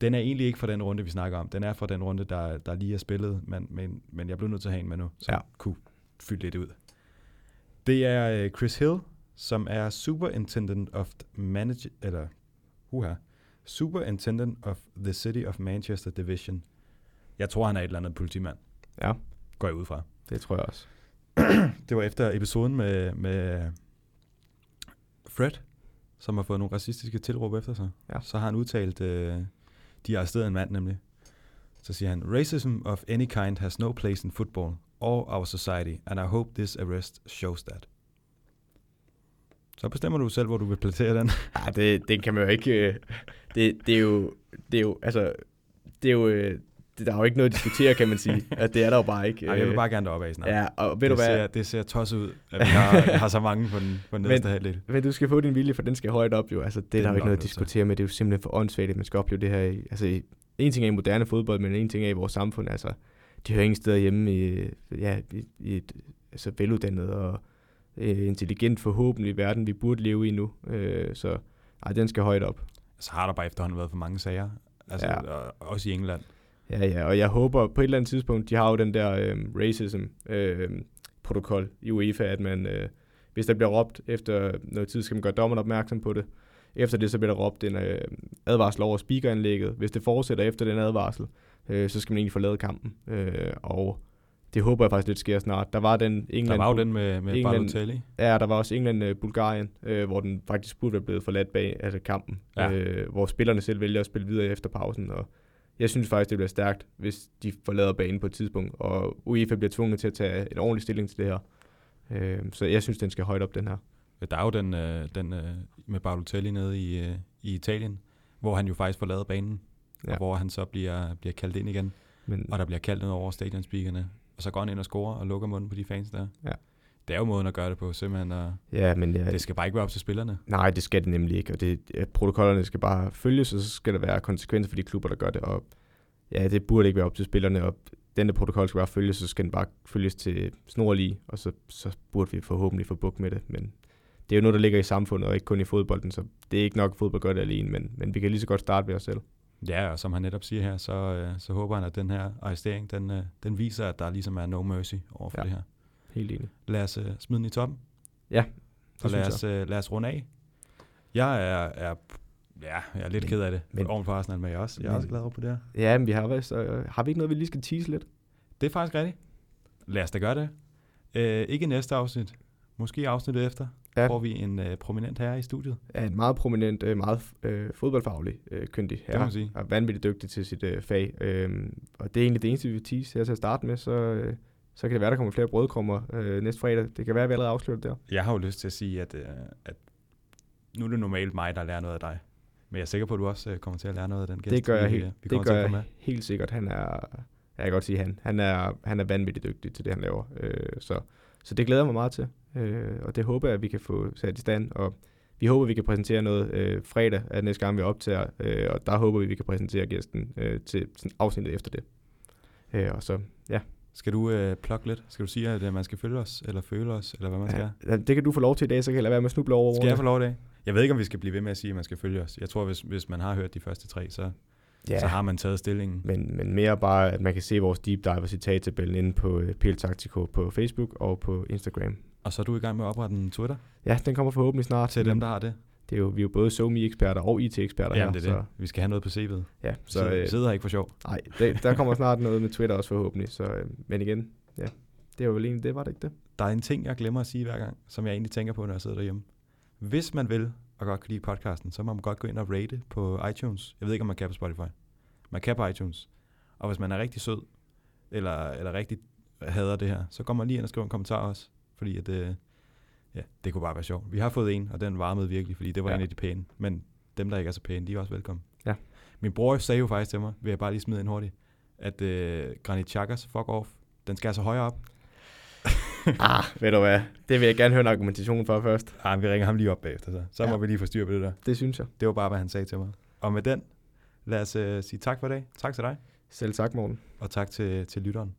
Den er egentlig ikke fra den runde, vi snakker om. Den er fra den runde, der, der lige er spillet, men, men, men jeg blev nødt til at have en med nu, som ja. Ja. kunne fylde lidt ud. Det er øh, Chris Hill, som er Superintendent of Manage eller uha, Superintendent of the City of Manchester Division. Jeg tror, han er et eller andet politimand, Ja, går jeg ud fra. det tror jeg også. Det var efter episoden med, med Fred, som har fået nogle racistiske tilråb efter sig. Ja. Så har han udtalt, øh, de har arresteret en mand nemlig. Så siger han, Racism of any kind has no place in football or our society, and I hope this arrest shows that. Så bestemmer du selv, hvor du vil placere den. Ja, det, det kan man jo ikke... øh, Det, det er jo... Det er jo... Altså... Det er jo... øh, Det, der er jo ikke noget at diskutere, kan man sige. At det er der jo bare ikke. Ej, jeg vil øh, bare gerne deroppe af snart. Ja, og ved det, du hvad? ser, det ser tosset ud, at vi har, jeg har så mange på den, på den nederste halvdel. Men du skal få din vilje, for den skal højt op jo. Altså, det, Det er det er der er jo ikke noget at diskutere med. Det er jo simpelthen for åndssvagt, at man skal opleve det her. i- Altså, i- en ting er i moderne fodbold, men en ting er i vores samfund. Altså, de hører ingen steder hjemme i, ja, i, i et altså, veluddannet og øh, intelligent forhåbentlig verden, vi burde leve i nu. Øh, så ej, den skal højt op. Så har der bare efterhånden været for mange sager. Altså, Ja. og, også i England. Ja, ja, og jeg håber på et eller andet tidspunkt, de har jo den der øh, racism-protokol i UEFA, at man, øh, hvis der bliver råbt efter noget tid, skal man gøre dommeren opmærksom på det. Efter det, så bliver der råbt en øh, advarsel over speakeranlægget. Hvis det fortsætter efter den advarsel, øh, så skal man egentlig forlade kampen. Øh, og det håber jeg faktisk lidt sker snart. Der var den Der England... var jo den med, med England- Balotelli. Ja, der var også England-Bulgarien, øh, hvor den faktisk burde være blevet forladt bag altså kampen. Ja. Øh, hvor spillerne selv vælger at spille videre efter pausen. Og jeg synes faktisk, det bliver stærkt, hvis de forlader banen på et tidspunkt, og UEFA bliver tvunget til at tage en ordentlig stilling til det her. Øh, så jeg synes, den skal højt op, den her. Der er jo den, øh, den øh, med Balotelli nede i, øh, i Italien, hvor han jo faktisk forlader banen, ja. Og hvor han så bliver, bliver kaldt ind igen, Men, og der bliver kaldt ned over stadionspeakerne, og så går han ind og scorer og lukker munden på de fans der. Ja. Det er jo måden at gøre det på, simpelthen, og ja, men ja, det skal bare ikke være op til spillerne. nej, det skal det nemlig ikke, og det, protokollerne skal bare følges, og så skal der være konsekvenser for de klubber, der gør det, og ja, det burde ikke være op til spillerne, og den der protokol skal bare følges, så skal den bare følges til snorlige, og så, så burde vi forhåbentlig få bukt med det, men det er jo noget, der ligger i samfundet, og ikke kun i fodbolden, så det er ikke nok, at fodbold gør det alene, men, men vi kan lige så godt starte ved os selv. Ja, og som han netop siger her, så, øh, så håber han, at den her arrestering, den, øh, den viser, at der ligesom er no mercy over for ja. Det her. Helt enig. Lad os øh, smide den i toppen. Ja, Og lad os, øh, lad os runde af. Jeg er, er, ja, jeg er lidt Men- ked af det, men- men, oven for Arsenal, men jeg er også, jeg er men- også glad over på det her. Ja, men vi har, vist, øh, har vi ikke noget, vi lige skal tease lidt? Det er faktisk rigtigt. Lad os da gøre det. Øh, ikke i næste afsnit. Måske afsnittet efter. Ja. Ja. Får vi en øh, prominent herre i studiet. Er en meget prominent, øh, meget øh, fodboldfaglig øh, kyndig Det må man herre. sige. er vanvittigt dygtig til sit øh, fag. Øhm, og det er egentlig det eneste, vi vil tease her til at starte med. Så, øh, så kan det være, der kommer flere brødkrummer øh, næste fredag. Det kan være, at vi allerede afslører det der. Jeg har jo lyst til at sige, at, øh, at nu er det normalt mig, der lærer noget af dig. Men jeg er sikker på, at du også øh, kommer til at lære noget af den gæst. det gør jeg, vi, helt, øh, vi det gør jeg med. helt sikkert. Han er, jeg kan godt sige han. Han er, han er vanvittigt dygtig til det, han laver. Øh, så, så det glæder mig meget til. Øh, og det håber jeg, at vi kan få sat i stand. Og vi håber, at vi kan præsentere noget øh, fredag, at næste gang vi optager. Øh, og der håber vi, at vi kan præsentere gæsten øh, til sådan afsnittet efter det. Øh, og så, ja. Skal du øh, plukke lidt? Skal du sige, at øh, man skal følge os, eller føle os, eller hvad man skal? ja. Det kan du få lov til i dag, så kan jeg lade være med at snuble over Skal jeg få lov af det? Jeg ved ikke, om vi skal blive ved med at sige, at man skal følge os. Jeg tror, hvis, hvis man har hørt de første tre, så, ja. så har man taget stillingen. Men, men mere bare, at man kan se vores deep dive og citattabellen inde på uh, PL Taktiko på Facebook og på Instagram. Og så er du i gang med at oprette en Twitter Ja, den kommer forhåbentlig snart. til dem, der har det. Det er jo, vi er jo både SoMe-eksperter og IT-eksperter Jamen, her. det er det. Vi skal have noget på CV'et. Så, ja, Så så øh, øh, sidder her ikke for sjov. nej, det, der kommer snart noget med Twitter også forhåbentlig. Så, øh, men igen, ja, det var vel egentlig det, var det ikke det? Der er en ting, jeg glemmer at sige hver gang, som jeg egentlig tænker på, når jeg sidder derhjemme. Hvis man vil, og godt kan lide podcasten, så må man godt gå ind og rate på iTunes. Jeg ved ikke, om man kan på Spotify. Man kan på iTunes. Og hvis man er rigtig sød, eller, eller rigtig, hader det her, så går man lige ind og skriver en kommentar også. Fordi at, øh, ja, det kunne bare være sjovt. Vi har fået en, og den varmede virkelig, fordi det var Ja. en af de pæne. Men dem, der ikke er så pæne, de er også velkommen. Ja. Min bror sagde jo faktisk til mig, vil jeg bare lige smide ind hurtigt, at øh, Granit Chakas fuck off, den skal altså højere op. ah, ved du hvad? Det vil jeg gerne høre en argumentation for først. Ah, vi ringer ham lige op bagefter, så. Så Ja. må vi lige få styr på det der. Det synes jeg. Det var bare, hvad han sagde til mig. Og med den, lad os øh, sige tak for i dag. Tak til dig, Selv tak, Morten. og tak til, til lytteren.